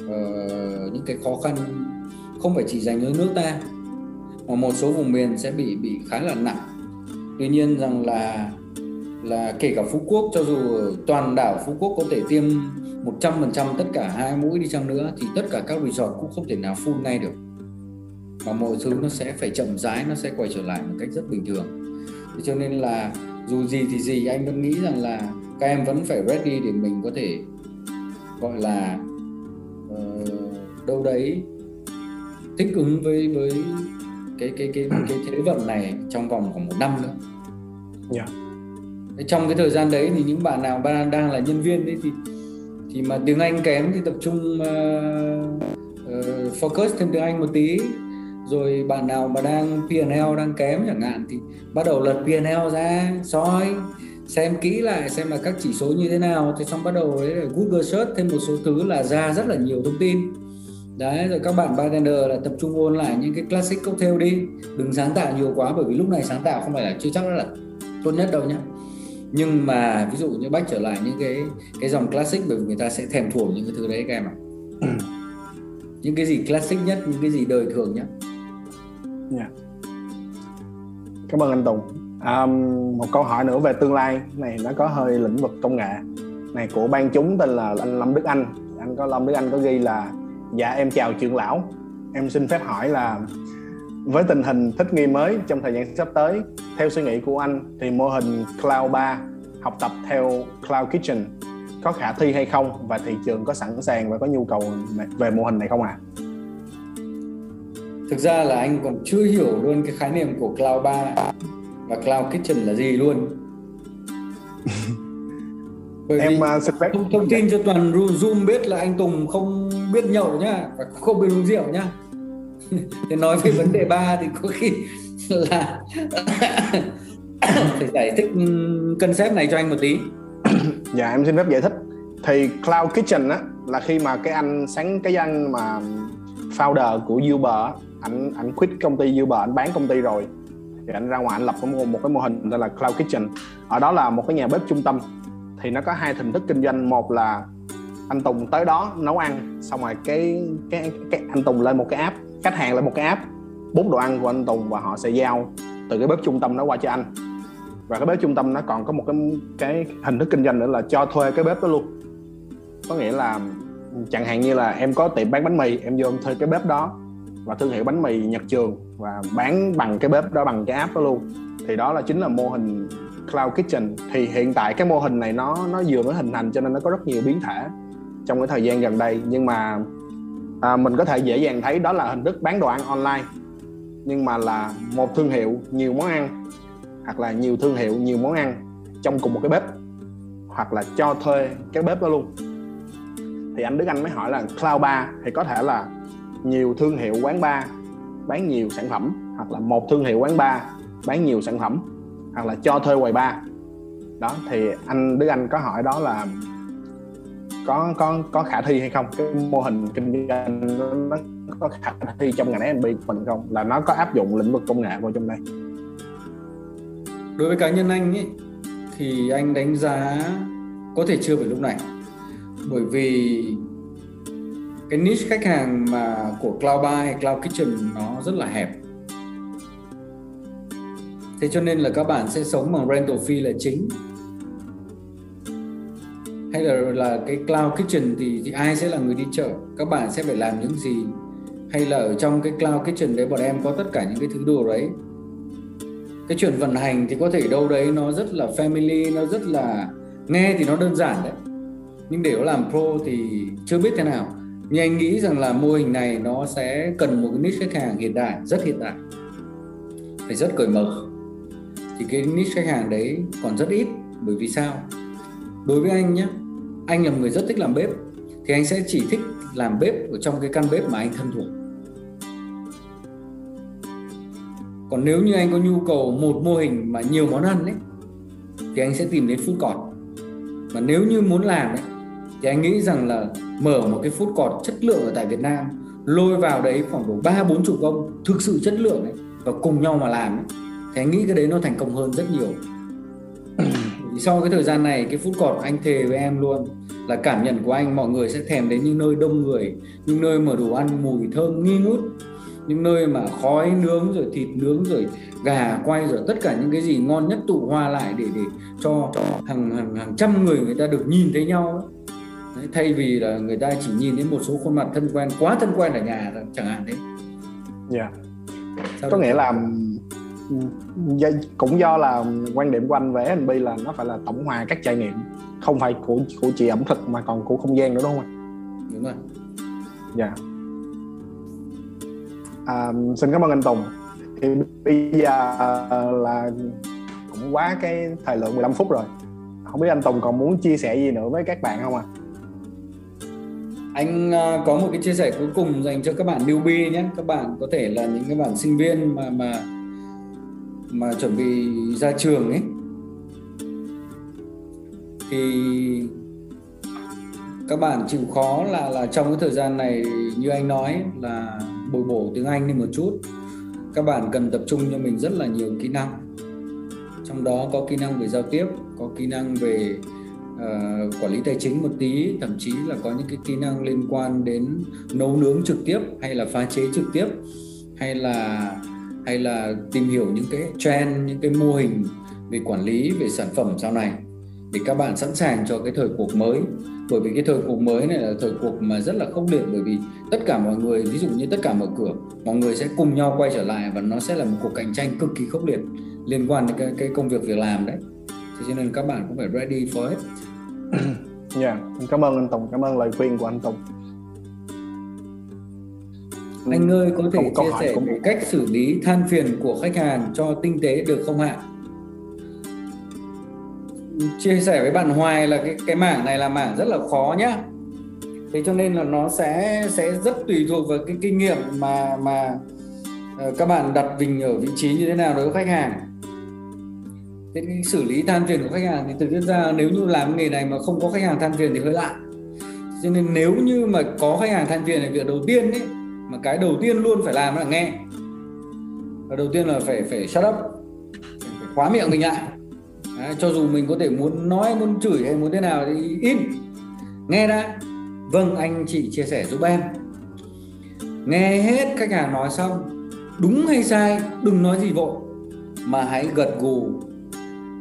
uh, những cái khó khăn không phải chỉ dành cho nước ta mà một số vùng miền sẽ bị bị khá là nặng. Tuy nhiên rằng là là kể cả Phú Quốc cho dù toàn đảo Phú Quốc có thể tiêm 100% tất cả hai mũi đi chăng nữa thì tất cả các resort cũng không thể nào full ngay được. Mà mọi thứ nó sẽ phải chậm rãi nó sẽ quay trở lại một cách rất bình thường. Thế cho nên là dù gì thì gì anh vẫn nghĩ rằng là các em vẫn phải ready để mình có thể gọi là uh, đâu đấy thích ứng với với cái cái cái cái thế vận này trong vòng khoảng một năm nữa. Yeah. trong cái thời gian đấy thì những bạn nào đang đang là nhân viên đấy thì thì mà tiếng Anh kém thì tập trung uh, uh, focus thêm tiếng Anh một tí rồi bạn nào mà đang PNL đang kém chẳng hạn thì bắt đầu lật PNL ra soi xem kỹ lại xem là các chỉ số như thế nào thì xong bắt đầu đấy là Google search thêm một số thứ là ra rất là nhiều thông tin đấy rồi các bạn bartender là tập trung ôn lại những cái classic cocktail đi. Đừng sáng tạo nhiều quá bởi vì lúc này sáng tạo không phải là chưa chắc là tốt nhất đâu nhé nhưng mà ví dụ như bách trở lại những cái cái dòng classic bởi vì người ta sẽ thèm thuồng những cái thứ đấy các em ạ. Những cái gì classic nhất những cái gì đời thường nhất. Yeah. Dạ. cảm ơn anh Tùng. Um, một câu hỏi nữa về tương lai. Này nó có hơi lĩnh vực công nghệ. Này của ban chúng tên là anh Lâm Đức Anh. Anh có Lâm Đức Anh có ghi là dạ em chào trưởng lão em xin phép hỏi là với tình hình thích nghi mới trong thời gian sắp tới theo suy nghĩ của anh thì mô hình Cloud 3 học tập theo Cloud Kitchen có khả thi hay không và thị trường có sẵn sàng và có nhu cầu về mô hình này không ạ? À? Thực ra là anh còn chưa hiểu luôn cái khái niệm của Cloud 3 và Cloud Kitchen là gì luôn. Bởi em vì uh, xin phép thông, thông tin cho toàn Zoom biết là anh Tùng không biết nhậu nhá và không biết uống rượu nhá. Thế nói về vấn đề ba thì có khi là phải giải thích ừ, concept này cho anh một tí. Dạ em xin phép giải thích. Thì cloud kitchen á là khi mà cái anh sáng cái anh mà founder của Uber anh anh quit công ty Uber anh bán công ty rồi. Thì anh ra ngoài anh lập một, một cái mô hình tên là cloud kitchen. Ở đó là một cái nhà bếp trung tâm. Thì nó có hai hình thức kinh doanh. Một là anh Tùng tới đó nấu ăn xong rồi cái cái, cái anh Tùng lên một cái app khách hàng lên một cái app bút đồ ăn của anh Tùng và họ sẽ giao từ cái bếp trung tâm đó qua cho anh. Và cái bếp trung tâm nó còn có một cái cái hình thức kinh doanh nữa là cho thuê cái bếp đó luôn. Có nghĩa là chẳng hạn như là em có tiệm bán bánh mì em vô em thuê cái bếp đó và thương hiệu bánh mì Nhật Trường và bán bằng cái bếp đó bằng cái app đó luôn. Thì đó là chính là mô hình cloud kitchen. Thì hiện tại cái mô hình này nó nó vừa mới hình thành cho nên nó có rất nhiều biến thể trong cái thời gian gần đây. Nhưng mà à, mình có thể dễ dàng thấy đó là hình thức bán đồ ăn online. Nhưng mà là một thương hiệu nhiều món ăn hoặc là nhiều thương hiệu nhiều món ăn trong cùng một cái bếp hoặc là cho thuê cái bếp đó luôn. Thì anh Đức Anh mới hỏi là cloud bar thì có thể là nhiều thương hiệu quán bar bán nhiều sản phẩm hoặc là một thương hiệu quán bar bán nhiều sản phẩm hoặc là cho thuê quầy bar. Đó thì anh Đức Anh có hỏi đó là có có có khả thi hay không? Cái mô hình kinh doanh nó có khả thi trong ngành F&B của mình không? Là nó có áp dụng lĩnh vực công nghệ vào trong đây? Đối với cá nhân anh ấy thì anh đánh giá có thể chưa phải lúc này. Bởi vì cái niche khách hàng mà của Cloud Buy hay Cloud Kitchen nó rất là hẹp. Thế cho nên là các bạn sẽ sống bằng rental fee là chính hay là là cái cloud kitchen thì, thì ai sẽ là người đi chợ? Các bạn sẽ phải làm những gì? Hay là ở trong cái cloud kitchen đấy bọn em có tất cả những cái thứ đồ đấy? Cái chuyện vận hành thì có thể đâu đấy nó rất là family nó rất là nghe thì nó đơn giản đấy. Nhưng để nó làm pro thì chưa biết thế nào. Nhưng anh nghĩ rằng là mô hình này nó sẽ cần một cái niche khách hàng hiện đại rất hiện đại. Phải rất cởi mở. Thì cái niche khách hàng đấy còn rất ít bởi vì sao? Đối với anh nhé anh là một người rất thích làm bếp thì anh sẽ chỉ thích làm bếp ở trong cái căn bếp mà anh thân thuộc. Còn nếu như anh có nhu cầu một mô hình mà nhiều món ăn ấy thì anh sẽ tìm đến food court. Mà nếu như muốn làm ấy thì anh nghĩ rằng là mở một cái food court chất lượng ở tại Việt Nam lôi vào đấy khoảng độ ba bốn chục công thực sự chất lượng ấy và cùng nhau mà làm ấy, thì anh nghĩ cái đấy nó thành công hơn rất nhiều sau cái thời gian này cái food court anh thề với em luôn là cảm nhận của anh mọi người sẽ thèm đến những nơi đông người những nơi mà đồ ăn mùi thơm nghi ngút những nơi mà khói nướng rồi thịt nướng rồi gà quay rồi tất cả những cái gì ngon nhất tụ hoa lại để để cho hàng hàng hàng trăm người người ta được nhìn thấy nhau Đấy, thay vì là người ta chỉ nhìn đến một số khuôn mặt thân quen quá thân quen ở nhà chẳng hạn thế. Dạ. Yeah. Có nghĩa là cũng do là quan điểm của anh về F&B là nó phải là tổng hòa các trải nghiệm không phải của của chỉ ẩm thực mà còn của không gian nữa đúng không anh? Đúng rồi. Dạ. Yeah. À, xin cảm ơn anh Tùng. Thì bây giờ là cũng quá cái thời lượng 15 phút rồi không biết anh Tùng còn muốn chia sẻ gì nữa với các bạn không ạ à? anh à, có một cái chia sẻ cuối cùng dành cho các bạn newbie nhé các bạn có thể là những cái bạn sinh viên mà mà mà chuẩn bị ra trường ấy thì các bạn chịu khó là là trong cái thời gian này như anh nói là bồi bổ tiếng Anh đi một chút các bạn cần tập trung cho mình rất là nhiều kỹ năng. Trong đó có kỹ năng về giao tiếp có kỹ năng về uh, quản lý tài chính một tí thậm chí là có những cái kỹ năng liên quan đến nấu nướng trực tiếp hay là pha chế trực tiếp hay là hay là tìm hiểu những cái trend những cái mô hình về quản lý về sản phẩm sau này. Để các bạn sẵn sàng cho cái thời cuộc mới. Bởi vì cái thời cuộc mới này là thời cuộc mà rất là khốc liệt bởi vì tất cả mọi người ví dụ như tất cả mở cửa mọi người sẽ cùng nhau quay trở lại và nó sẽ là một cuộc cạnh tranh cực kỳ khốc liệt liên quan đến cái, cái công việc việc làm đấy. Thế cho nên các bạn cũng phải ready for it. Dạ yeah. cảm ơn anh Tùng cảm ơn lời khuyên của anh Tùng anh ơi có thể chia sẻ về cách xử lý than phiền của khách hàng cho tinh tế được không ạ? Chia sẻ với bạn Hoài là cái cái mảng này là mảng rất là khó nhá. Thế cho nên là nó sẽ sẽ rất tùy thuộc vào cái kinh nghiệm mà mà uh, các bạn đặt mình ở vị trí như thế nào đối với khách hàng. Thế cái xử lý than phiền của khách hàng thì thực ra nếu như làm nghề này mà không có khách hàng than phiền thì hơi lạ. Cho nên nếu như mà có khách hàng than phiền thì việc đầu tiên ấy mà cái đầu tiên luôn phải làm là nghe. Và đầu tiên là phải phải shut up. Phải khóa miệng mình lại. Đấy, cho dù mình có thể muốn nói muốn chửi hay muốn thế nào thì im nghe đã. Vâng anh chị chia sẻ giúp em. Nghe hết khách hàng nói xong. Đúng hay sai đừng nói gì vội. Mà hãy gật gù.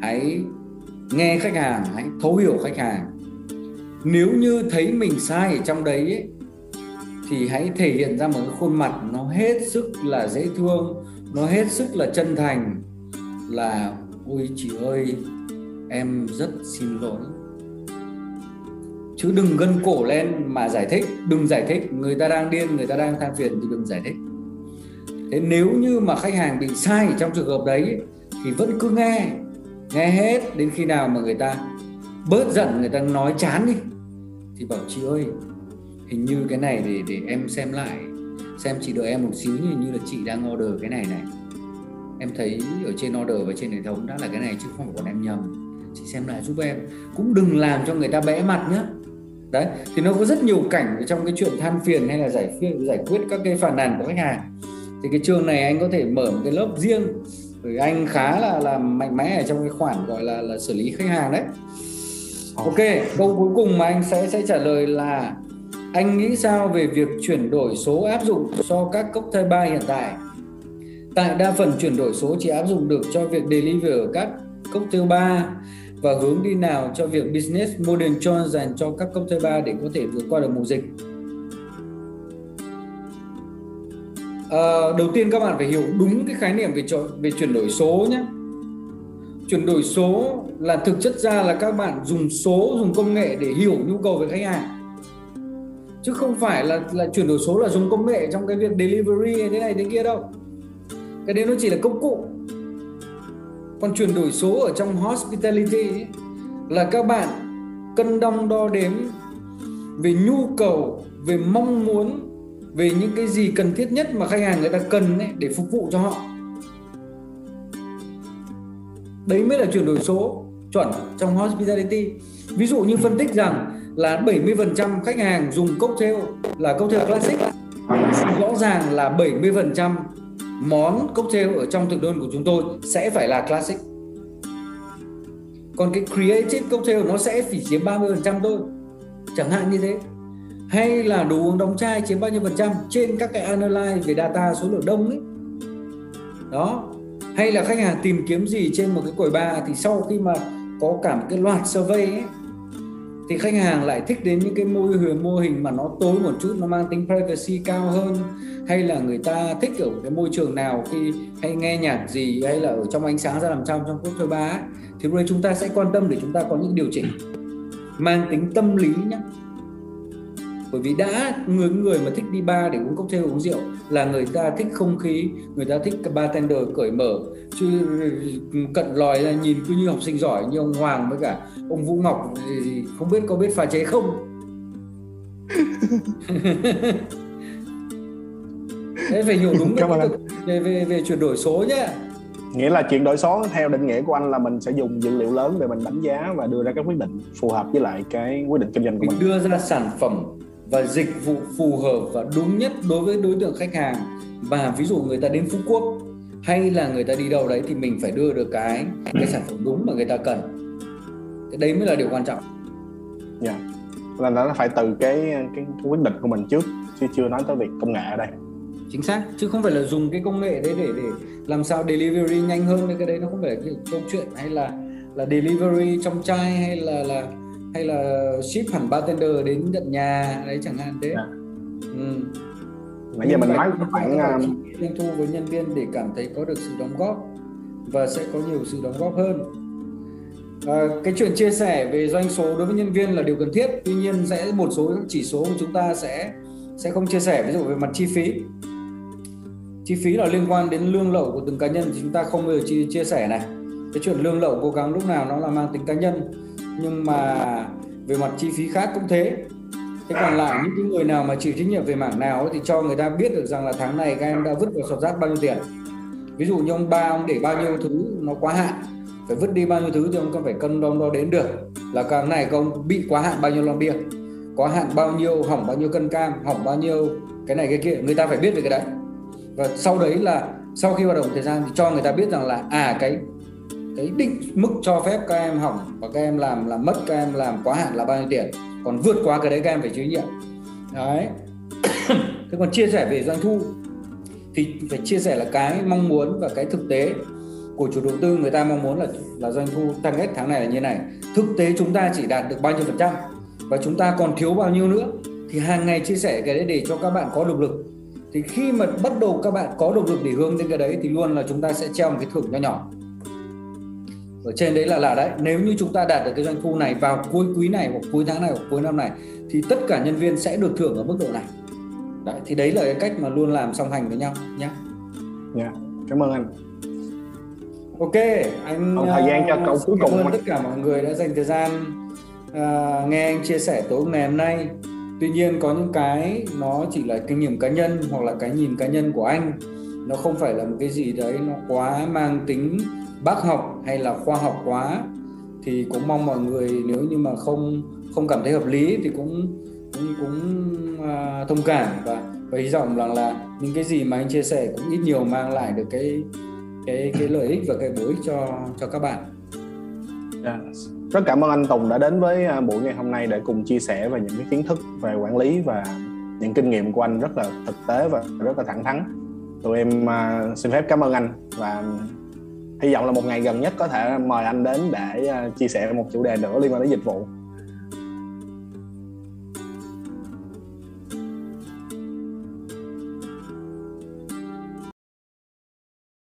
Hãy nghe khách hàng hãy thấu hiểu khách hàng. Nếu như thấy mình sai ở trong đấy ấy, thì hãy thể hiện ra một cái khuôn mặt nó hết sức là dễ thương, nó hết sức là chân thành, là, ôi chị ơi, em rất xin lỗi. Chứ đừng gân cổ lên mà giải thích, đừng giải thích. Người ta đang điên, người ta đang than phiền thì đừng giải thích. Thế nếu như mà khách hàng bị sai trong trường hợp đấy, thì vẫn cứ nghe nghe hết đến khi nào mà người ta bớt giận, người ta nói chán đi, thì bảo, chị ơi hình như cái này để để em xem lại, xem chị đợi em một xíu như như là chị đang order cái này này. Em thấy ở trên order và trên hệ thống đã là cái này chứ không phải còn em nhầm. Chị xem lại giúp em. Cũng đừng làm cho người ta bẽ mặt nhé đấy, thì nó có rất nhiều cảnh trong cái chuyện than phiền hay là giải quyết giải quyết các cái phản nàn của khách hàng. Thì cái chương này anh có thể mở một cái lớp riêng. Bởi anh khá là là mạnh mẽ ở trong cái khoản gọi là là xử lý khách hàng đấy. Ok, câu cuối cùng mà anh sẽ sẽ trả lời là anh nghĩ sao về việc chuyển đổi số áp dụng cho các cấp thay ba hiện tại? Tại đa phần chuyển đổi số chỉ áp dụng được cho việc deliver ở các cocktail ba và hướng đi nào cho việc business model cho dành cho các cấp thay ba để có thể vượt qua được mùa dịch? À, đầu tiên các bạn phải hiểu đúng cái khái niệm về về chuyển đổi số nhé. Chuyển đổi số là thực chất ra là các bạn dùng số dùng công nghệ để hiểu nhu cầu về khách hàng chứ không phải là là chuyển đổi số là dùng công nghệ trong cái việc delivery thế này thế kia đâu. Cái đấy nó chỉ là công cụ. Còn chuyển đổi số ở trong hospitality ấy, là các bạn cân đong đo đếm về nhu cầu về mong muốn về những cái gì cần thiết nhất mà khách hàng người ta cần ấy, để phục vụ cho họ. Đấy mới là chuyển đổi số chuẩn trong hospitality. Ví dụ như phân tích rằng là 70% khách hàng dùng cocktail là cocktail classic. Rõ ràng là 70% món cocktail ở trong thực đơn của chúng tôi sẽ phải là classic. Còn cái creative cocktail nó sẽ chỉ chiếm 30% thôi. Chẳng hạn như thế. Hay là đồ uống đóng chai chiếm bao nhiêu phần trăm trên các cái analyze về data số lượng đông ấy. Đó. Hay là khách hàng tìm kiếm gì trên một cái quầy bar thì sau khi mà có cả một cái loạt survey ấy thì khách hàng lại thích đến những cái mô hình mô hình mà nó tối một chút, nó mang tính privacy cao hơn? Hay là người ta thích ở cái môi trường nào khi hay nghe nhạc gì, hay là ở trong ánh sáng ra làm sao trong cốt thuê ba thì lúc chúng ta sẽ quan tâm để chúng ta có những điều chỉnh, mang tính tâm lý nhé bởi vì đã người người mà thích đi bar để uống cocktail uống rượu là người ta thích không khí người ta thích bartender cởi mở. Chứ cận lòi ra nhìn cứ như học sinh giỏi như ông Hoàng với cả ông Vũ Ngọc thì không biết có biết pha chế không. Thế phải hiểu đúng Cảm ơn về về về chuyển đổi số nhé nghĩa là chuyển đổi số theo định nghĩa của anh là mình sẽ dùng dữ liệu lớn để mình đánh giá và đưa ra các quyết định phù hợp với lại cái quyết định kinh doanh của mình mình. đưa ra sản phẩm và dịch vụ phù hợp và đúng nhất đối với đối tượng khách hàng. Và ví dụ người ta đến Phú Quốc hay là người ta đi đâu đấy thì mình phải đưa được cái cái sản phẩm đúng mà người ta cần. Cái đấy mới là điều quan trọng. Dạ. Yeah. là nó phải từ cái, cái cái quyết định của mình trước chứ chưa nói tới việc công nghệ ở đây. Chính xác chứ không phải là dùng cái công nghệ đấy để để làm sao delivery nhanh hơn cái đấy nó không phải là cái câu chuyện hay là là delivery trong chai hay là là hay là ship hẳn bartender đến tận nhà đấy chẳng hạn thế. À. ừ. nãy giờ mình nói khoảng à, doanh thu với nhân viên để cảm thấy có được sự đóng góp và sẽ có nhiều sự đóng góp hơn. À, cái chuyện chia sẻ về doanh số đối với nhân viên là điều cần thiết. Tuy nhiên sẽ một số chỉ số của chúng ta sẽ sẽ không chia sẻ. Ví dụ về mặt chi phí. Chi phí là liên quan đến lương lậu của từng cá nhân thì chúng ta không bao giờ chia, chia sẻ này. Cái chuyện lương lậu cố gắng lúc nào nó là mang tính cá nhân nhưng mà về mặt chi phí khác cũng thế. Thế còn lại những cái người nào mà chịu trách nhiệm về mảng nào thì cho người ta biết được rằng là tháng này các em đã vứt vào sọt rác bao nhiêu tiền. Ví dụ như ông ba, ông để bao nhiêu thứ nó quá hạn, phải vứt đi bao nhiêu thứ thì ông cần phải cân đo đo đến được là cái này công bị quá hạn bao nhiêu lon bia quá hạn bao nhiêu, hỏng bao nhiêu cân cam, hỏng bao nhiêu cái này cái kia, người ta phải biết về cái đấy. Và sau đấy là sau khi hoạt động thời gian thì cho người ta biết rằng là à cái cái định mức cho phép các em hỏng và các em làm là mất, các em làm quá hạn là bao nhiêu tiền. Còn vượt qua cái đấy các em phải chịu nhiệm. Đấy. Thế còn chia sẻ về doanh thu thì phải chia sẻ là cái mong muốn và cái thực tế của chủ đầu tư, người ta mong muốn là là doanh thu tăng hết tháng này là như này. Thực tế chúng ta chỉ đạt được bao nhiêu phần trăm và chúng ta còn thiếu bao nhiêu nữa thì hàng ngày chia sẻ cái đấy để cho các bạn có động lực. Thì khi mà bắt đầu các bạn có động lực để hướng đến cái đấy thì luôn là chúng ta sẽ treo một cái thưởng nho nhỏ ở trên đấy là là đấy. Nếu như chúng ta đạt được cái doanh thu này vào cuối quý này hoặc cuối tháng này hoặc cuối năm này thì tất cả nhân viên sẽ được thưởng ở mức độ này. Đấy thì đấy là cái cách mà luôn làm song hành với nhau nhé dạ yeah, cảm ơn anh. Ok anh Còn thời gian cho uh, câu cuối cùng cảm ơn tất cả mọi người đã dành thời gian uh, nghe anh chia sẻ tối ngày hôm nay. Tuy nhiên có những cái nó chỉ là kinh nghiệm cá nhân hoặc là cái nhìn cá nhân của anh. Nó không phải là một cái gì đấy nó quá mang tính bác học hay là khoa học quá thì cũng mong mọi người nếu như mà không không cảm thấy hợp lý thì cũng cũng cũng à, thông cảm và và hy vọng rằng là những cái gì mà anh chia sẻ cũng ít nhiều mang lại được cái cái cái lợi ích và cái bổ ích cho cho các bạn. Yes. Rất cảm ơn anh Tùng đã đến với à, buổi ngày hôm nay để cùng chia sẻ về những cái kiến thức về quản lý và những kinh nghiệm của anh rất là thực tế và rất là thẳng thắn tụi em uh, xin phép cảm ơn anh và hy vọng là một ngày gần nhất có thể mời anh đến để ờ, chia sẻ một chủ đề nữa liên quan đến dịch vụ.